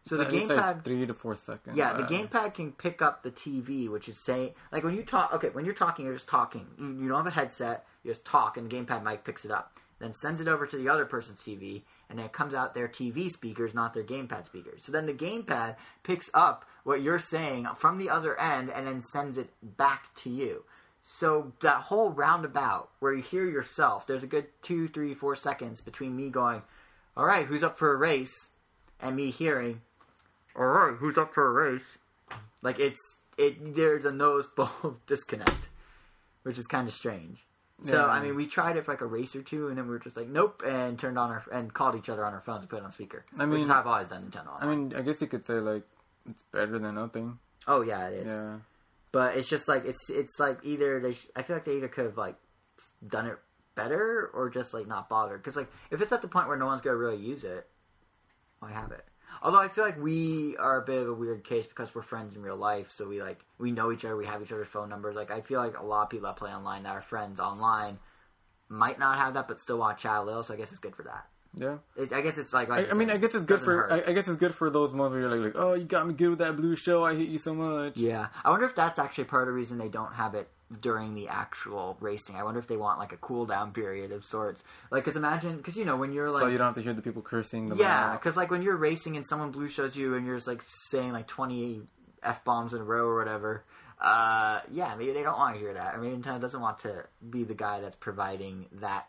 So the gamepad, three to four seconds. yeah, the Uh, gamepad can pick up the TV, which is saying like when you talk. Okay, when you're talking, you're just talking. You, you don't have a headset. You just talk, and the gamepad mic picks it up, then sends it over to the other person's TV, and then it comes out their TV speakers, not their gamepad speakers. So then the gamepad picks up what you're saying from the other end, and then sends it back to you. So that whole roundabout where you hear yourself, there's a good two, three, four seconds between me going, "All right, who's up for a race?" and me hearing, "All right, who's up for a race?" Like it's it. There's a noticeable disconnect, which is kind of strange. So I mean, we tried it for like a race or two, and then we were just like, "Nope," and turned on our and called each other on our phones and put it on speaker. I which is mean- how I've always done Nintendo. I mean, I guess you could say like it's better than nothing. oh yeah, it is. Yeah. But it's just like it's it's like either they sh- I feel like they either could have like done it better or just like not bothered because like if it's at the point where no one's gonna really use it, why have it? Although I feel like we are a bit of a weird case because we're friends in real life, so we like we know each other, we have each other's phone numbers. Like I feel like a lot of people that play online that are friends online might not have that, but still want to chat a little. So I guess it's good for that. Yeah. It, I guess it's like, like I, I mean, I guess it's good for. I, I guess it's good for those ones where you're like, like, oh, you got me good with that blue show. I hate you so much. Yeah, I wonder if that's actually part of the reason they don't have it during the actual racing. I wonder if they want like a cool down period of sorts. Like, cause imagine, cause you know when you're like, so you don't have to hear the people cursing. Yeah, cause like when you're racing and someone blue shows you and you're just like saying like twenty f bombs in a row or whatever. Uh, yeah, maybe they don't want to hear that. I mean, Nintendo doesn't want to be the guy that's providing that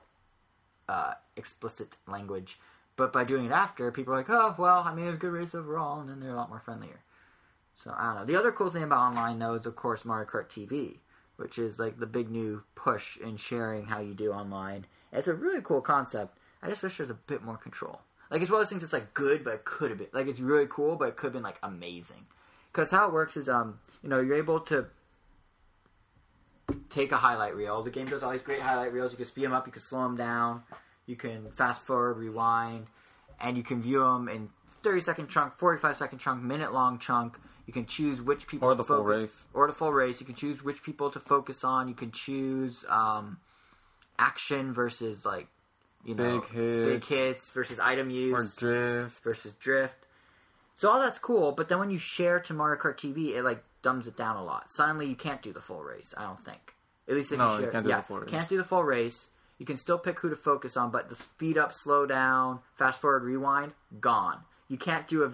uh, explicit language. But by doing it after, people are like, oh, well, I mean, a good race overall, and then they're a lot more friendlier. So I don't know. The other cool thing about online, though, is of course Mario Kart TV, which is like the big new push in sharing how you do online. It's a really cool concept. I just wish there was a bit more control. Like it's one of those things that's like good, but it could have been like it's really cool, but it could have been like amazing. Because how it works is, um, you know, you're able to take a highlight reel. The game does all these great highlight reels. You can speed them up, you can slow them down, you can fast forward, rewind, and you can view them in 30 second chunk, 45 second chunk, minute long chunk. You can choose which people Or to the full focus- race. or the full race. You can choose which people to focus on. You can choose um, action versus like you know Big hits. big hits versus item use Or drift. versus drift. So all that's cool, but then when you share to Mario Kart TV, it like dumbs it down a lot. Suddenly you can't do the full race. I don't think. At least if No, you you can't do yeah, the full race. You can't do the full race. You can still pick who to focus on, but the speed up, slow down, fast forward, rewind, gone. You can't do a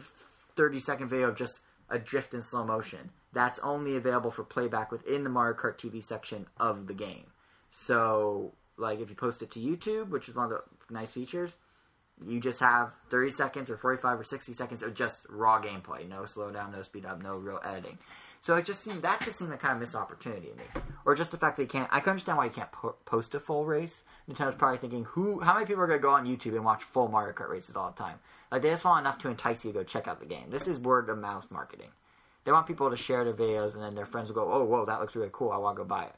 thirty second video of just a drift in slow motion. That's only available for playback within the Mario Kart TV section of the game. So, like, if you post it to YouTube, which is one of the nice features, you just have 30 seconds or 45 or 60 seconds of just raw gameplay. No slow down, no speed up, no real editing. So it just seemed that just seemed like kind of missed opportunity to me, or just the fact that you can't. I can understand why you can't po- post a full race. Nintendo's probably thinking, who, how many people are going to go on YouTube and watch full Mario Kart races all the time? Like they just want enough to entice you to go check out the game. This is word of mouth marketing. They want people to share their videos, and then their friends will go, "Oh, whoa, that looks really cool. I want to go buy it."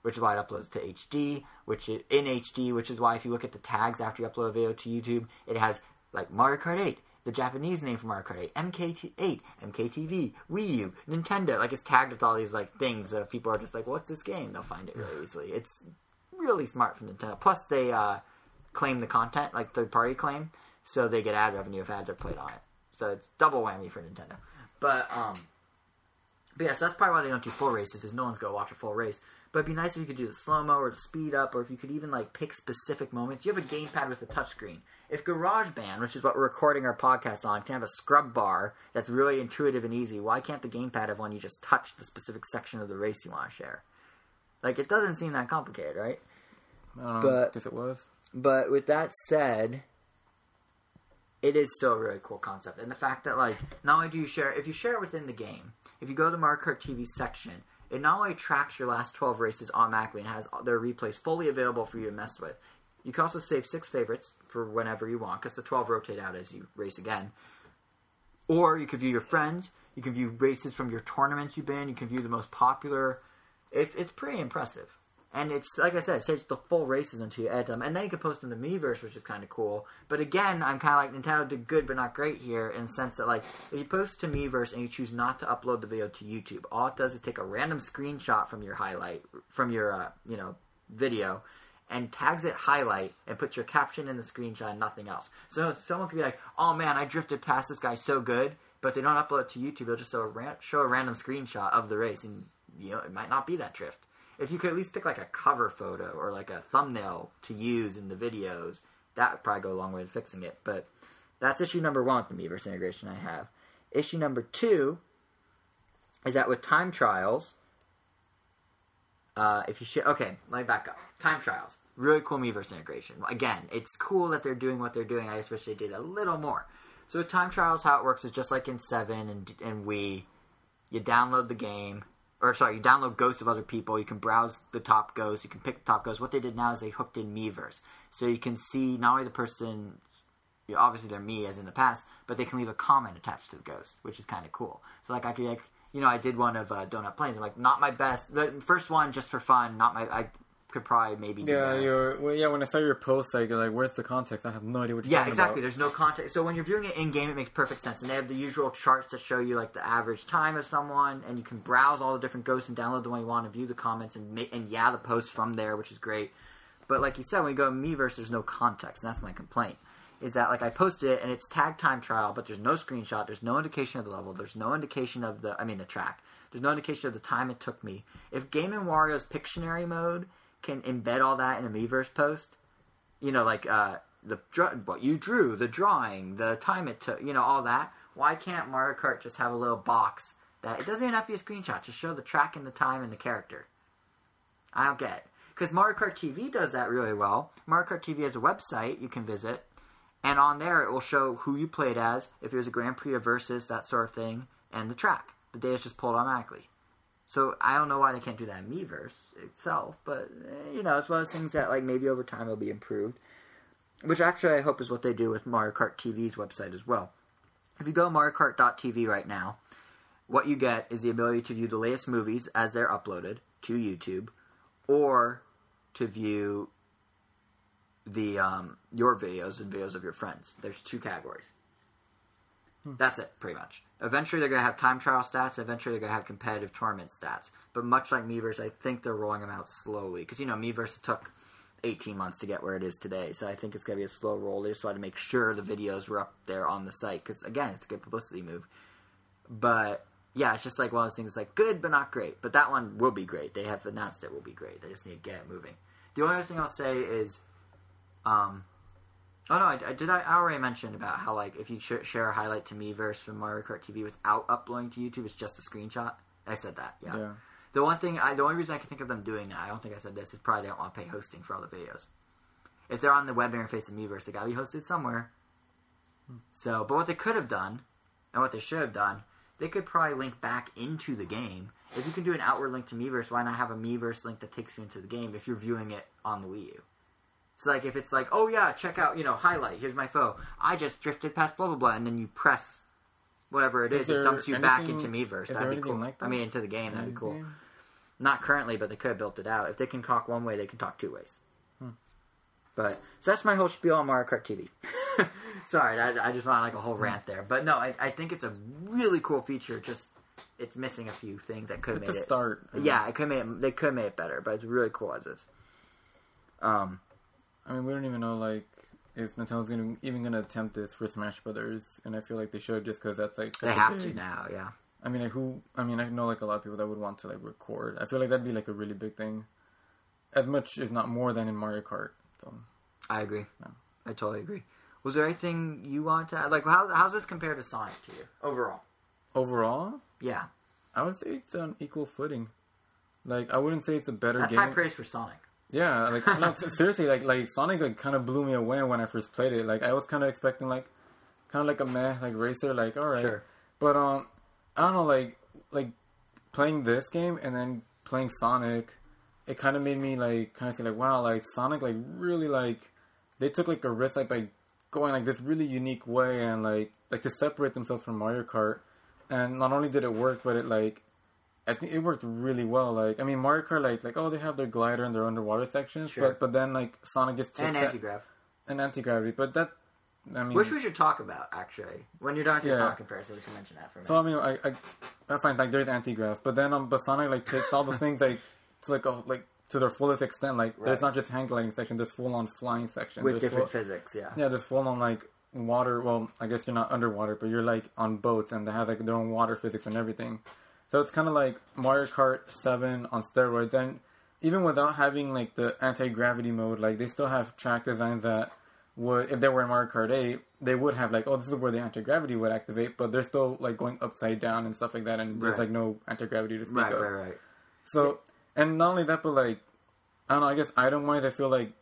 which is why it uploads to HD, which is in HD, which is why if you look at the tags after you upload a video to YouTube, it has like Mario Kart 8, the Japanese name for Mario Kart 8, MKT8, MKTV, Wii U, Nintendo. Like it's tagged with all these like things. Uh, people are just like, "What's this game?" They'll find it really easily. It's really smart from Nintendo. Plus, they uh, claim the content, like third party claim, so they get ad revenue if ads are played on it. So it's double whammy for Nintendo. But um, but yeah, so that's probably why they don't do full races, is no one's gonna watch a full race. But it'd be nice if you could do the slow mo or the speed up, or if you could even like pick specific moments. You have a gamepad with a touchscreen. If GarageBand, which is what we're recording our podcast on, can have a scrub bar that's really intuitive and easy, why can't the gamepad have one you just touch the specific section of the race you want to share? Like it doesn't seem that complicated, right? I don't know. But- guess it was. But with that said, it is still a really cool concept. And the fact that, like, not only do you share, if you share it within the game, if you go to the Mario Kart TV section, it not only tracks your last 12 races automatically and has their replays fully available for you to mess with, you can also save six favorites for whenever you want, because the 12 rotate out as you race again. Or you can view your friends, you can view races from your tournaments you've been, you can view the most popular. It, it's pretty impressive. And it's like I said, it saves the full races until you edit them, and then you can post them to Miiverse, which is kind of cool. But again, I'm kind of like Nintendo did good but not great here, in the sense that like if you post to Miiverse and you choose not to upload the video to YouTube, all it does is take a random screenshot from your highlight from your uh, you know video, and tags it highlight and puts your caption in the screenshot and nothing else. So someone could be like, "Oh man, I drifted past this guy so good," but they don't upload it to YouTube. They'll just show a, ran- show a random screenshot of the race, and you know it might not be that drift. If you could at least pick like a cover photo or like a thumbnail to use in the videos, that would probably go a long way to fixing it. But that's issue number one with the Miiverse integration I have. Issue number two is that with time trials, Uh, if you should, okay, let me back up. Time trials, really cool Miiverse integration. Again, it's cool that they're doing what they're doing. I just wish they did a little more. So with time trials, how it works is just like in Seven and and Wii, you download the game, or sorry, you download ghosts of other people. You can browse the top ghosts. You can pick the top ghosts. What they did now is they hooked in Miiverse, so you can see not only the person, you know, obviously they're me as in the past, but they can leave a comment attached to the ghost, which is kind of cool. So like I could like you know I did one of uh, Donut Plains. I'm like not my best, the first one just for fun. Not my I could probably maybe do Yeah, that. you're, well, yeah. When I saw your post, I go like, where's the context? I have no idea what you're Yeah, exactly. about. There's no context. So when you're viewing it in game, it makes perfect sense. And they have the usual charts that show you like the average time of someone, and you can browse all the different ghosts and download the one you want and view the comments and ma- and yeah, the posts from there, which is great. But like you said, when you go to Miiverse, there's no context, and that's my complaint. Is that like I posted it and it's tag time trial, but there's no screenshot, there's no indication of the level, there's no indication of the I mean the track, there's no indication of the time it took me. If Game and Wario's Pictionary mode can embed all that in a Miiverse post, you know, like uh, the what you drew, the drawing, the time it took, you know, all that. Why can't Mario Kart just have a little box that it doesn't even have to be a screenshot, just show the track and the time and the character? I don't get it. Because Mario Kart TV does that really well. Mario Kart TV has a website you can visit, and on there it will show who you played as, if it was a Grand Prix or versus, that sort of thing, and the track. The data is just pulled automatically. So I don't know why they can't do that in Miiverse itself, but eh, you know, it's one of those things that like maybe over time it'll be improved. Which actually I hope is what they do with Mario Kart TV's website as well. If you go to MarioKart.tv right now, what you get is the ability to view the latest movies as they're uploaded to YouTube, or to view the um, your videos and videos of your friends. There's two categories. That's it, pretty much. Eventually, they're going to have time trial stats. Eventually, they're going to have competitive tournament stats. But much like Miiverse, I think they're rolling them out slowly. Because, you know, Miiverse took 18 months to get where it is today. So I think it's going to be a slow roll. They just wanted to make sure the videos were up there on the site. Because, again, it's a good publicity move. But, yeah, it's just like one of those things like good, but not great. But that one will be great. They have announced it will be great. They just need to get it moving. The only other thing I'll say is. Um, Oh no, I, I did. I, I already mentioned about how like if you sh- share a highlight to Miiverse from Mario Kart TV without uploading to YouTube, it's just a screenshot. I said that. Yeah. Yeah. The one thing, I, the only reason I can think of them doing that, I don't think I said this, is probably they don't want to pay hosting for all the videos. If they're on the web interface of Miiverse, they got to be hosted somewhere. Hmm. So, but what they could have done, and what they should have done, they could probably link back into the game. If you can do an outward link to Miiverse, why not have a Miiverse link that takes you into the game if you're viewing it on the Wii U? It's like if it's like, oh yeah, check out, you know, highlight. Here's my foe. I just drifted past blah blah blah, and then you press whatever it Is is, it dumps you back into there That'd be cool. like I mean, into the game. That'd be cool. Game? Not currently, but they could have built it out. If they can talk one way, they can talk two ways. Hmm. But so that's my whole spiel on Mario Kart TV. Sorry, I, I just wanted like a whole rant there. But no, I, I think it's a really cool feature. Just it's missing a few things that could have made it. start. Yeah, it could made it, they could have made it better, but it's really cool as is. Um, I mean, we don't even know like if Nintendo's gonna even gonna attempt this for Smash Brothers, and I feel like they should just because that's like they have to now. Yeah. I mean, like, who? I mean, I know like a lot of people that would want to like record. I feel like that'd be like a really big thing, as much if not more than in Mario Kart. So I agree. No. I totally agree. Was there anything you want to add? Like, how, how's this compared to Sonic to you overall? overall, Yeah, I would say it's on equal footing. Like, I wouldn't say it's a better that's game. high praise for Sonic. Yeah, like no, seriously, like like Sonic like kind of blew me away when I first played it. Like I was kind of expecting like kind of like a meh like racer, like all right, Sure. but um, I don't know, like like playing this game and then playing Sonic, it kind of made me like kind of say like wow, like Sonic like really like they took like a risk like by going like this really unique way and like like to separate themselves from Mario Kart, and not only did it work, but it like I think it worked really well. Like I mean, Mario Kart, like like oh they have their glider and their underwater sections, Sure. but but then like Sonic gets And that- anti grav. and anti gravity. But that I mean, Which we should talk about, actually. When you're done with your Yeah. Sonic comparison, we can mention that for a minute. so I mean I I, I find like there's anti grav, but then um but Sonic like takes all the things like to like a, like to their fullest extent. Like Right. there's not just hang gliding section, there's full on flying section with There's different full- physics, yeah. Yeah, there's full on like water. Well, I guess you're not underwater, but you're like on boats, and they have like their own water physics and everything. So it's kind of like Mario Kart Seven on steroids, and even without having like the anti gravity mode, like they still have track designs that would, if they were in Mario Kart Eight, they would have like, oh, this is where the anti gravity would activate, but they're still like going upside down and stuff like that, and there's Right. like no anti gravity to speak Right, of. right, right. So And not only that, but like, I don't know. I guess item wise, I feel like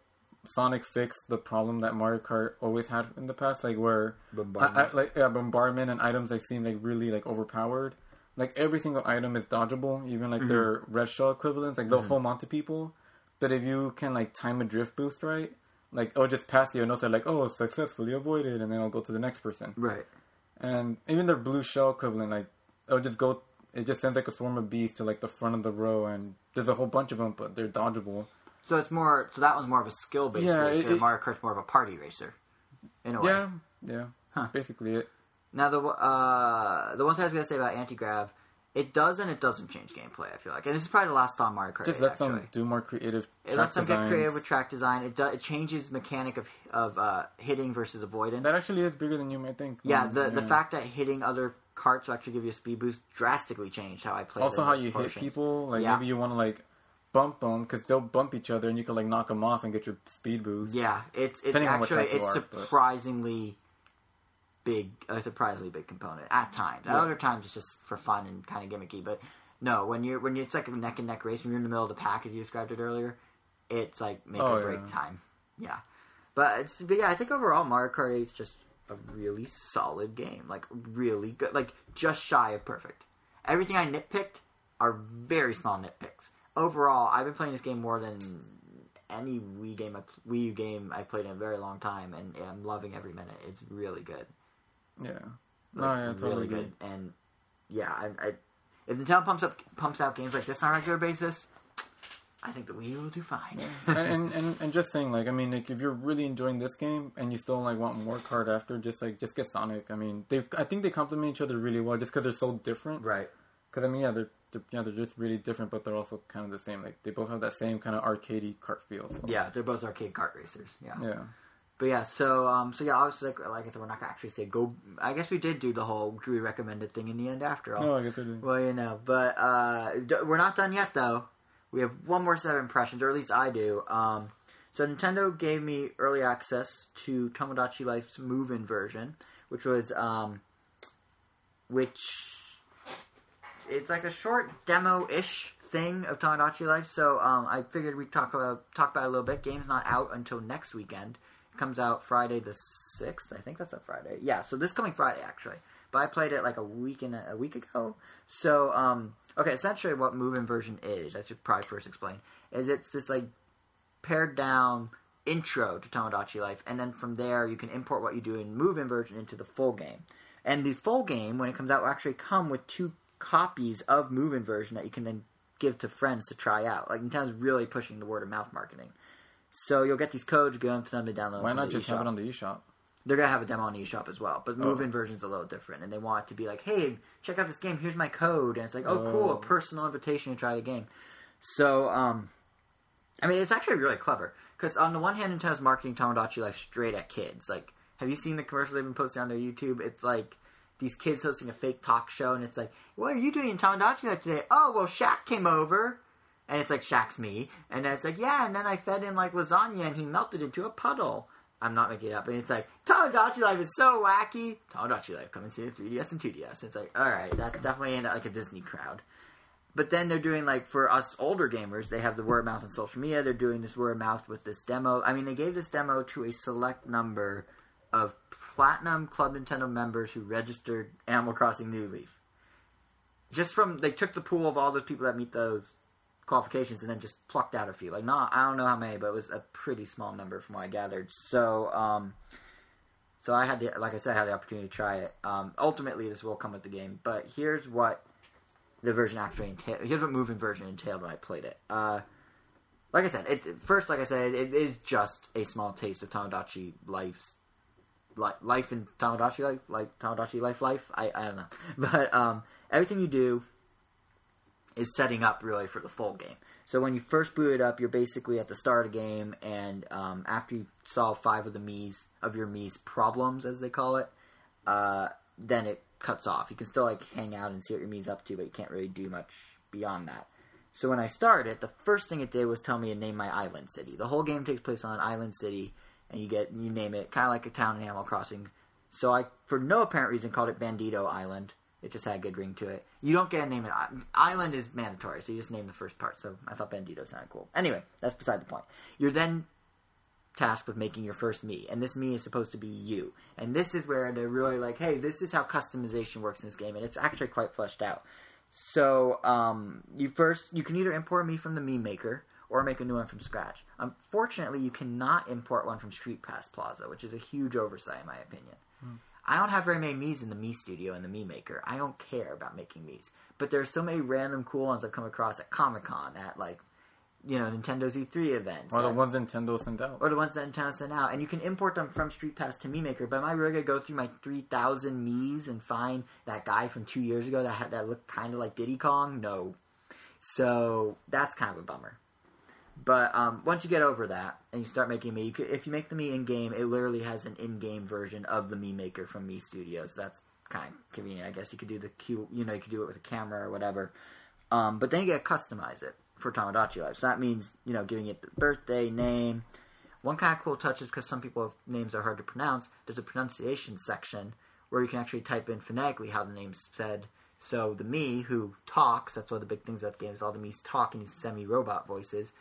Sonic fixed the problem that Mario Kart always had in the past, like where Bombardment. I, I, like yeah, bombardment and items like seem like really like overpowered. Like every single item is dodgeable, even like their mm-hmm. red shell equivalents. Like they'll mm-hmm. hold onto people, but if you can like time a drift boost right, like it'll just pass you and it'll like oh successfully avoided, and then I'll go to the next person. Right. And even their blue shell equivalent, like it'll just go. It just sends like a swarm of bees to like the front of the row, and there's a whole bunch of them, but they're dodgeable. So it's more. So that one's more of a skill based Yeah, racer. it- it- Mario Kart's more of a party racer. In a way. Yeah, yeah, Huh. Basically it. Now the uh, the one thing I was gonna say about anti grav, it does and it doesn't change gameplay. I feel like, and this is probably the last time Mario Kart. Just 8, let actually. them do more creative. It lets them get creative with track design. It do, it changes mechanic of of uh, hitting versus avoidance. That actually is bigger than you might think. yeah, Um, the the fact that hitting other carts will actually give you a speed boost drastically changed how I play. also how you hit people. Like Yeah. maybe you want to like bump them because they'll bump each other, and you can like knock them off and get your speed boost. Yeah, it's it's Depending actually it's are, but- surprisingly big, a surprisingly big component at times. At Yeah. other times, it's just for fun and kind of gimmicky. But no, when you're when you're it's like a neck and neck race, when you're in the middle of the pack, as you described it earlier, it's like make Oh, or break yeah. time. Yeah, but it's but yeah, I think overall Mario Kart 8 is just a really solid game. Like really good, like just shy of perfect. Everything I nitpicked are very small nitpicks. Overall, I've been playing this game more than any Wii game, I, Wii U game I've played in a very long time, and I'm loving every minute. It's really good, Yeah. like, no, yeah, totally really agree. good. And yeah, I, I, if Nintendo pumps up pumps out games like this on a regular basis, I think the Wii U will do fine. and, and and and just saying, like, I mean, like, if you're really enjoying this game and you still like want more card after, just like, just get Sonic. I mean, they, I think they complement each other really well, just because they're so different. right. Because I mean, yeah, they're, they're yeah, they're just really different, but they're also kind of the same. Like, they both have that same kind of arcadey cart feel. So. Yeah, they're both arcade kart racers. Yeah. Yeah. But yeah, so um, so yeah, obviously, like, like I said, we're not gonna actually say go. I guess we did do the whole do we recommended thing in the end after all. Oh, I guess I did. Well, you know, but uh, d- we're not done yet, though. We have one more set of impressions, or at least I do. Um, so Nintendo gave me early access to Tomodachi Life's move-in version, which was um, which it's like a short demo-ish thing of Tomodachi Life. So um, I figured we'd talk about talk about it a little bit. Game's not out until next weekend. Comes out Friday the sixth. I think that's a Friday. Yeah, so this coming Friday actually. But I played it like a week and a, a week ago. So um, okay, essentially what Move-in Version is, I should probably first explain, is it's this like pared down intro to Tomodachi Life, and then from there you can import what you do in Move-in Version into the full game. And the full game, when it comes out, will actually come with two copies of Move-in Version that you can then give to friends to try out. Like Nintendo's really pushing the word of mouth marketing. So you'll get these codes, go them to them to download. Why not just eShop. have it on the eShop? They're gonna have a demo on the eShop as well, but move-in Oh. version's a little different, and they want it to be like, "Hey, check out this game. Here's my code," and it's like, "Oh, cool, a Oh. personal invitation to try the game." So, um, I mean, it's actually really clever because on the one hand, Nintendo's marketing Tomodachi Life straight at kids. Like, have you seen the commercials they've been posting on their YouTube? It's like these kids hosting a fake talk show, and it's like, "What are you doing in Tomodachi Life today?" Oh, well, Shaq came over. And it's like Shaq's me, and it's like yeah, and then I fed him like lasagna, and he melted into a puddle. I'm not making it up, and it's like Tomodachi Life is so wacky. Tomodachi Life coming to 3DS and 2DS. It's like all right, that's definitely in like a Disney crowd. But then they're doing like for us older gamers, they have the word of mouth on social media. They're doing this word of mouth with this demo. I mean, they gave this demo to a select number of platinum Club Nintendo members who registered Animal Crossing New Leaf. Just from they took the pool of all those people that meet those qualifications and then just plucked out a few. Like, not I don't know how many, but it was a pretty small number from what I gathered. So, um, so I had the like I said, I had the opportunity to try it. Um, ultimately, this will come with the game, but here's what the version actually entailed. Here's what move-in version entailed when I played it. Uh, like I said, it first, like I said, it is just a small taste of Tomodachi Life's li- life in Tomodachi Life, like Tomodachi Life Life. I I don't know, but um, everything you do is setting up really for the full game. So when you first boot it up, you're basically at the start of the game, and um, after you solve five of the Mii's of your Mii's problems, as they call it, uh, then it cuts off. You can still like hang out and see what your Mii's up to, but you can't really do much beyond that. So when I started, the first thing it did was tell me to name my island city. The whole game takes place on an island city, and you get you name it kind of like a town in Animal Crossing. So I, for no apparent reason, called it Bandito Island. It just had a good ring to it. You don't get a name. At, Island is mandatory, so you just name the first part. So I thought Bandito sounded cool. Anyway, that's beside the point. You're then tasked with making your first me, and this me is supposed to be you. And this is where they're really like, hey, this is how customization works in this game, and it's actually quite fleshed out. So um, you first you can either import me from the Mii Maker or make a new one from scratch. Unfortunately, you cannot import one from Street Pass Plaza, which is a huge oversight in my opinion. I don't have very many Mii's in the Mii Studio and the Mii Maker. I don't care about making Mii's. But there's so many random cool ones I've come across at Comic Con, at like, you know, Nintendo's E3 events. Or the at- ones Nintendo sent out. or the ones that Nintendo sent out, and you can import them from Street Pass to Mii Maker. But am I really gonna go through my three thousand Mii's and find that guy from two years ago that had that looked kind of like Diddy Kong? No. So that's kind of a bummer. But um, once you get over that and you start making me, you could, if you make the me in game, it literally has an in-game version of the Mii Maker from Mii Studios. That's kind of convenient, I guess. You could do the you know, you could do it with a camera or whatever. Um, but then you get to customize it for Tomodachi Life. So that means you know giving it the birthday name. One kind of cool touch is because some people names are hard to pronounce. There's a pronunciation section where you can actually type in phonetically how the name's said. So the me who talks, that's one of the big things about the game is all the me's talk in these semi-robot voices.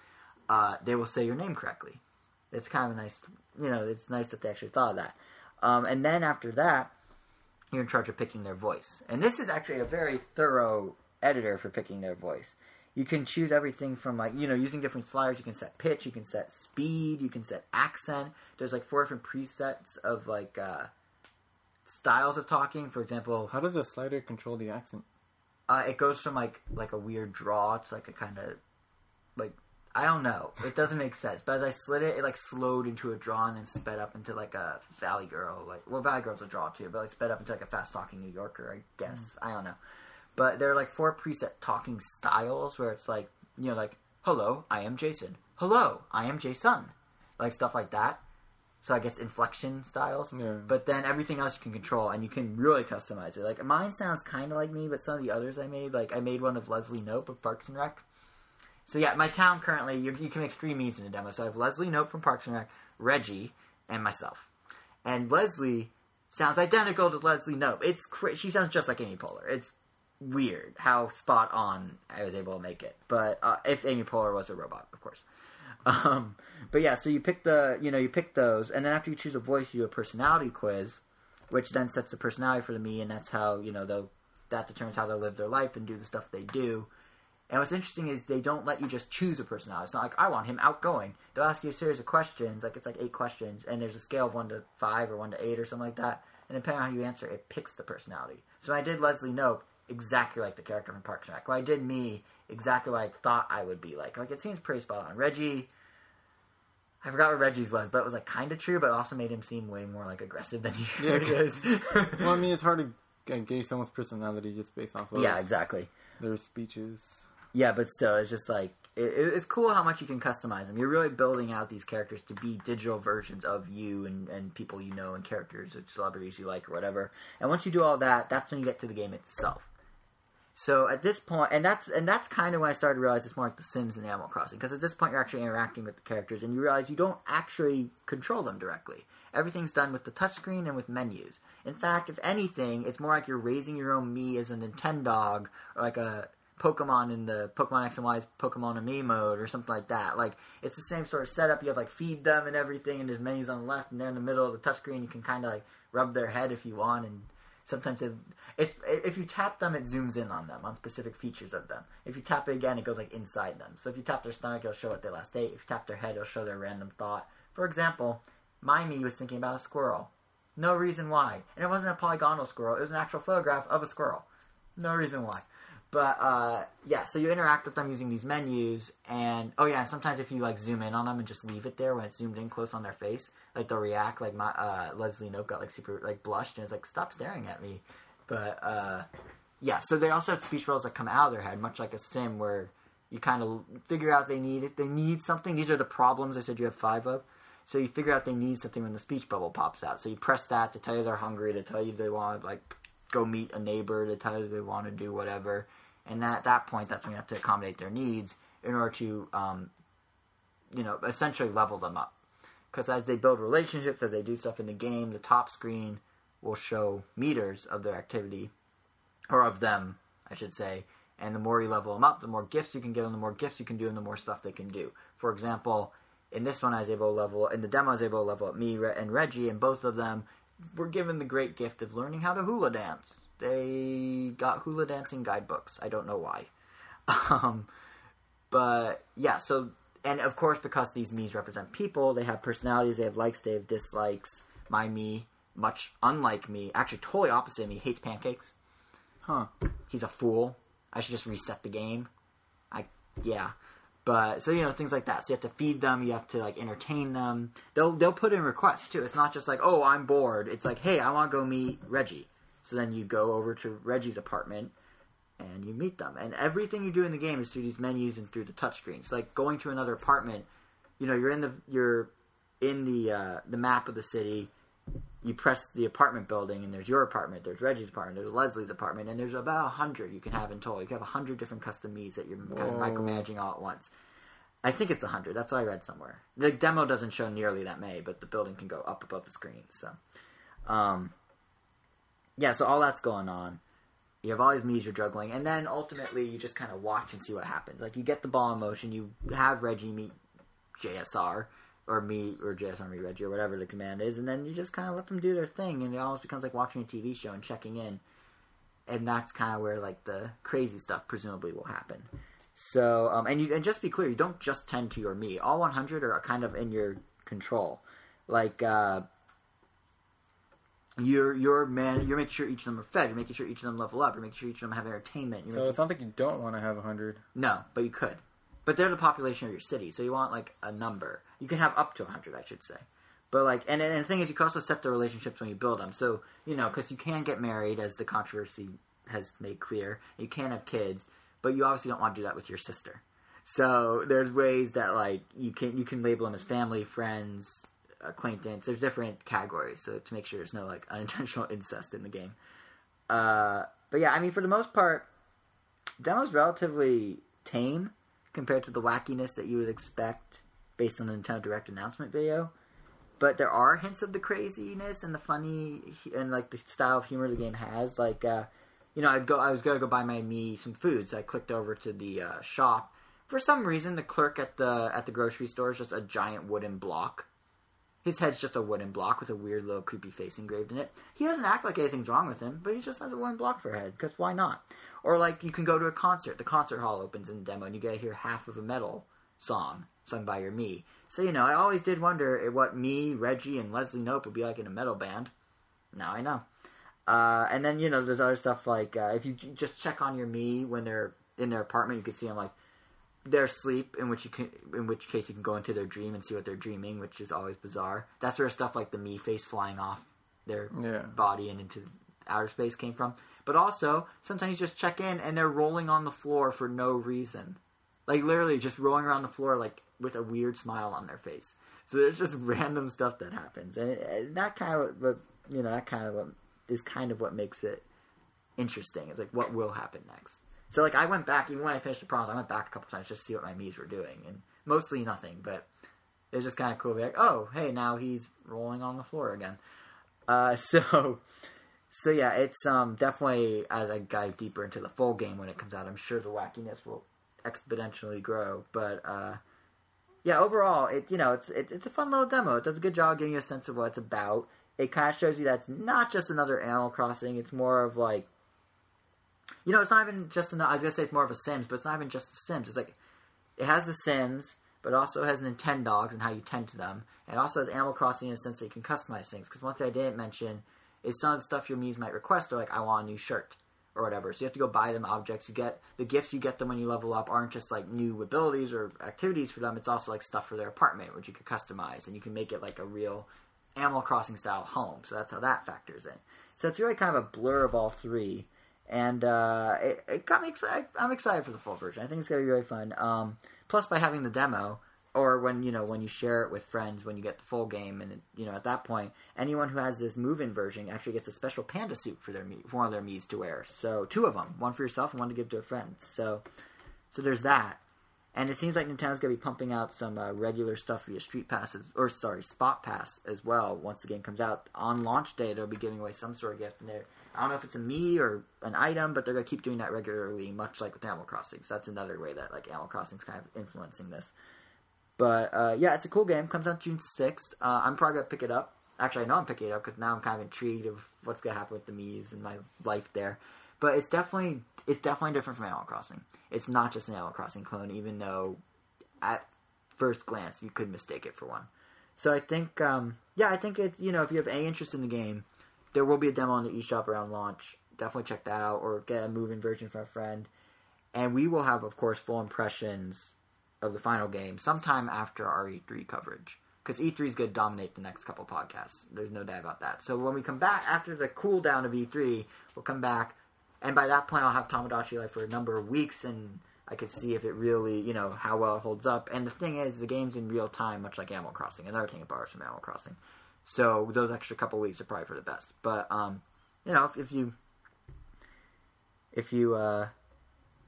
Uh, they will say your name correctly. It's kind of nice, you know, it's nice that they actually thought of that. Um, and then after that, you're in charge of picking their voice. And this is actually a very thorough editor for picking their voice. You can choose everything from like, you know, using different sliders, you can set pitch, you can set speed, you can set accent. There's like four different presets of like uh, styles of talking. For example, How does the slider control the accent? uh, it goes from like like a weird draw to like a kind of like I don't know. It doesn't make sense. But as I slid it, it like slowed into a draw and then sped up into like a Valley Girl. Like well, Valley Girl's a draw too, but like sped up into like a fast talking New Yorker. I guess mm. I don't know. But there are like four preset talking styles where it's like you know like hello, I am Jason. Hello, I am Jason. Like stuff like that. So I guess inflection styles. Yeah. But then everything else you can control and you can really customize it. Like mine sounds kind of like me, but some of the others I made, like I made one of Leslie Knope of Parks and Rec. So yeah, my town currently you, you can make three me's in the demo. So I have Leslie Knope from Parks and Rec, Reggie, and myself. And Leslie sounds identical to Leslie Knope. It's cra- she sounds just like Amy Poehler. It's weird how spot on I was able to make it. But uh, if Amy Poehler was a robot, of course. Um, but yeah, so you pick the you know you pick those, and then after you choose a voice, you do a personality quiz, which then sets the personality for the me, and that's how you know they'll that determines how they'll live their life and do the stuff they do. And what's interesting is they don't let you just choose a personality. It's not like I want him outgoing. They'll ask you a series of questions, like it's like eight questions, and there's a scale of one to five or one to eight or something like that. And depending on how you answer, it picks the personality. So when I did Leslie Knope, exactly like the character from Parks and Rec. When I did me, exactly like I thought I would be like. Like it seems pretty spot on. Reggie, I forgot what Reggie's was, but it was like kind of true, but also made him seem way more like aggressive than he Yeah. is. Well, I mean, it's hard to gauge someone's personality just based off of yeah, exactly. their speeches. Yeah, but still, it's just like it, it's cool how much you can customize them. You're really building out these characters to be digital versions of you and, and people you know and characters or celebrities you like or whatever. And once you do all that, that's when you get to the game itself. So at this point, and that's and that's kind of when I started to realize it's more like The Sims and Animal Crossing because at this point you're actually interacting with the characters and you realize you don't actually control them directly. Everything's done with the touchscreen and with menus. In fact, if anything, it's more like you're raising your own me as a Nintendog or like a Pokemon in the Pokemon X and Y's Pokemon-Amie mode or something like that. Like it's the same sort of setup. You have like feed them and everything, and there's menus on the left, and they're in the middle of the touchscreen. You can kind of like rub their head if you want, and sometimes it, if if you tap them, it zooms in on them on specific features of them. If you tap it again, it goes like inside them. So if you tap their stomach, it'll show what they last ate. If you tap their head, it'll show their random thought. For example, my me was thinking about a squirrel. No reason why, and it wasn't a polygonal squirrel. It was an actual photograph of a squirrel. No reason why. But uh, yeah, so you interact with them using these menus, and oh yeah, and sometimes if you like zoom in on them and just leave it there when it's zoomed in close on their face, like they'll react. Like my uh, Leslie Knope got like super like blushed and it's like stop staring at me. But uh, yeah, so they also have speech bubbles that come out of their head, much like a sim where you kind of figure out they need it. They need something. These are the problems I said you have five of. So you figure out they need something when the speech bubble pops out. So you press that to tell you they're hungry, to tell you they want like go meet a neighbor, to tell you they want to do whatever. And at that point, that's when you have to accommodate their needs in order to, um, you know, essentially level them up. Because as they build relationships, as they do stuff in the game, the top screen will show meters of their activity. or of them, I should say. And the more you level them up, the more gifts you can give them, the more gifts you can do, and the more stuff they can do. For example, in this one, I was able to level in the demo. I was able to level up me and Reggie, and both of them were given the great gift of learning how to hula dance. They got hula dancing guidebooks. I don't know why. Um, but yeah, so and of course because these me's represent people, they have personalities, they have likes, they have dislikes. My me, much unlike me, actually totally opposite of me, hates pancakes. Huh. He's a fool. I should just reset the game. I yeah. But so you know things like that. So you have to feed them. You have to like entertain them. They'll they'll put in requests too. It's not just like oh I'm bored. It's like hey I want to go meet Reggie. So then you go over to Reggie's apartment and you meet them. And everything you do in the game is through these menus and through the touchscreens. Like going to another apartment. You know you're in the you're in the uh, the map of the city. You press the apartment building, and there's your apartment, there's Reggie's apartment, there's Leslie's apartment, and there's about a hundred you can have in total. You can have a hundred different custom me's that you're kind of Whoa. micromanaging all at once. I think it's a hundred. That's what I read somewhere. The demo doesn't show nearly that many, but the building can go up above the screen. So, um, yeah. So all that's going on. You have all these me's you're juggling, and then ultimately you just kind of watch and see what happens. Like you get the ball in motion, you have Reggie meet JSR or me or JSR meet Reggie or whatever the command is, and then you just kind of let them do their thing, and it almost becomes like watching a TV show and checking in. And that's kind of where like the crazy stuff presumably will happen. So, um, and you and just be clear, you don't just tend to your me. All 100 are kind of in your control. Like uh, you're you're man, you're making sure each of them are fed. You're making sure each of them level up. You're making sure each of them have entertainment. You're So making, it's not like you don't want to have a hundred. no, but you could. But they're the population of your city, so you want like a number. You can have up to a 100, I should say. But like, and, and the thing is, you can also set the relationships when you build them. So you know, because you can get married, as the controversy has made clear. You can have kids, but you obviously don't want to do that with your sister. So there's ways that like you can you can label them as family, friends, acquaintance. There's different categories, so to make sure there's no like unintentional incest in the game. Uh, but yeah, I mean, for the most part, demo's relatively tame compared to the wackiness that you would expect based on the Nintendo Direct announcement video. But there are hints of the craziness and the funny and like the style of humor the game has. Like, uh, you know, I'd go, I was gonna go buy my me some food, so I clicked over to the uh, shop. For some reason, the clerk at the at the grocery store is just a giant wooden block. His head's just a wooden block with a weird little creepy face engraved in it. He doesn't act like anything's wrong with him, but he just has a wooden block for a head, because why not? Or like you can go to a concert. The concert hall opens in the demo, and you get to hear half of a metal song sung by your me. So you know, I always did wonder what me, Reggie, and Leslie Knope would be like in a metal band. Now I know. Uh, and then you know, there's other stuff like uh, if you just check on your me when they're in their apartment, you can see them like their sleep, in which you can, in which case you can go into their dream and see what they're dreaming, which is always bizarre. That's where stuff like the me face flying off their Yeah. body and into outer space came from. But also, sometimes you just check in and they're rolling on the floor for no reason. Like literally just rolling around the floor like with a weird smile on their face. So there's just random stuff that happens. And, it, and that kind of what you know, that kind of what is kind of what makes it interesting. It's like what will happen next. So like I went back even when I finished the proms, I went back a couple times just to see what my Mii's were doing and mostly nothing, but it was just kind of cool to be like, oh, hey, now he's rolling on the floor again. Uh, so, so yeah, it's um definitely as I dive deeper into the full game when it comes out, I'm sure the wackiness will exponentially grow. But uh, yeah, overall, it you know it's it, it's a fun little demo. It does a good job giving you a sense of what it's about. It kind of shows you that it's not just another Animal Crossing. It's more of like, you know, it's not even just. An, I was gonna say it's more of a Sims, but it's not even just the Sims. It's like it has the Sims, but also has Nintendogs and how you tend to them. It also has Animal Crossing in a sense that you can customize things. Because one thing I didn't mention is some of the stuff your Mii's might request are like, I want a new shirt or whatever. So you have to go buy them objects. You get the gifts you get them when you level up aren't just like new abilities or activities for them. It's also like stuff for their apartment, which you could customize and you can make it like a real Animal Crossing style home. So that's how that factors in. So it's really kind of a blur of all three. And uh, it, it got me excited. I'm excited for the full version. I think it's gonna be really fun. Um, plus, by having the demo, or when you know when you share it with friends, when you get the full game, and you know at that point, anyone who has this move-in version actually gets a special panda suit for their for one of their Mii's to wear. So two of them, one for yourself and one to give to a friend. So, so there's that. And it seems like Nintendo's gonna be pumping out some uh, regular stuff via Street Passes, or sorry, Spot Pass as well. Once the game comes out on launch day, they'll be giving away some sort of gift. And they're- I don't know if it's a me or an item, but they're gonna keep doing that regularly, much like with Animal Crossing. So that's another way that like Animal Crossing's kind of influencing this. But uh, yeah, it's a cool game. Comes out June sixth. Uh, I'm probably gonna pick it up. Actually, I know I'm picking it up because now I'm kind of intrigued of what's gonna happen with the Mii's and my life there. But it's definitely it's definitely different from Animal Crossing. It's not just an Animal Crossing clone, even though at first glance you could mistake it for one. So I think, um, yeah, I think it. You know, if you have any interest in the game, there will be a demo on the eShop around launch. Definitely check that out, or get a move-in version from a friend. And we will have, of course, full impressions of the final game sometime after our E3 coverage. Because E3 is going to dominate the next couple podcasts. There's no doubt about that. So when we come back after the cool down of E3, we'll come back, and by that point, I'll have Tomodachi Life for a number of weeks, and I could see if it really, you know, how well it holds up. And the thing is, the game's in real time, much like Animal Crossing. Another thing it borrows from Animal Crossing. So those extra couple weeks are probably for the best. But um, you know, if, if you if you uh,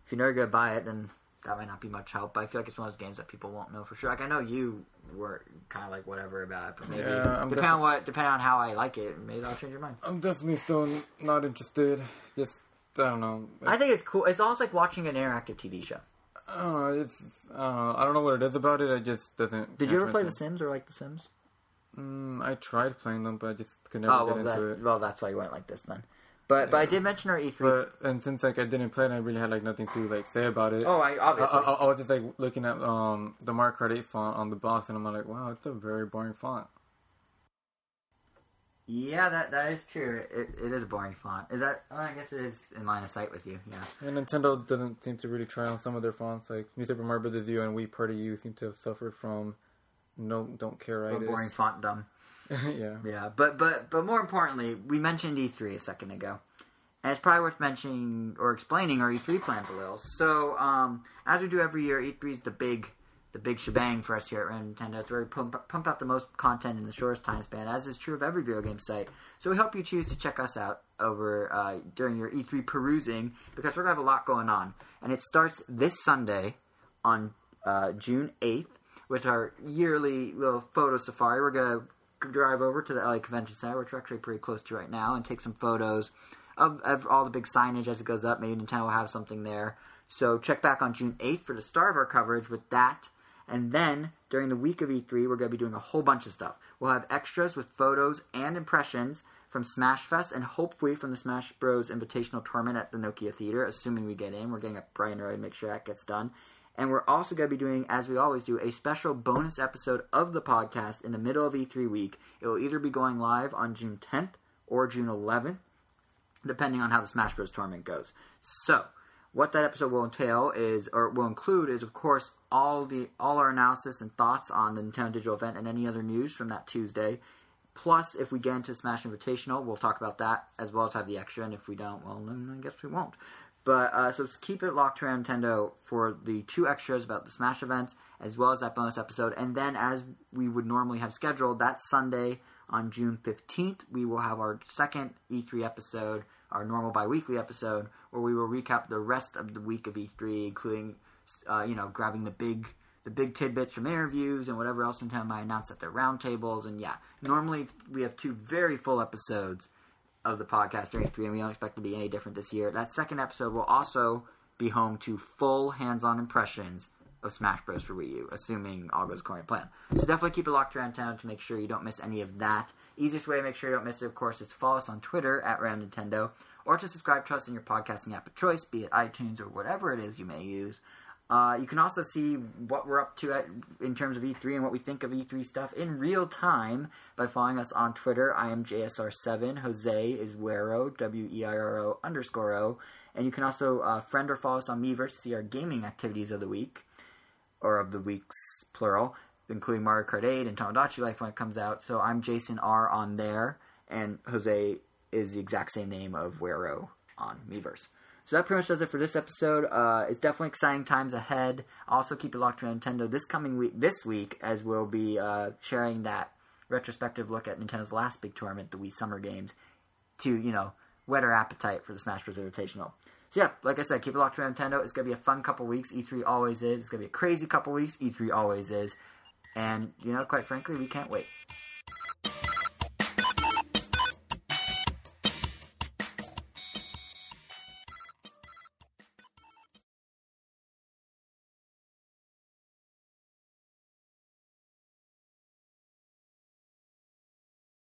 if you're never gonna buy it, then that might not be much help. But I feel like it's one of those games that people won't know for sure. Like I know you were kind of like whatever about it, but maybe Yeah, I'm depending on what depending on how I like it, maybe I'll change your mind. I'm definitely still not interested. Just I don't know. I think it's cool. It's almost like watching an interactive TV show. I don't know. It's I don't know. I don't know what it is about it. It just doesn't. Did you ever play The Sims or like The Sims? Mm, I tried playing them, but I just could never Oh get into that, it. well that's why you went like this then. But but I did mention our E3. But and since like I didn't play it, I really had like nothing to like say about it. oh, I I, obviously. I, I was just like looking at um the Mario Kart 8 font on the box, and I'm like, wow, it's a very boring font. Yeah, that that is true. It, it is a boring font. Is that? Oh, I guess it is in line of sight with you. Yeah. And Nintendo doesn't seem to really try on some of their fonts, like New Super Mario Bros. U and Wii Party U seem to have suffered from no don't care Or boring font dumb. yeah. Yeah, but but but more importantly, we mentioned E3 a second ago, and it's probably worth mentioning or explaining our E3 plans a little. So, um, as we do every year, E3 is the big the big shebang for us here at Random Nintendo. It's where we pump, pump out the most content in the shortest time span, as is true of every video game site. So we hope you choose to check us out over uh, during your E3 perusing because we're gonna have a lot going on, and it starts this Sunday on uh, June 8th with our yearly little photo safari. We're gonna drive over to the LA Convention Center, which we're actually pretty close to right now, and take some photos of, of all the big signage as it goes up. Maybe Nintendo will have something there. So check back on June 8th for the start of our coverage with that. And then during the week of E3, we're going to be doing a whole bunch of stuff. We'll have extras with photos and impressions from Smash Fest and hopefully from the Smash Bros. Invitational Tournament at the Nokia Theater, assuming we get in. We're getting up bright and early to make sure that gets done. And we're also going to be doing, as we always do, a special bonus episode of the podcast in the middle of E3 week. It will either be going live on June 10th or June 11th, depending on how the Smash Bros. tournament goes. So, what that episode will entail is, or will include, is of course all the all our analysis and thoughts on the Nintendo Digital event and any other news from that Tuesday. Plus, if we get into Smash Invitational, we'll talk about that as well as have the extra. And if we don't, well, then I guess we won't. But uh, so keep it locked to Nintendo for the two extras about the Smash events, as well as that bonus episode. And then, as we would normally have scheduled, that Sunday on June 15th, we will have our second E3 episode, our normal bi weekly episode, where we will recap the rest of the week of E3, including, uh, you know, grabbing the big. The big tidbits from interviews and whatever else Nintendo might announce at their roundtables, and yeah, normally we have two very full episodes of the podcast during E3, and we don't expect to be any different this year. That second episode will also be home to full hands-on impressions of Smash Bros. for Wii U, assuming all goes according to plan. So definitely keep it locked around town to make sure you don't miss any of that. Easiest way to make sure you don't miss it, of course, is to follow us on Twitter at Round Nintendo, or to subscribe to us in your podcasting app of choice, be it iTunes or whatever it is you may use. Uh, you can also see what we're up to at, in terms of E3 and what we think of E3 stuff in real time by following us on Twitter. I am JSR7. Jose is Wero, W E I R O underscore O. And you can also uh, friend or follow us on Miiverse to see our gaming activities of the week, or of the weeks, plural, including Mario Kart 8 and Tomodachi Life when it comes out. So I'm Jason R on there, and Jose is the exact same name of Wero on Miiverse. So that pretty much does it for this episode. Uh, it's definitely exciting times ahead. Also, keep it locked to Nintendo this coming week. This week, as we'll be uh, sharing that retrospective look at Nintendo's last big tournament, the Wii Summer Games, to you know whet our appetite for the Smash Bros. Invitational. So yeah, like I said, keep it locked to Nintendo. It's gonna be a fun couple weeks. E3 always is. It's gonna be a crazy couple weeks. E3 always is. And you know, quite frankly, we can't wait.